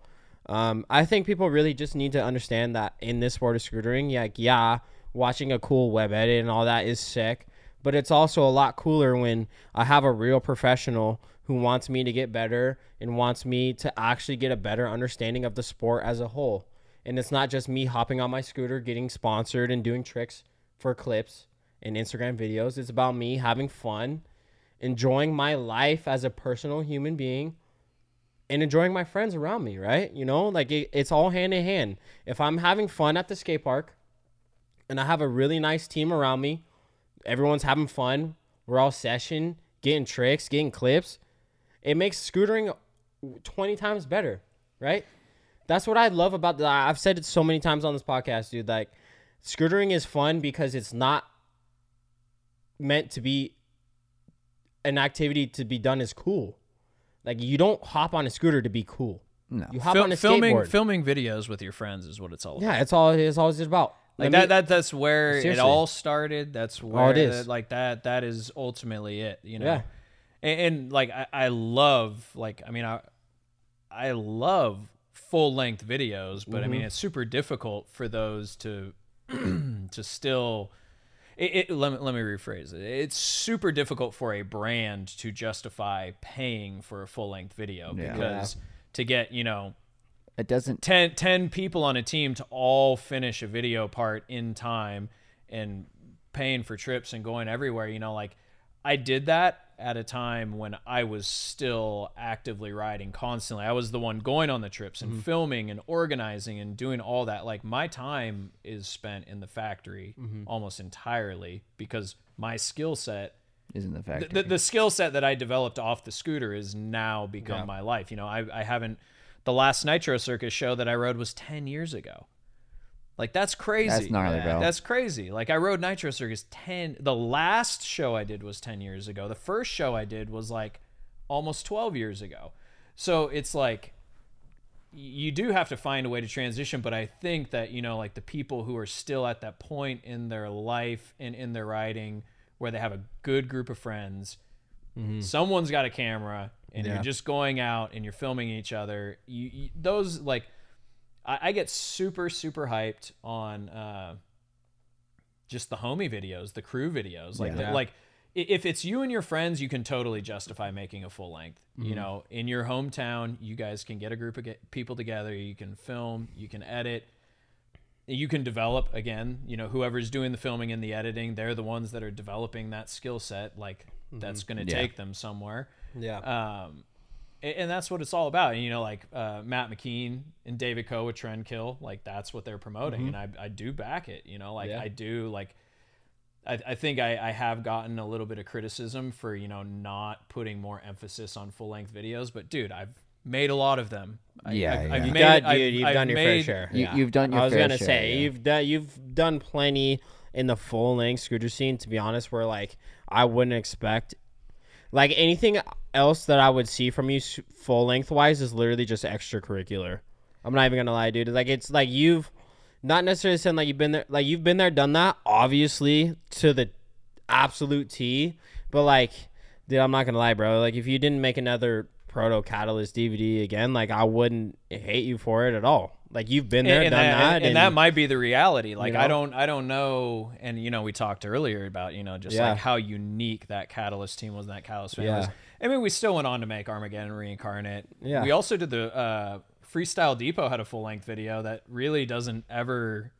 Um, I think people really just need to understand that in this sport of scootering, like, yeah, watching a cool web edit and all that is sick, but it's also a lot cooler when I have a real professional who wants me to get better and wants me to actually get a better understanding of the sport as a whole. And it's not just me hopping on my scooter, getting sponsored and doing tricks for clips and Instagram videos. It's about me having fun, enjoying my life as a personal human being and enjoying my friends around me, right? You know, like it, it's all hand in hand. If I'm having fun at the skate park and I have a really nice team around me, everyone's having fun, we're all session, getting tricks, getting clips, it makes scootering 20 times better, right? That's what I love about the I've said it so many times on this podcast, dude. Like scootering is fun because it's not meant to be an activity to be done as cool. Like you don't hop on a scooter to be cool. No. You hop Fil- on a filming skateboard. filming videos with your friends is what it's all about. yeah, it's all it's all it's about. Like Let me- that, that that's where it all started. That's where All it is. like that that is ultimately it, you know. Yeah. And, and like I, I love like I mean I I love full length videos, but I Mm-hmm. mean it's super difficult for those to to still it, it, let, me, let me rephrase it. It's super difficult for a brand to justify paying for a full length video Yeah. because to get, you know, It doesn't. 10, 10 people on a team to all finish a video part in time and paying for trips and going everywhere you know like i did that at a time when i was still actively riding constantly i was the one going on the trips and mm-hmm. filming and organizing and doing all that like my time is spent in the factory mm-hmm. almost entirely because my skill set Isn't the fact. the, the skill set that I developed off the scooter is now become Yeah. my life. You know, I, I haven't, the last Nitro Circus show that I rode was 10 years ago. Like, that's crazy. That's gnarly, bro. That's crazy. Like, I rode Nitro Circus 10, the last show I did was 10 years ago. The first show I did was like almost 12 years ago. So it's like, you do have to find a way to transition but i think that you know like the people who are still at that point in their life and in their riding where they have a good group of friends mm-hmm. someone's got a camera and Yeah. you're just going out and you're filming each other you, you those like I, I get super super hyped on uh just the homie videos the crew videos like Yeah. the- like if it's you and your friends, you can totally justify making a full length. You know, in your hometown, you guys can get a group of people together. You can film, you can edit, you can develop. Again, you know, whoever's doing the filming and the editing, they're the ones that are developing that skill set. Like that's going to Yeah. take them somewhere. yeah. Um, and that's what it's all about. And, you know, like uh, Matt McKean and David Coe with Trend Kill, like that's what they're promoting, and I, I do back it. You know, like Yeah. I do like. I, I think I, I have gotten a little bit of criticism for you know not putting more emphasis on full length videos, but dude, I've made a lot of them. I, Yeah, I've, yeah. I've You've made, Done- I've- dude, you've I've done your fair share. You, Yeah. You've done your I was gonna share, say yeah. you've done you've done plenty in the full length scooter scene. To be honest, where like I wouldn't expect like anything else that I would see from you full length wise is literally just extracurricular. I'm not even gonna lie, dude. Like it's like you've not necessarily saying like you've been there, like you've been there, done that, obviously to the absolute T. But like, dude, I'm not gonna lie, bro. Like if you didn't make another proto catalyst DVD again, like I wouldn't hate you for it at all. Like you've been there, and, done that, that, and, and that might be the reality. Like I know? don't, I don't know. And you know, we talked earlier about you know just Yeah. like how unique that Catalyst team was, and that Catalyst fan was. Yeah. I mean, we still went on to make Armageddon Reincarnate. Yeah. We also did the uh, Freestyle Depot had a full length video that really doesn't ever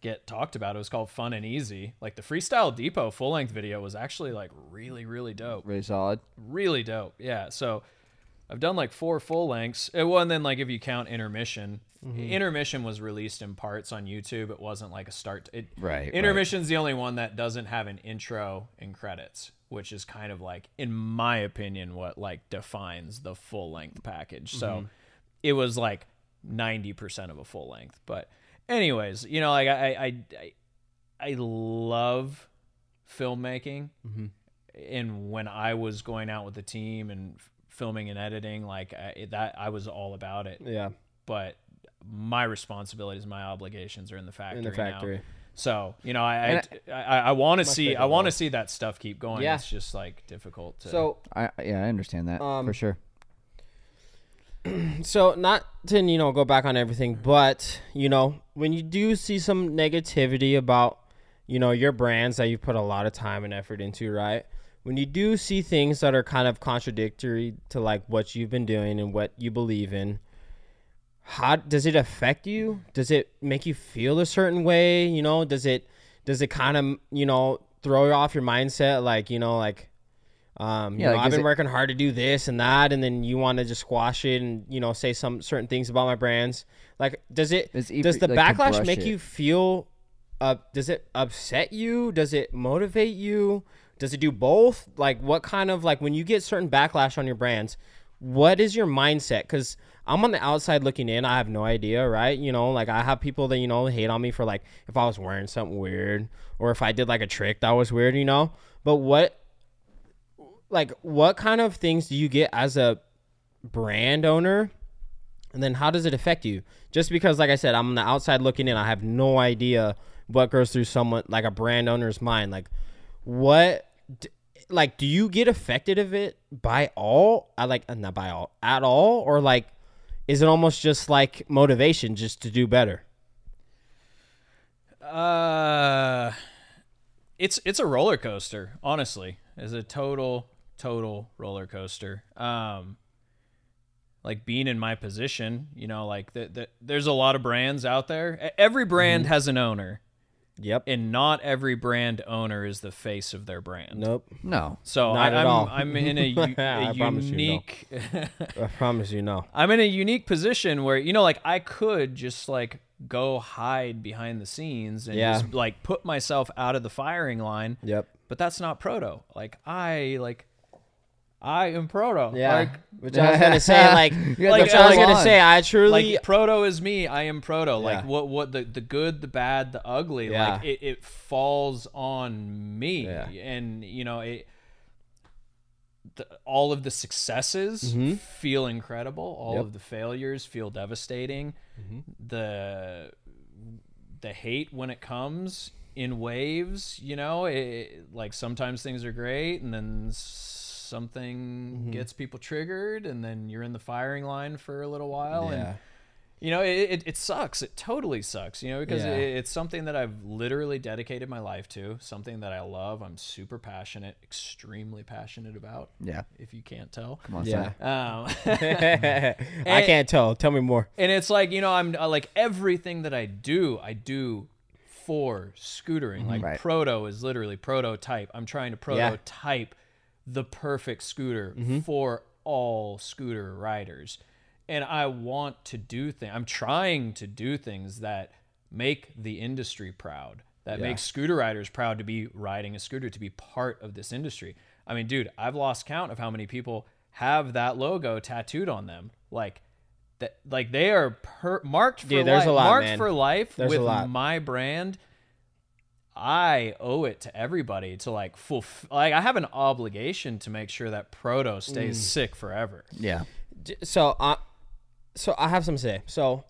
get talked about. It was called Fun and Easy. Like the Freestyle Depot full length video was actually like really, really dope Really solid. really dope. Yeah. So I've done like four full lengths. Uh, Well, and then like if you count intermission, mm-hmm. intermission was released in parts on YouTube. It wasn't like a start. It, Right, right. Intermission's the only one that doesn't have an intro and credits, which is kind of like, in my opinion, what like defines the full length package. So mm-hmm. it was like ninety percent of a full length. But anyways, you know, like I I I, I love filmmaking mm-hmm. and when I was going out with the team and filming and editing, like I, that, I was all about it. yeah, But my responsibilities, my obligations are in the factory. in the now. factory. So you know, I And I, I, I want to see i want to see that stuff keep going. Yeah. It's just like difficult to. So I yeah, I understand that Um, for sure. so not to you know go back on everything but you know when you do see some negativity about you know your brands that you put a lot of time and effort into right when you do see things that are kind of contradictory to like what you've been doing and what you believe in how does it affect you does it make you feel a certain way you know does it does it kind of you know throw off your mindset like you know like um, Yeah, you know, like, I've been it- working hard to do this and that, and then you want to just squash it and you know say some certain things about my brands. Like, does it does the like, backlash make it. you feel? Uh, does it upset you? Does it motivate you? Does it do both? Like, what kind of like when you get certain backlash on your brands? What is your mindset? Because I'm on the outside looking in. I have no idea, right? You know, like I have people that you know hate on me for like if I was wearing something weird or if I did like a trick that was weird, you know. But what like what kind of things do you get as a brand owner and then how does it affect you just because like i said i'm on the outside looking in i have no idea what goes through someone like a brand owner's mind like what d- like do you get affected of it by all i like uh, not by all at all or like is it almost just like motivation just to do better Uh, it's it's a roller coaster. Honestly, it's a total total roller coaster. Um, like being in my position, you know, like the, the, there's a lot of brands out there. Every brand has an owner, yep and not every brand owner is the face of their brand. nope No. So Not I, at I'm all. I'm in a, u- a I promise you, no. unique. i promise you no I'm in a unique position where you know, like I could just like go hide behind the scenes and Yeah. just like put myself out of the firing line. yep But that's not proto. Like I like I am proto. yeah Like which i was gonna say like Like, which i was gonna on. say i truly like proto is me. I am proto. Like Yeah. what what the the good, the bad, the ugly. Yeah. Like it, it falls on me. Yeah. And you know it. The, all of the successes feel incredible. All Mm-hmm. Yep. of the failures feel devastating. Mm-hmm. The the hate when it comes in waves. You know, it, like sometimes things are great, and then something Mm-hmm. gets people triggered, and then you're in the firing line for a little while, and you know it, it, it sucks it totally sucks you know because Yeah. it, it's something that i've literally dedicated my life to something that i love i'm super passionate extremely passionate about Yeah. if you can't tell Come on, yeah son. um, I can't tell. Tell me more. and it's like you know i'm uh, like everything that i do i do for scootering like Right. proto is literally prototype i'm trying to Yeah. The perfect scooter mm-hmm. for all scooter riders. And i want to do things i'm trying to do things that make the industry proud that Yeah. make scooter riders proud to be riding a scooter to be part of this industry. I mean dude i've lost count of how many people have that logo tattooed on them. Like that like they are per- marked for Dude, there's life a lot, marked man. for life There's with my brand I owe it to everybody to like full like I have an obligation to make sure that proto stays Mm. sick forever. Yeah. So I, so I have some say. So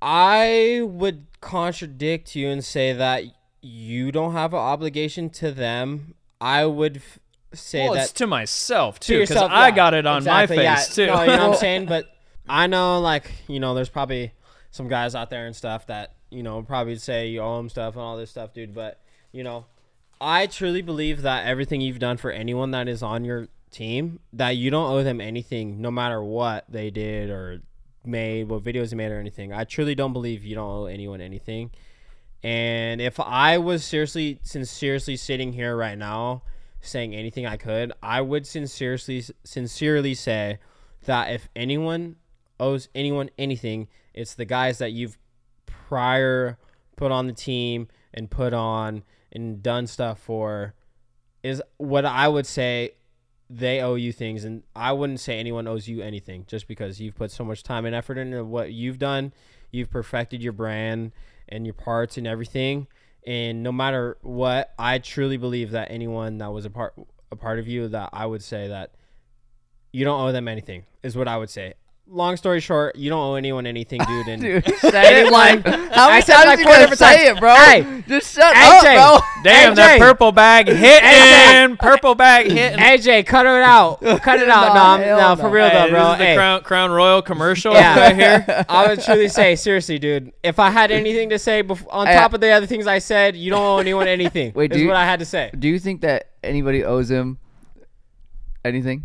I would contradict you and say that you don't have an obligation to them. I would f- say Well, that it's to myself too because yourself, I got it on exactly, my yeah. face too. No, you know what I'm saying? But I know, like, you know, there's probably some guys out there and stuff that you know probably say you owe them stuff and all this stuff, dude. But you know, I truly believe that everything you've done for anyone that is on your team, that you don't owe them anything, no matter what they did or made, what videos they made or anything. I truly don't believe you don't owe anyone anything. And if I was seriously, sincerely sitting here right now saying anything I could, I would sincerely, sincerely say that if anyone owes anyone anything, it's the guys that you've prior put on the team and put on and done stuff for is what I would say they owe you things and I wouldn't say anyone owes you anything just because you've put so much time and effort into what you've done. You've perfected your brand and your parts and everything. And no matter what, I truly believe that anyone that was a part a part of you that I would say that you don't owe them anything is what I would say. Long story short, you don't owe anyone anything, dude. And Dude, say it like how I said times like you four gonna different say times. it, bro? Hey, Just shut AJ, up, bro. Damn, that purple bag hitting. purple bag hitting. AJ, cut it out. Cut it out. Nah, no, I'm- no, no. for real Hey, though, this bro. is the Hey. Crown, Crown Royal commercial Yeah. right here. I would truly say, seriously, dude. If I had anything to say bef- on Hey, top of the other things I said, you don't owe anyone anything. Wait, is do you- what I had to say. Do you think that anybody owes him anything?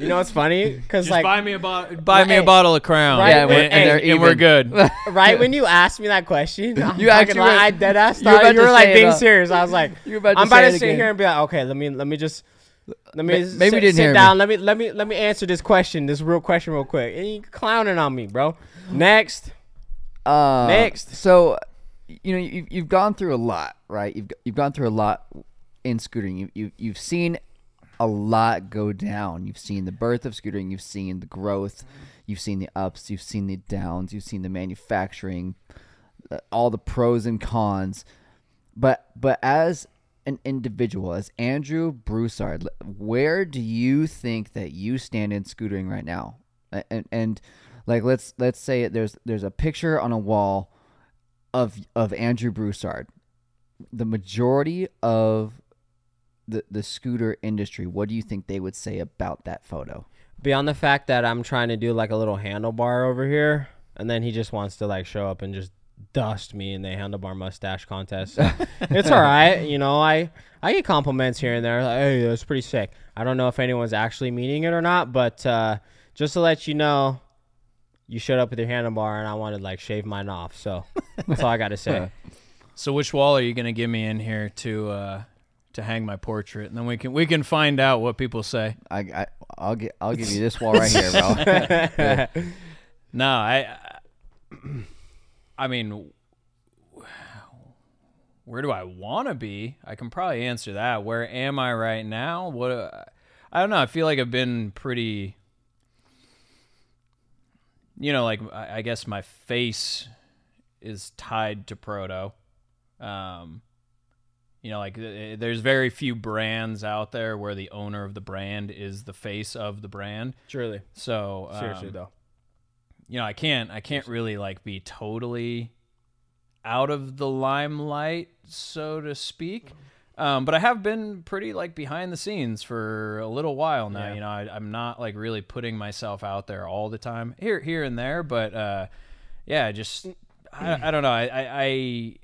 You know what's funny? Because Just like buy me a bottle. Buy me Hey. a bottle of Crown. Right, Yeah, and, we're- and, and and we're good. right when you asked me that question, I'm You you actually actually I dead ass you were thought about you were like being serious. I was like, You were about I'm about to sit again. here and be like, okay, let me let me just let me Ma- maybe sit, didn't sit hear me. down. Let me let me let me answer this question, this real question, real quick. And you clowning on me, bro. Next, Uh, Next. So, you know, you've, you've gone through a lot, right? You've you've gone through a lot in scooting. You you you've seen a lot go down. You've seen the birth of scootering. You've seen the growth. You've seen the ups. You've seen the downs. You've seen the manufacturing, uh, all the pros and cons. But but as an individual, as Andrew Broussard, where do you think that you stand in scootering right now? And and like let's let's say there's there's a picture on a wall of of Andrew Broussard. The majority of the the scooter industry, what do you think they would say about that photo? beyond the fact that I'm trying to do like a little handlebar over here, and then he just wants to like show up and just dust me in the handlebar mustache contest. So it's all right, you know. I I get compliments here and there. Like, hey, that's pretty sick. I don't know if anyone's actually meaning it or not, but uh, just to let you know, you showed up with your handlebar, and I wanted to like shave mine off. So that's all I got to say. So which wall are you gonna give me in here to uh, to hang my portrait, and then we can we can find out what people say. I, I I'll get I'll give you this wall right here, bro. No, I, I mean, where do I want to be? I can probably answer that. Where am I right now? What? I don't know. I feel like I've been pretty. You know, like I I guess my face is tied to Proto. Um, you know, like there's very few brands out there where the owner of the brand is the face of the brand. Truly, So seriously um, though. you know, I can't I can't really like be totally out of the limelight, so to speak. Um, but I have been pretty like behind the scenes for a little while now. Yeah. You know, I, I'm not like really putting myself out there all the time, here here and there. But uh, yeah, just I, I don't know. I, I I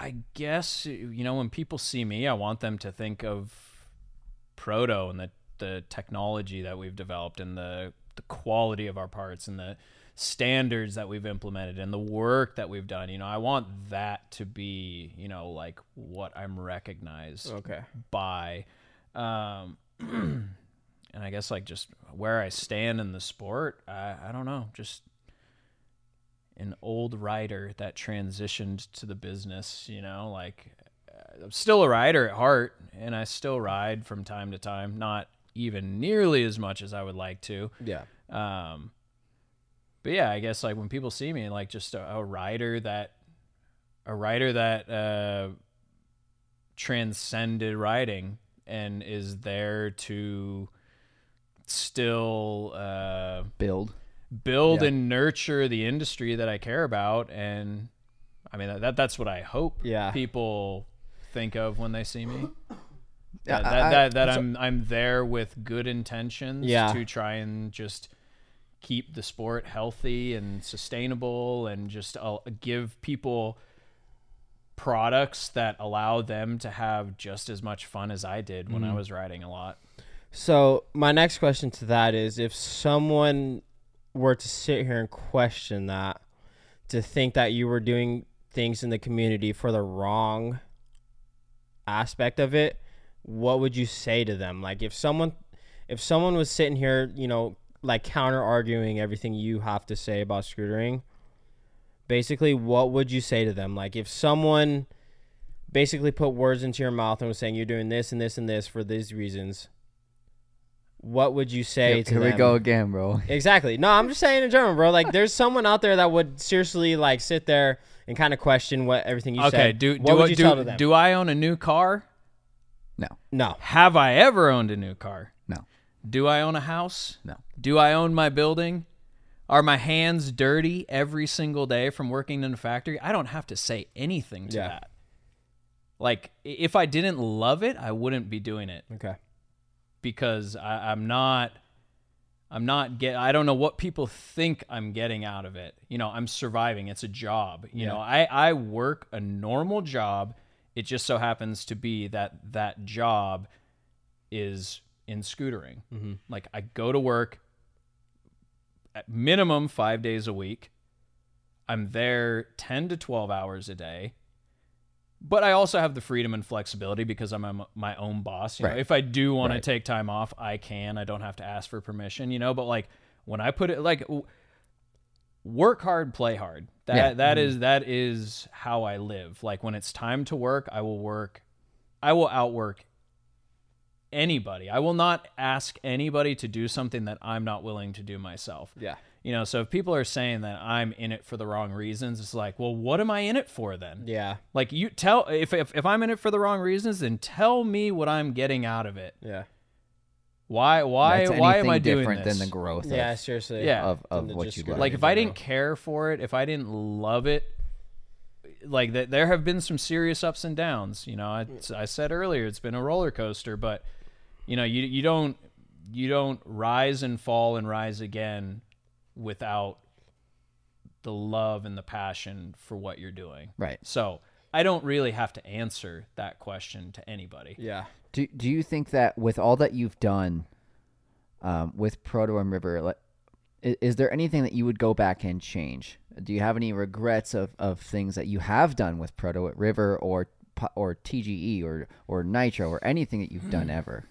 I guess you know when people see me, I want them to think of proto and the the technology that we've developed and the the quality of our parts and the standards that we've implemented and the work that we've done you know i want that to be you know like what i'm recognized Okay. by um and i guess like just where i stand in the sport i i don't know just an old rider that transitioned to the business you know like uh, i'm still a rider at heart and i still ride from time to time not even nearly as much as i would like to Yeah. um, but yeah, I guess like when people see me, like just a, a rider that, a rider that uh, transcended riding and is there to still uh, Build. Build Yeah. and nurture the industry that I care about, and I mean that that's what I hope Yeah. people think of when they see me. Yeah, that I- that, that, I'm I'm there with good intentions Yeah. to try and just keep the sport healthy and sustainable and just uh, give people products that allow them to have just as much fun as I did when I was riding a lot. So my next question to that is if someone were to sit here and question that, to think that you were doing things in the community for the wrong aspect of it, what would you say to them? Like if someone if someone was sitting here, you know, like counter arguing everything you have to say about scootering, basically what would you say to them? Like if someone basically put words into your mouth and was saying you're doing this and this and this for these reasons, what would you say Here, to here them? we go again, bro. Exactly. No, I'm just saying in general, bro. Like, there's someone out there that would seriously like sit there and kind of question what everything you okay, said. do what do would I- you do, tell to them? do I own a new car? No, no. Have I ever owned a new car? no, Do I own a house? no. Do I own my building? Are my hands dirty every single day from working in a factory? I don't have to say anything to Yeah. that. Like, if I didn't love it, I wouldn't be doing it Okay. Because I, I'm not. I'm not get. I don't know what people think I'm getting out of it. You know, I'm surviving. It's a job. You know, I I work a normal job. It just so happens to be that that job is in scootering. Mm-hmm. Like I go to work at minimum five days a week. I'm there 10 to 12 hours a day. But I also have the freedom and flexibility because I'm a, my own boss. You know, Right. if I do want Right. to take time off, I can. I don't have to ask for permission, you know. But like when I put it like work hard, play hard. That Yeah. that mm-hmm. is that is how I live. Like when it's time to work, I will work. I will outwork anybody. I will not ask anybody to do something that I'm not willing to do myself. Yeah. You know, so if people are saying that I'm in it for the wrong reasons, it's like, well, what am I in it for then? Yeah. Like you tell if, if if I'm in it for the wrong reasons, then tell me what I'm getting out of it. Yeah. Why why That's why am anything I doing different this? than the growth Yeah. of, Seriously. Yeah. of, of what you scooter. love. like if I didn't care for it, if I didn't love it, like that, there have been some serious ups and downs. You know, I, I said earlier it's been a roller coaster, but you know, you you don't you don't rise and fall and rise again without the love and the passion for what you're doing. Right. So I don't really have to answer that question to anybody. Yeah. Do Do you think that with all that you've done, um, with Proto and River, like, is, is there anything that you would go back and change? Do you have any regrets of, of things that you have done with Proto at River or or TGE or or Nitro or anything that you've done ever?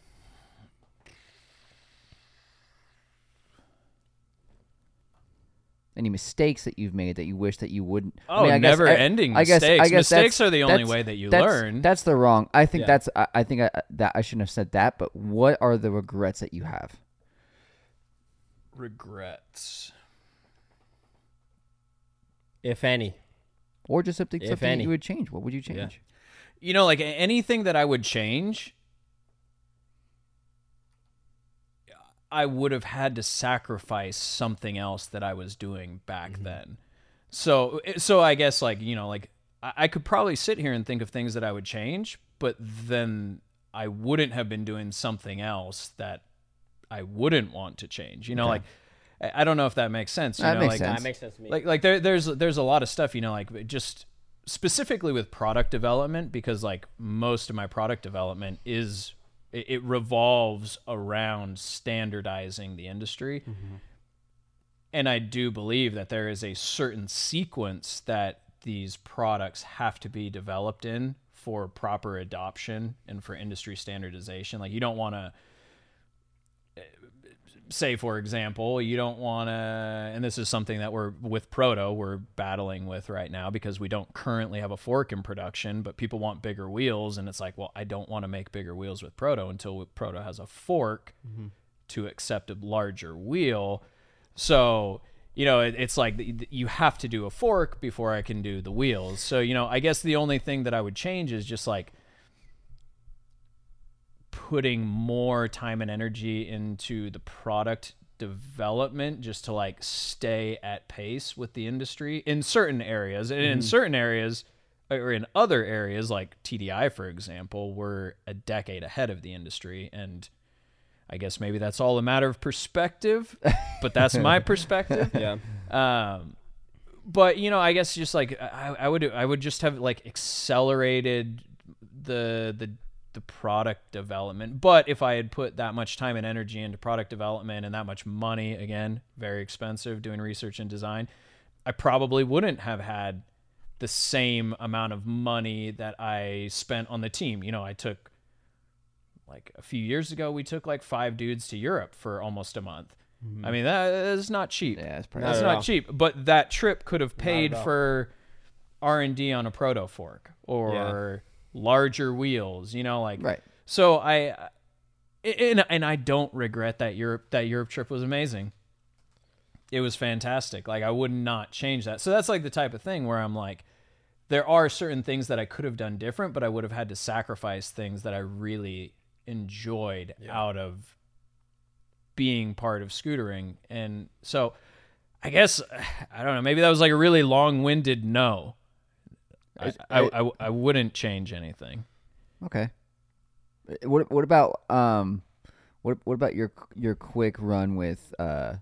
Any mistakes that you've made that you wish that you wouldn't? Oh, I guess- never-ending I guess, I guess Mistakes are the only way that you that's- learn. That's the wrong. I think Yeah. that's. I, I think I, uh, that I shouldn't have said that. But what are the regrets that you have? Regrets. If any. or just something, If something any. you would change. What would you change? you know like anything that i would change i would have had to sacrifice something else that i was doing back mm-hmm. then so eh, so i guess like you know like I, I could probably sit here and think of things that i would change but then i wouldn't have been doing something else that i wouldn't want to change you know like I, I don't know if that makes sense you That know makes like sense. That makes sense to me. like like there, there's there's a lot of stuff you know like just specifically with product development because like most of my product development is it, it revolves around standardizing the industry. Mm-hmm. And i do believe that there is a certain sequence that these products have to be developed in for proper adoption and for industry standardization. Like you don't want to say for example you don't want to and this is something that we're with proto we're battling with right now because we don't currently have a fork in production but people want bigger wheels and it's like well i don't want to make bigger wheels with proto until proto has a fork mm-hmm. to accept a larger wheel. So you know it, it's like you have to do a fork before i can do the wheels. So you know i guess the only thing that i would change is just like putting more time and energy into the product development just to like stay at pace with the industry in certain areas and in certain areas or in other areas like TDI for example we're a decade ahead of the industry and I guess maybe that's all a matter of perspective, but that's my perspective. Yeah. Um, but you know, I guess just like I, I would, I would just have like accelerated the the the product development. But if I had put that much time and energy into product development and that much money, again, very expensive doing research and design, I probably wouldn't have had the same amount of money that I spent on the team. You know, I took like a few years ago, we took like five dudes to Europe for almost a month. I mean, that is not cheap. Yeah, it's pretty. That's at not cheap. But that trip could have paid for R and D on a proto fork or larger wheels. You know, like Right. So I, and and I don't regret that Europe that Europe trip was amazing. It was fantastic. Like I would not change that. So that's like the type of thing where I'm like, there are certain things that I could have done different, but I would have had to sacrifice things that I really enjoyed out of being part of scootering. And so I guess I don't know, maybe that was like a really long-winded no. I, I, I, I wouldn't change anything. Okay. Uh, What what about um what what about your your quick run with uh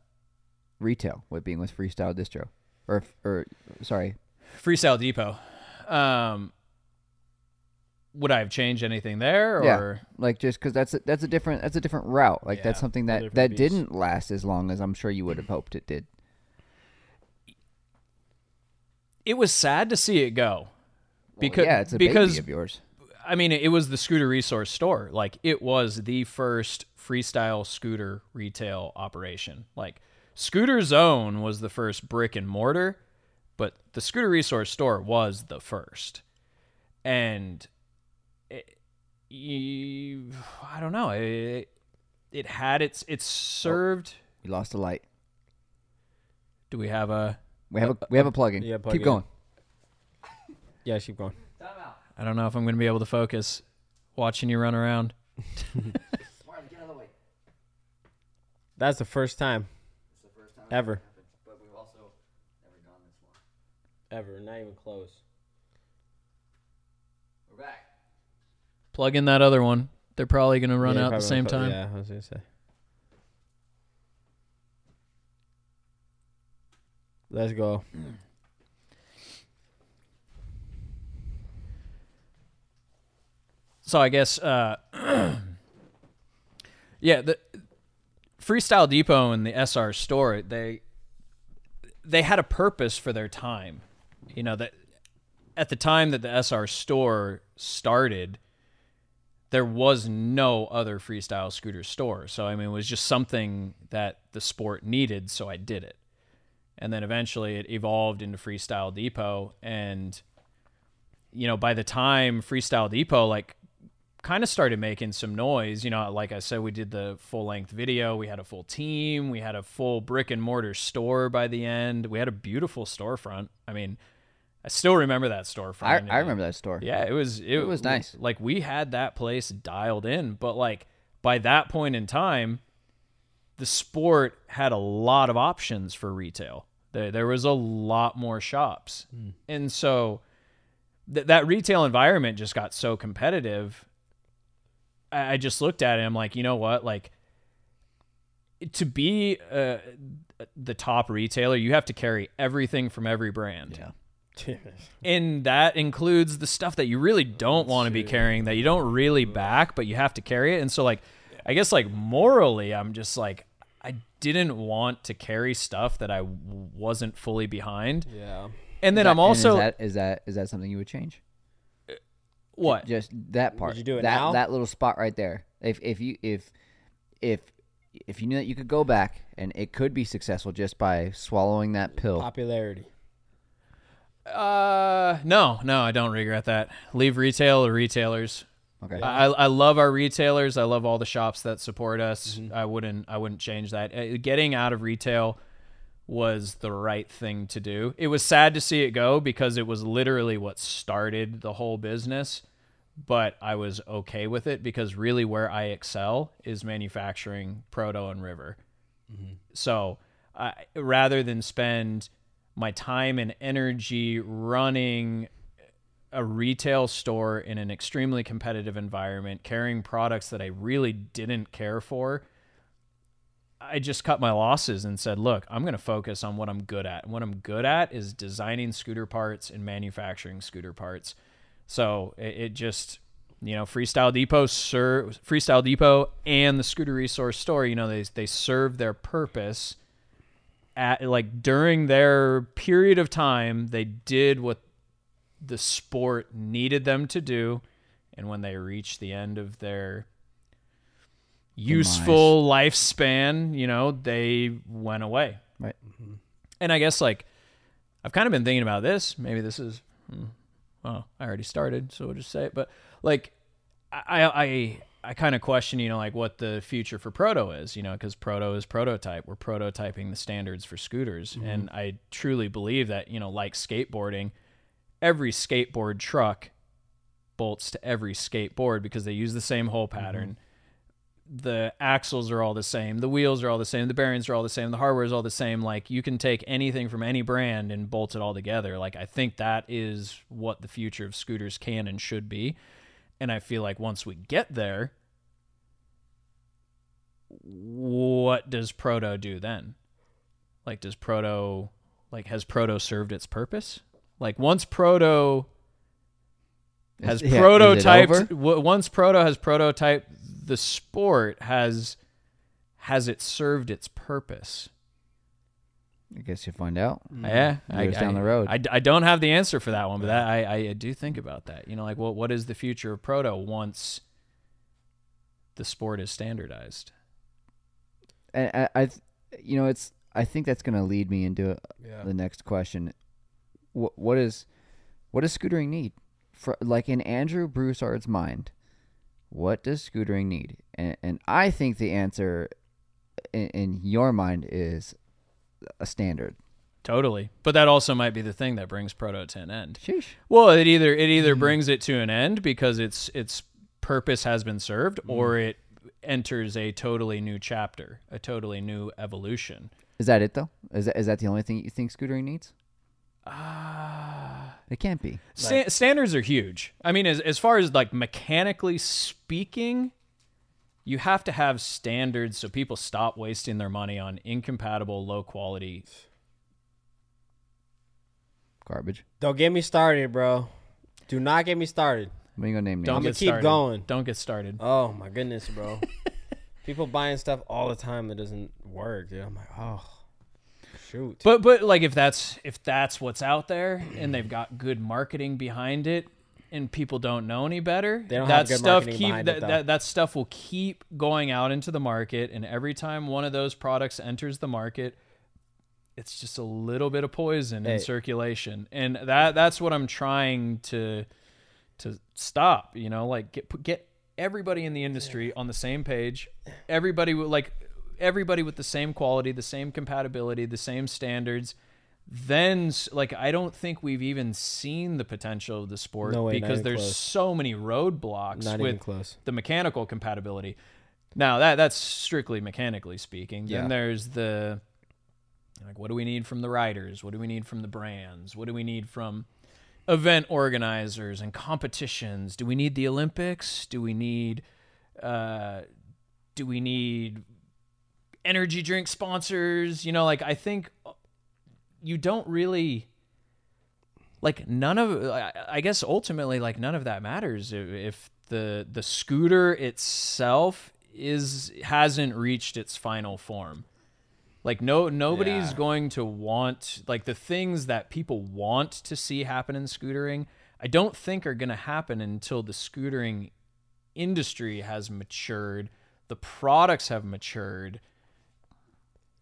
retail with being with Freestyle Distro or or sorry Freestyle Depot. Um, would I have changed anything there, Yeah. like just because that's a, that's a different that's a different route like that's something that that beast. didn't last as long as I'm sure you would have hoped it did. it was sad to see it go? Because yeah, it's a because baby of yours. I mean, it was the scooter resource store. Like it was the first freestyle scooter retail operation. Like Scooter Zone was the first brick and mortar, but the scooter resource store was the first. And it, you, I don't know. It, it had its it oh, served. We lost a light. Do we have a? We have a we have a plug-in. yeah, plug Keep in. going. Yeah, keep going. I don't know if I'm going to be able to focus watching you run around. That's the first time. Ever. Ever. Not even close. We're back. Plug in that other one. They're probably going to run Yeah, out at the probably same put- time. Yeah, I was gonna say. Let's go. So I guess, uh, yeah, the Freestyle Depot and the SR store they they had a purpose for their time. You know that at the time that the SR store started, there was no other freestyle scooter store. So I mean, it was just something that the sport needed. So I did it, and then eventually it evolved into Freestyle Depot and you know, by the time Freestyle Depot like kind of started making some noise, you know, like I said, we did the full length video, we had a full team, we had a full brick and mortar store by the end. We had a beautiful storefront. I mean, I still remember that storefront. I, and I remember that store. Yeah, it was it, was nice. Like we had that place dialed in, but like by that point in time, the sport had a lot of options for retail. There, there was a lot more shops, hmm. and so th- that retail environment just got so competitive. I, I just looked at it. and I'm like, you know what? Like to be uh, the top retailer, you have to carry everything from every brand Yeah. and that includes the stuff that you really don't want to be carrying that you don't really back but you have to carry it and so like i guess like morally i'm just like i didn't want to carry stuff that I wasn't fully behind yeah. and then Is i'm also is that is that is that something you would change? What Just that part. you do it that now? that little spot right there. If if you if if if you knew that you could go back and it could be successful just by swallowing that pill. Popularity. uh no no i don't regret that leave retail to retailers Okay. I, I love our retailers. I love all the shops that support us. I wouldn't I wouldn't change that. Uh, Getting out of retail was the right thing to do. It was sad to see it go because it was literally what started the whole business, but I was okay with it because really where I excel is manufacturing Proto and River. Mm-hmm. So, I, rather than spend my time and energy running a retail store in an extremely competitive environment, carrying products that I really didn't care for, I just cut my losses and said, look, I'm going to focus on what I'm good at. And what I'm good at is designing scooter parts and manufacturing scooter parts. So it, it just, you know, Freestyle Depot, ser- Freestyle Depot, and the Scooter Resource Store, you know, they they serve their purpose at like during their period of time. They did what the sport needed them to do, and when they reached the end of their useful lifespan, you know, they went away. Right. Mm-hmm. And I guess like I've kind of been thinking about this. Maybe this is hmm, well, I already started, so we'll just say it. But like I I I kind of question, you know, like what the future for proto is, you know, because proto is prototype. We're prototyping the standards for scooters, mm-hmm. and I truly believe that, you know, like skateboarding, every skateboard truck bolts to every skateboard because they use the same hole mm-hmm. pattern. The axles are all the same, the wheels are all the same, the bearings are all the same, the hardware is all the same. Like you can take anything from any brand and bolt it all together. Like I think that is what the future of scooters can and should be. And I feel like once we get there, what does proto do then? Like does proto like has proto served its purpose? Like once proto has yeah, prototyped w- once proto has prototyped the sport has has it served its purpose I guess you find out. yeah mm-hmm. Years down the road. I, I don't have the answer for that one but that I, I do think about that you know like what what is the future of proto once the sport is standardized And I, I, you know, it's. I think that's going to lead me into Yeah. the next question. What what is, what does scootering need? For like in Andrew Broussard's mind, what does scootering need? And and I think the answer, in, in your mind, is a standard. totally but that also might be the thing that brings proto to an end Sheesh. Well, it either it either Mm-hmm. brings it to an end because its its purpose has been served, Mm-hmm. or it enters a totally new chapter, a totally new evolution. Is that it though? Is that is that the only thing you think scootering needs? Ah, It can't be. sta- standards are huge. I mean, as as far as like mechanically speaking, you have to have standards so people stop wasting their money on incompatible, low quality. Garbage. Don't get me started, bro. Do not get me started. What are you gonna name Don't names? I'ma get keep started. going. Don't get started. Oh my goodness, bro. People buying stuff all the time that doesn't work, dude. I'm like, oh, shoot. But but like if that's if that's what's out there and they've got good marketing behind it and people don't know any better, They don't that have good stuff keep that, it, that that stuff will keep going out into the market and every time one of those products enters the market it's just a little bit of poison Hey. in circulation and that that's what I'm trying to to stop, you know, like get get everybody in the industry on the same page. Everybody with like everybody with the same quality, the same compatibility, the same standards. Then like I don't think we've even seen the potential of the sport No way, not because even there's close. so many roadblocks Not even with close. the mechanical compatibility. Now that that's strictly mechanically speaking. Yeah. Then there's the like what do we need from the riders? What do we need from the brands? What do we need from event organizers and competitions? Do we need the Olympics? Do we need uh do we need energy drink sponsors? You know, like I think you don't really like none of I- guess ultimately like none of that matters if, the the scooter itself is hasn't reached its final form. Like no nobody's Yeah. going to want like the things that people want to see happen in scootering. I don't think are going to happen until the scootering industry has matured, the products have matured,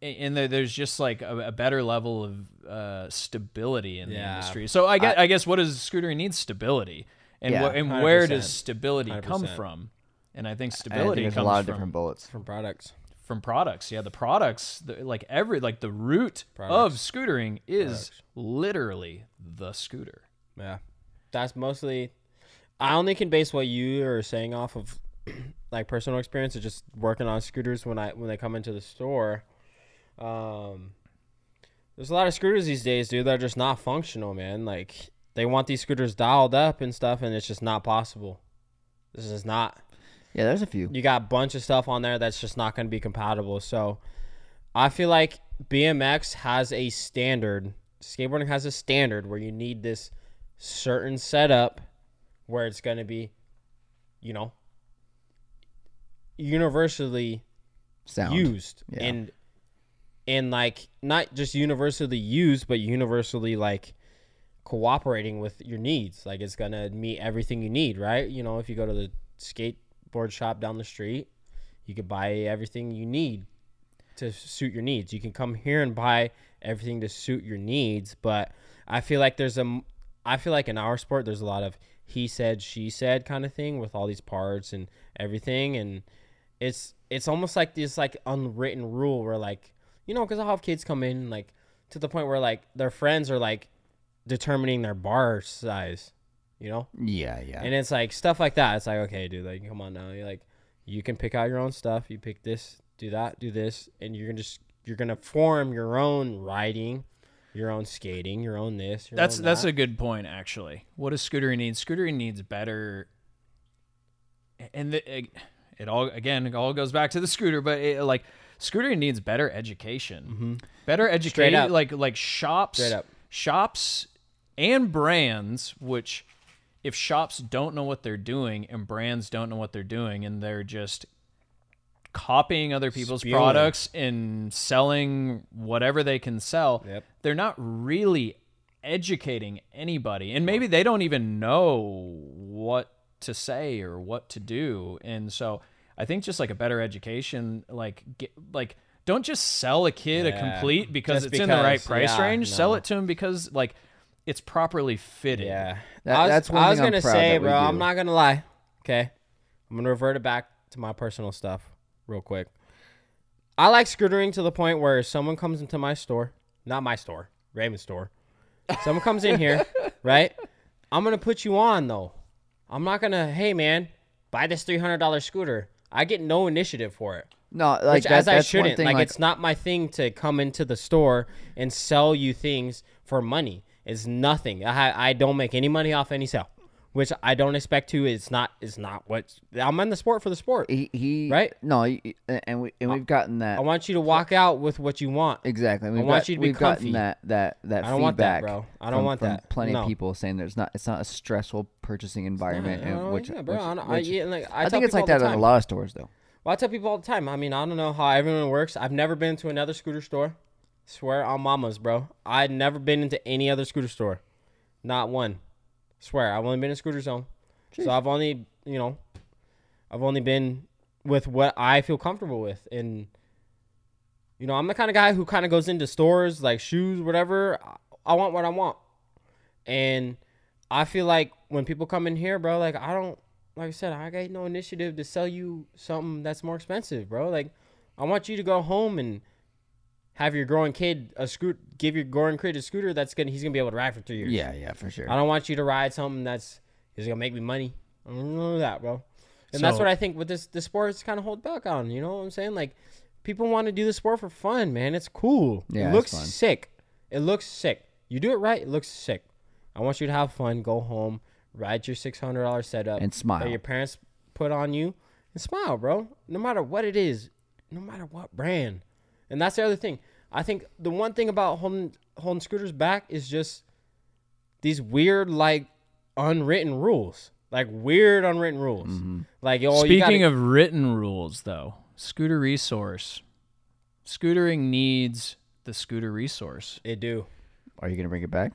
and there- there's just like a, a better level of uh, stability in the industry. So I guess I, guess what does scootering need stability, and Yeah, wh- and where does stability come 100%. from? And I think I think stability there's a lot of from different bullets. From products. from products. Yeah, the products, the, like every like the root of scootering is Products. literally the scooter. Yeah. That's mostly I only can base what you are saying off of like personal experience of just working on scooters when I when they come into the store. Um there's a lot of scooters these days, dude, that are just not functional, man. Like they want these scooters dialed up and stuff and it's just not possible. This is not Yeah, there's a few. you got a bunch of stuff on there that's just not going to be compatible. So I feel like BMX has a standard. Skateboarding has a standard where you need this certain setup where it's going to be, you know, universally Sound. used Yeah. and and like not just universally used but universally like cooperating with your needs. Like it's gonna meet everything you need right? You know if you go to the skateboard shop down the street you could buy everything you need to suit your needs. You can come here and buy everything to suit your needs but i feel like there's a i feel like in our sport there's a lot of he said she said kind of thing with all these parts and everything and it's it's almost like this like unwritten rule where like you know because i'll have kids come in like to the point where like their friends are like determining their bar size you know Yeah, yeah. and it's like stuff like that it's like okay dude like come on now you're like you can pick out your own stuff you pick this do that do this and you're gonna just you're gonna form your own riding your own skating your own this your That's own that's a good point actually. What does Scootery need? Scootery needs better. And the, it, it all again it all goes back to the scooter, but it, like Scootery needs better education, better Mm-hmm. Straight education, like like shops, shops and brands. Which if shops don't know what they're doing and brands don't know what they're doing, and they're just copying other people's Spewing. products and selling whatever they can sell Yep. they're not really educating anybody and maybe they don't even know what to say or what to do and so i think just like a better education like get, like don't just sell a kid a complete because Just it's in the right price yeah, range sell it to him because like it's properly fitted Yeah, That- I was, that's one I was thing I'm gonna proud say, bro. I'm not gonna lie. Okay, I'm gonna revert it back to my personal stuff real quick. I like scootering to the point where someone comes into my store, not my store, Raymond's store. Someone comes in here, right? I'm gonna put you on though. I'm not gonna, hey man, buy this three hundred dollar scooter. I get no initiative for it. no, like that, as I shouldn't. thing, Like, like, it's not my thing to come into the store and sell you things for money. It's nothing. I I don't make any money off any sale, which I don't expect to. It's not. It's not what I'm in the sport for the sport. he, he Right? No, he, and we and we've gotten that I want you to walk out with what you want. exactly. We've want got, you to be we've comfy. gotten that that that I don't want that, bro. I don't from- want from that. Plenty No. of people saying there's not. It's not a stressful purchasing environment, Yeah, and which, yeah, bro. which- I, don't- I, which- yeah, like, I, I think it's like that in a lot of stores, though. Well, I tell people all the time. I mean, I don't know how everyone works. I've never been to another scooter store. Swear on mamas, bro. I'd never been into any other scooter store. Not one. Swear. I've only been in Scooter Zone. So I've only, you know, I've only been with what I feel comfortable with. And, you know, I'm the kind of guy who kind of goes into stores like shoes, whatever. I- I want what I want. And I feel like when people come in here, bro, like I don't, like I said, I got no initiative to sell you something that's more expensive, bro. Like I want you to go home and have your growing kid a scoot, give your growing kid a scooter that's gonna he's gonna be able to ride for three years. Yeah, yeah, for sure. I don't want you to ride something that's is gonna make me money. I don't know that, bro. And that's what I think with this the sports kind of hold back on. You know what I'm saying? Like people want to do the sport for fun, man. It's cool. Yeah, it looks sick. It looks sick. You do it right, it looks sick. I want you to have fun, go home, ride your six hundred dollar setup, And smile. that your parents put on you, and smile, bro. No matter what it is, no matter what brand. And that's the other thing. I think the one thing about holding holding scooters back is just these weird like unwritten rules, like weird unwritten rules. Mm-hmm. Like oh, you Speaking gotta, of written rules, though, scooter resource, scootering needs the scooter resource. it do. Are you gonna bring it back?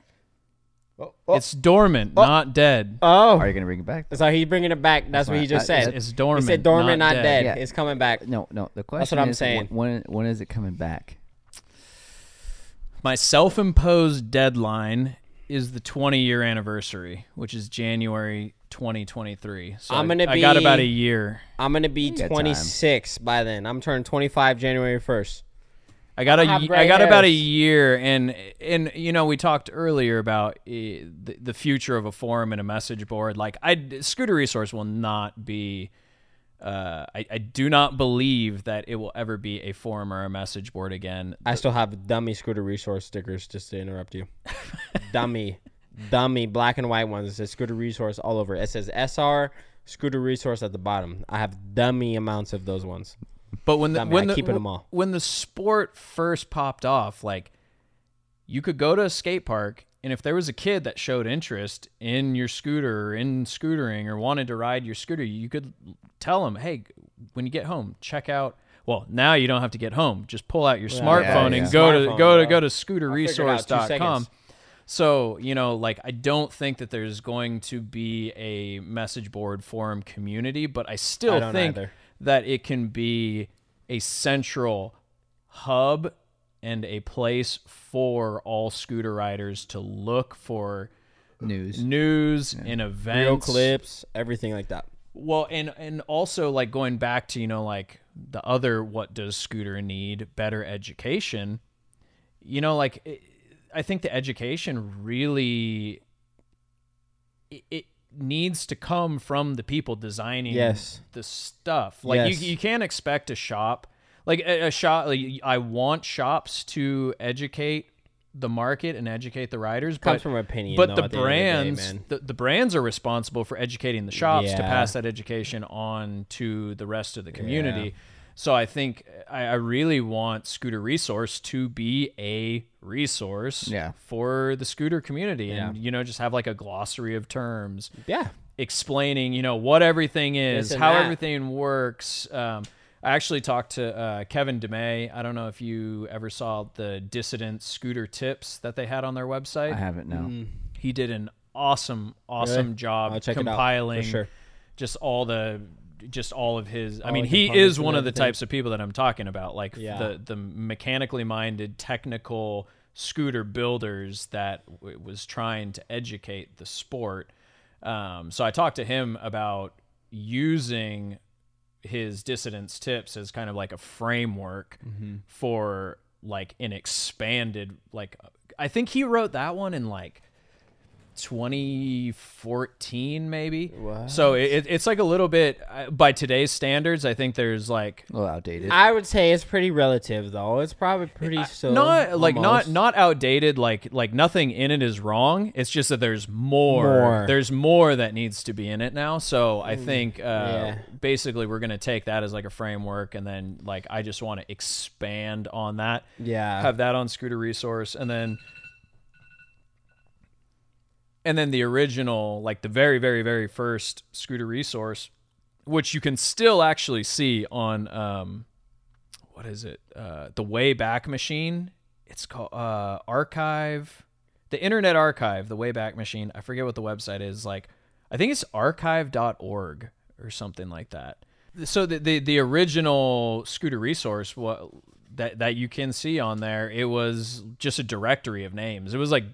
Oh, oh, It's dormant, oh. not dead. oh. Are you gonna bring it back? so he's bringing it back. That's, what he just I- said. It's dormant. he said dormant, not, dead. Yeah. It's coming back. No, no. The question That's what I'm is, saying. When when is it coming back? My self-imposed deadline is the 20-year anniversary, which is January 2023. So I'm gonna I got about a year. I'm gonna be got time. 26 by then. I'm turning 25 January 1st. I got a I have ye- gray I got about a year, and and you know we talked earlier about uh, the, the future of a forum and a message board. Like I, Scooter Resource will not be. Uh, I, I do not believe that it will ever be a forum or a message board again. I still have dummy scooter resource stickers just to interrupt you. dummy, dummy black and white ones. It says scooter resource all over. It says SR scooter resource at the bottom. I have dummy amounts of those ones. But when the I'm when not the keeping 'em all. when the sport first popped off, like you could go to a skate park and if there was a kid that showed interest in your scooter or in scootering or wanted to ride your scooter, you could tell them, "Hey, when you get home, check out." Well, now you don't have to get home. Just pull out your smartphone yeah. and go to go to bro. go to I'll figure it out, two scooterresource.com. So, you know, like I don't think that there's going to be a message board forum community, but I still I don't think either. That it can be a central hub and a place for all scooter riders to look for News. news and events Real clips, everything like that. well, and and also like going back to you know like the other what does scooter need better education. You know, like it, I think the education really it, it needs to come from the people designing Yes. the stuff. Like Yes. you you can't expect a shop like a, a shop. Like I want shops to educate the market and educate the riders, Comes but from opinion, but though, the at the day, brands the, the brands are responsible for educating the shops to pass that education on to the rest of the community so i think I, I really want scooter resource to be a resource Yeah. for the scooter community and you know just have like a glossary of terms Yeah. explaining, you know, what everything is, This how that. everything works. Um, I actually talked to uh, Kevin DeMay. I don't know if you ever saw the dissident scooter tips that they had on their website. I haven't no. Mm. He did an awesome, awesome Really? job I'll check it out, for compiling sure. just all the just all of his I mean he is one of the types of people that I'm talking about like Yeah. the the mechanically minded technical scooter builders that w- was trying to educate the sport um, so I talked to him about using his dissidence tips as kind of like a framework Mm-hmm. for like an expanded like I think he wrote that one in like 2014 maybe What? so it, it's like a little bit uh, by today's standards i think there's like A little outdated. I would say it's pretty relative, though. It's probably pretty still. not like not not outdated like like nothing in it is wrong it's just that there's more, More. there's more that needs to be in it now so i think uh yeah. basically we're gonna take that as like a framework and then like i just want to expand on that Yeah. have that on scooter resource and then and then the original like the very very very first scooter resource which you can still actually see on um what is it? Uh the wayback machine. It's called uh archive. The internet archive the wayback machine. I forget what the website is. Like i think it's archive.org or something like that. So the the, the original scooter resource what that that you can see on there it was just a directory of names. It was like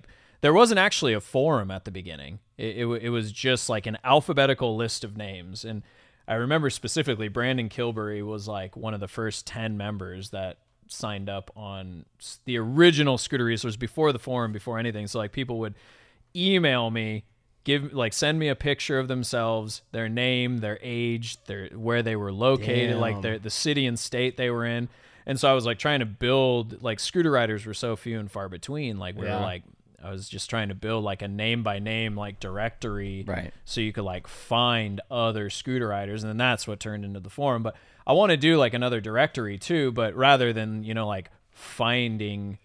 there wasn't actually a forum at the beginning. It, it, it was just like an alphabetical list of names and i remember specifically brandon kilbury was like one of the first 10 members that signed up on the original scooter resource before the forum before anything. So like people would email me give like send me a picture of themselves their name their age their where they were located like their the city and state they were in. And so i was like trying to build like scooter riders were so few and far between like we Yeah. were like i was just trying to build like a name by name like directory Right. so you could like find other scooter riders and then that's what turned into the forum but i want to do like another directory too but rather than you know like finding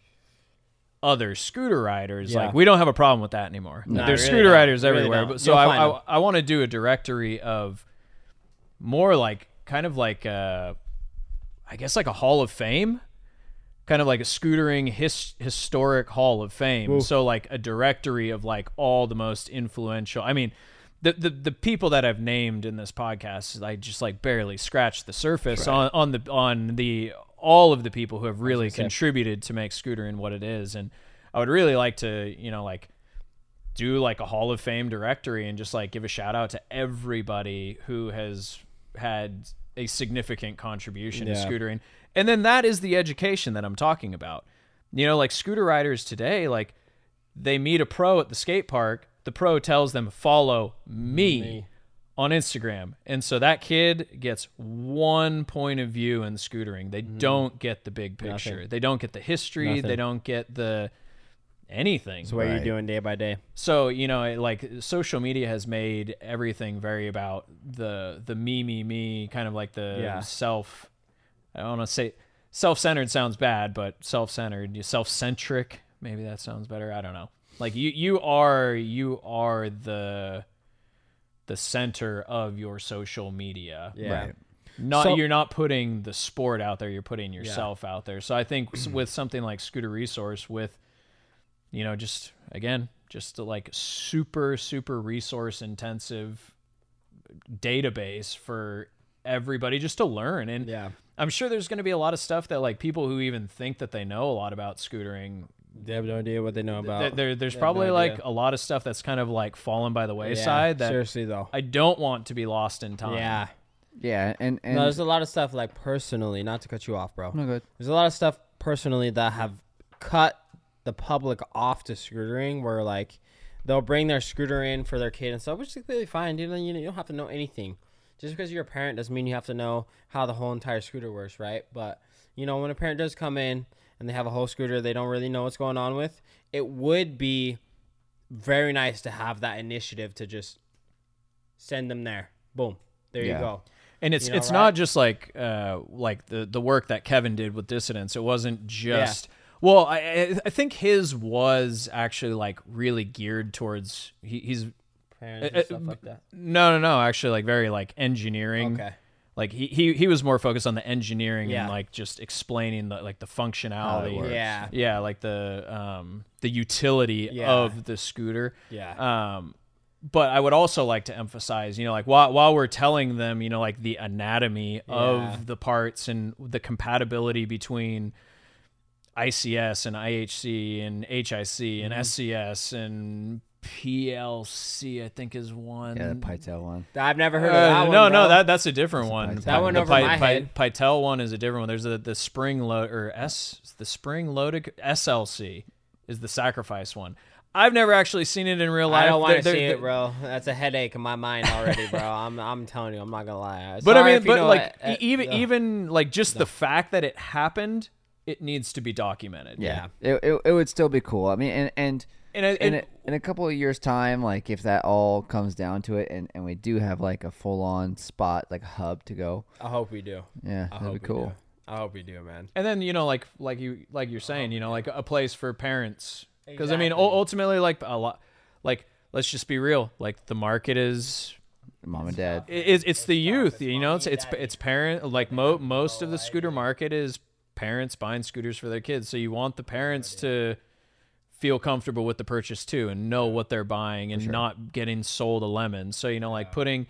other scooter riders Yeah. like we don't have a problem with that anymore Not there's really, scooter no. riders everywhere don't. but so You'll i i. I want to do a directory of more like kind of like uh i guess like a hall of fame kind of like a scootering his, historic hall of fame. So like a directory of like all the most influential i mean the, the the people that I've named in this podcast, I just like barely scratched the surface on, on the on the all of the people who have really contributed to make Scooterin what it is, and I would really like to you know like do like a Hall of Fame directory and just like give a shout out to everybody who has had a significant contribution to Yeah. scootering. And then that is the education that I'm talking about. You know, like scooter riders today, like they meet a pro at the skate park, the pro tells them follow me, Me. on Instagram. And so that kid gets one point of view in scootering. They mm-hmm. don't get the big picture. Nothing. They don't get the history, they don't get the anything. It's what you're Right. doing day by day. So you know, it, like social media has made everything very about the the me me me kind of like the Yeah. self I don't want to say self-centered sounds bad, but self-centered, self-centric, maybe that sounds better. I don't know. Like you you are you are the the center of your social media. Yeah. Right. Not So- you're not putting the sport out there, you're putting yourself out there. So I think with something like Scooter Resource with you know, just again, just a, like super super resource intensive database for everybody just to learn and Yeah. I'm sure there's going to be a lot of stuff that like people who even think that they know a lot about scootering They have no idea what they know about. th- there, there's They probably no like a lot of stuff that's kind of like fallen by the Yeah, wayside that seriously though. I don't want to be lost in time. Yeah. Yeah, and and no, there's a lot of stuff like personally, not to cut you off, bro. no good. There's a lot of stuff personally that have cut the public off to scootering where like they'll bring their scooter in for their kid and stuff, which is completely fine. You know, you don't have to know anything. Just because you're a parent doesn't mean you have to know how the whole entire scooter works, right? But you know, when a parent does come in and they have a whole scooter they don't really know what's going on with, it would be very nice to have that initiative to just send them there. Boom. There Yeah. you go. And it's You know, it's right? not just like uh like the the work that Kevin did with dissidents. It wasn't just well, I I- I think his was actually like really geared towards he, he's Parents Uh, and uh, stuff like that. no no no actually like very like engineering. Okay. Like he, he he was more focused on the engineering Yeah. and like just explaining the like the functionality. works. Yeah. Yeah, like the um the utility Yeah. of the scooter. Yeah. Um, but I would also like to emphasize, you know, like while while we're telling them, you know, like the anatomy Yeah. of the parts and the compatibility between ICS and IHC and HIC and SCS and PLC, I think is one. Yeah, the Pytel one. I've never heard Uh, of that one. no, no, bro. that that's a different one. Pytel. That one the over my head. Pytel one is a different one. There's the the spring load or S the spring loaded SLC is the sacrifice one. I've never actually seen it in real life. I don't want to see they're- it, bro. That's a headache in my mind already, bro. I'm I'm telling you, I'm not gonna lie. But I mean, but like it, uh, e- even ugh. even like just the fact that it happened, it needs to be documented. Yeah, It, it, it would still be cool. I mean, and and and, it, in a, in a couple of years' time, like if that all comes down to it, and, and we do have like a full on spot, like a hub to go, I hope we do. yeah, I that'd hope be we cool. do. I hope we do, man. and then you know like like you like you're saying, you know, like a place for parents. Because I mean, ultimately, like a lot, like let's just be real. Like the market is Mom and dad. it- it's, it's the youth you know it's it's it's parent like mo- most of the scooter market is parents buying scooters for their kids so you want the parents to feel comfortable with the purchase too and know what they're buying and not getting sold a lemon. So you know like putting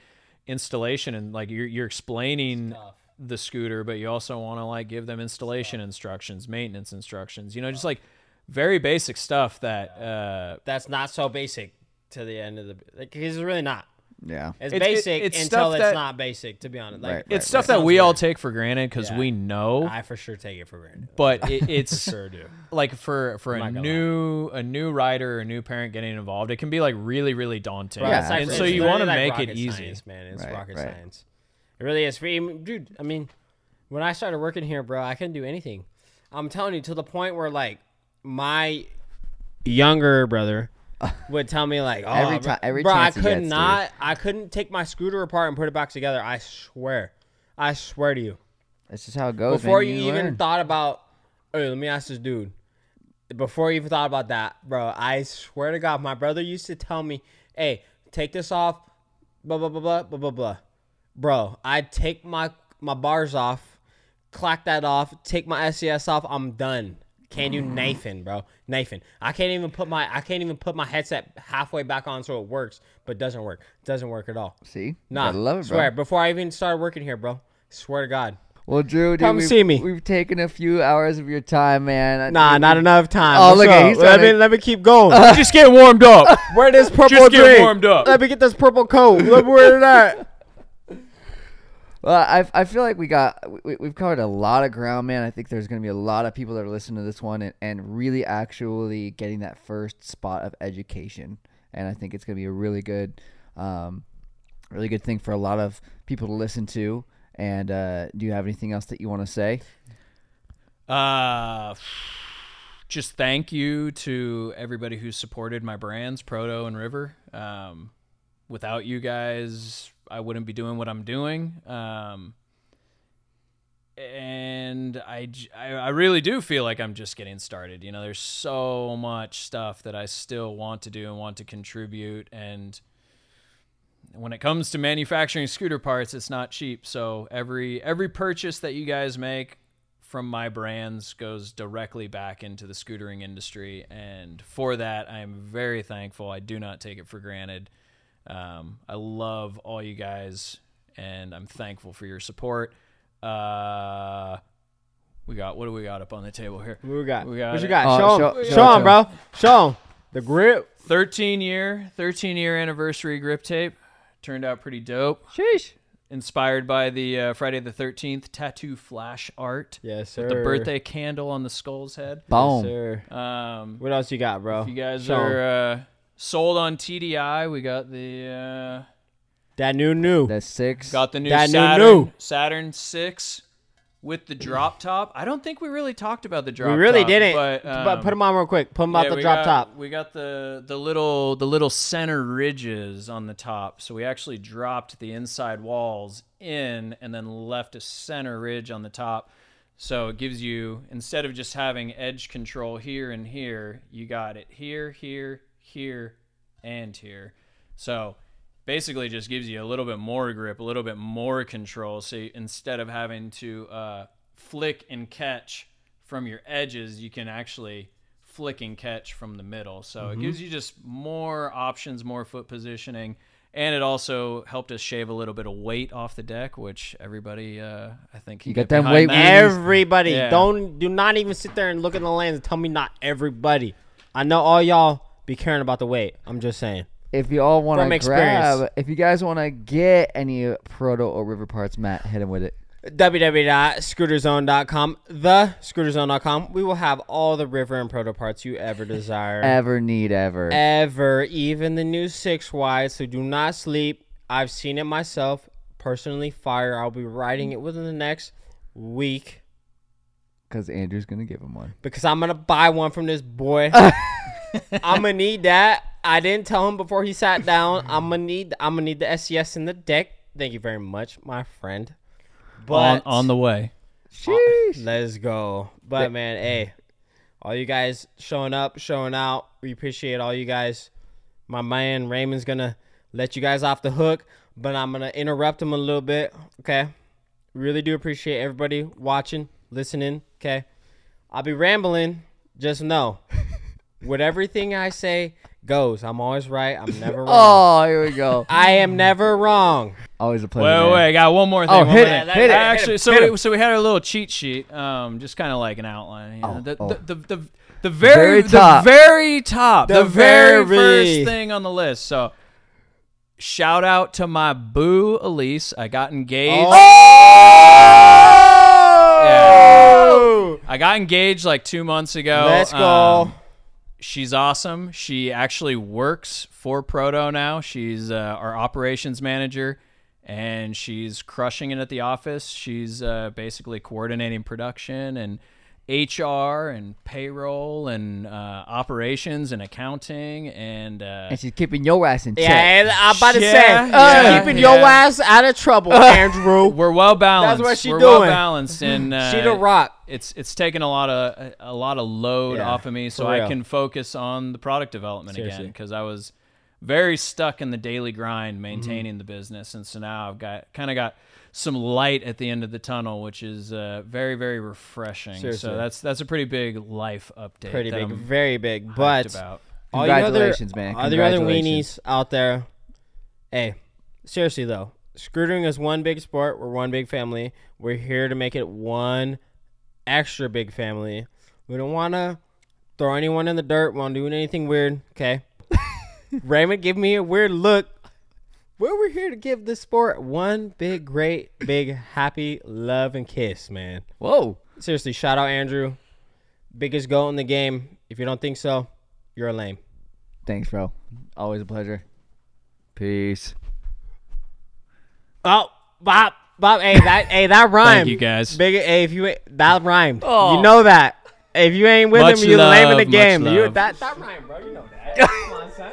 installation and like you're you're explaining the scooter but you also want to like give them installation instructions maintenance instructions you know just like very basic stuff that uh That's not so basic to the end of the. Like, it's really not. Yeah, It's, It's- it- basic it's until it's that- not basic. To be honest, like Right, it's stuff that Sounds we all take for granted because Yeah. we know I for sure take it for granted. but it, it's sure do. like for for a not gonna new a new rider or a new parent getting involved it can be like really really daunting Bro, Yeah, it's like- and it's so you want to like make it easy science, man. It's Right, rocket right. science. It really is. For dude, I mean, when I started working here, bro, I couldn't do anything. I'm telling you, to the point where like my younger brother would tell me like, oh, Every bro- ti- every bro, I could not, I couldn't take my scooter apart and put it back together. I swear, I swear to you. that's just how it goes. Before man. you, even thought about, hey, let me ask this dude. Before you even thought about that, bro, I swear to God, my brother used to tell me, hey, take this off, blah, blah, blah, blah, blah, blah, blah. Bro, I'd take my, my bars off, clack that off, take my SCS off, I'm done. Can't do mm. knifing, bro. Knifing. I can't even put my I can't even put my headset halfway back on so it works, but doesn't work. Doesn't work at all. see, Nah, I love it, bro. swear. Before I even started working here, bro. Swear to God. Well, Drew, dude, Come we've, see me. We've taken a few hours of your time, man. Nah, we- not enough time. Oh, Let's look at- he's let me to- let me keep going. just get warmed up Wear this purple just get drink. warmed up. Let me get this purple coat. Let me wear that. Well, I, I feel like we got we, we've covered a lot of ground, man. I think there's going to be a lot of people that are listening to this one and, and really actually getting that first spot of education. And I think it's going to be a really good, um, really good thing for a lot of people to listen to. And uh, do you have anything else that you want to say? uh just thank you to everybody who supported my brands proto and river um without you guys i wouldn't be doing what i'm doing um and I really do feel like I'm just getting started. You know, there's so much stuff that I still want to do and want to contribute and when it comes to manufacturing scooter parts, it's not cheap. So every every purchase that you guys make from my brands goes directly back into the scootering industry, and for that, I am very thankful. I do not take it for granted. Um, I love all you guys, and I'm thankful for your support. Uh, we got what do we got up on the table here? What we got? We got what you got? Oh, show, show- him, show show it bro. Show him the grip. 13 year 13 year anniversary grip tape turned out pretty dope. Sheesh. inspired by the uh, Friday the 13th tattoo flash art. Yes, sir. With the birthday candle on the skull's head. Boom. Yes, sir. Um, What else you got, bro? if you guys Show 'em. are uh, sold on TDI, we got the uh, that new new. That's six. got the new That Saturn new. Saturn 6 with the drop top. I don't think we really talked about the drop we really top, didn't. But, but um, put them on real quick. Put them out yeah, the drop got- top. We got the the little the little center ridges on the top. So we actually dropped the inside walls in and then left a center ridge on the top. So it gives you instead of just having edge control here and here, you got it here, here, here, and here. So basically just gives you a little bit more grip, a little bit more control. So you- instead of having to uh, flick and catch from your edges, you can actually flick and catch from the middle. So it gives you just more options, more foot positioning. And it also helped us shave a little bit of weight off the deck, which everybody, uh, I think, You got get them weight that. Everybody, Yeah. don't do not even sit there and look in the lens and tell me not everybody. I know all y'all be caring about the weight. I'm just saying. If you all want to grab, if you guys want to get any proto or river parts, Matt, hit him with it. www.scooterzone.com, the scooterzone.com. We will have all the river and proto parts you ever desire. Ever need ever. ever, even the new six wide. So do not sleep. I've seen it myself. Personally, fire. I'll be riding it within the next week Because Andrew's gonna give him one. because I'm gonna buy one from this boy. I'm gonna need that. I didn't tell him before he sat down. I'm gonna need. I'm gonna need the SES in the deck. Thank you very much, my friend. on, But on the way. Sheesh. Uh, let's go. But man, hey, all you guys showing up, showing out. We appreciate all you guys. My man Raymond's gonna let you guys off the hook, but I'm gonna interrupt him a little bit. Okay. Really do appreciate everybody watching, listening. Okay. I'll be rambling. Just know, with everything I say goes. I'm always right. I'm never wrong. Oh, here we go. I am never wrong. Always a pleasure. Wait, man. wait, I got one more thing. Oh, hit more it, thing. hit it, I hit Actually, him, so hit we, so we had our little cheat sheet, um, just kind of like an outline. You know, Oh, the, oh. the, the, the, the very, Very top. the very top, the, The very, very- first thing on the list. So, shout out to my boo Elise. I got engaged. Oh! I got engaged like two months ago. Let's go. Um, she's awesome. She actually works for Proto now. She's uh, our operations manager, and she's crushing it at the office. She's uh, basically coordinating production and HR and payroll and uh, operations and accounting and. Uh, And she's keeping your ass in check. Yeah, and I'm about to Yeah, say, yeah, keeping yeah. your ass out of trouble, Andrew. we're well balanced. That's what she we're well balanced, and uh, she the rock. it's it's taken a lot of a, a lot of load Yeah, off of me so I can focus on the product development again because I was very stuck in the daily grind Mm-hmm. maintaining the business and so now I've got kind of got some light at the end of the tunnel which is uh, very very refreshing Seriously. so that's that's a pretty big life update Pretty big, I'm very big. hyped But about. all you other, man. all the other Congratulations. weenies out there, hey, seriously though, scootering is one big sport. We're one big family. We're here to make it one extra big family. We don't want to throw anyone in the dirt. while doing anything weird. Okay. Raymond, give me a weird look. Well, we're here to give this sport one big, great, big, happy love and kiss, man. Whoa. Seriously, shout out Andrew. Biggest goal in the game. If you don't think so, you're a lame. Thanks, bro. Always a pleasure. Peace. Oh, Bob, Bob, hey, that, hey, that rhymed. Thank you, guys. Big, hey, if you that rhymed. Oh. You know that. If you ain't with Much him, you're lame in the game. You that that rhymed, bro. You know that. Come on, son.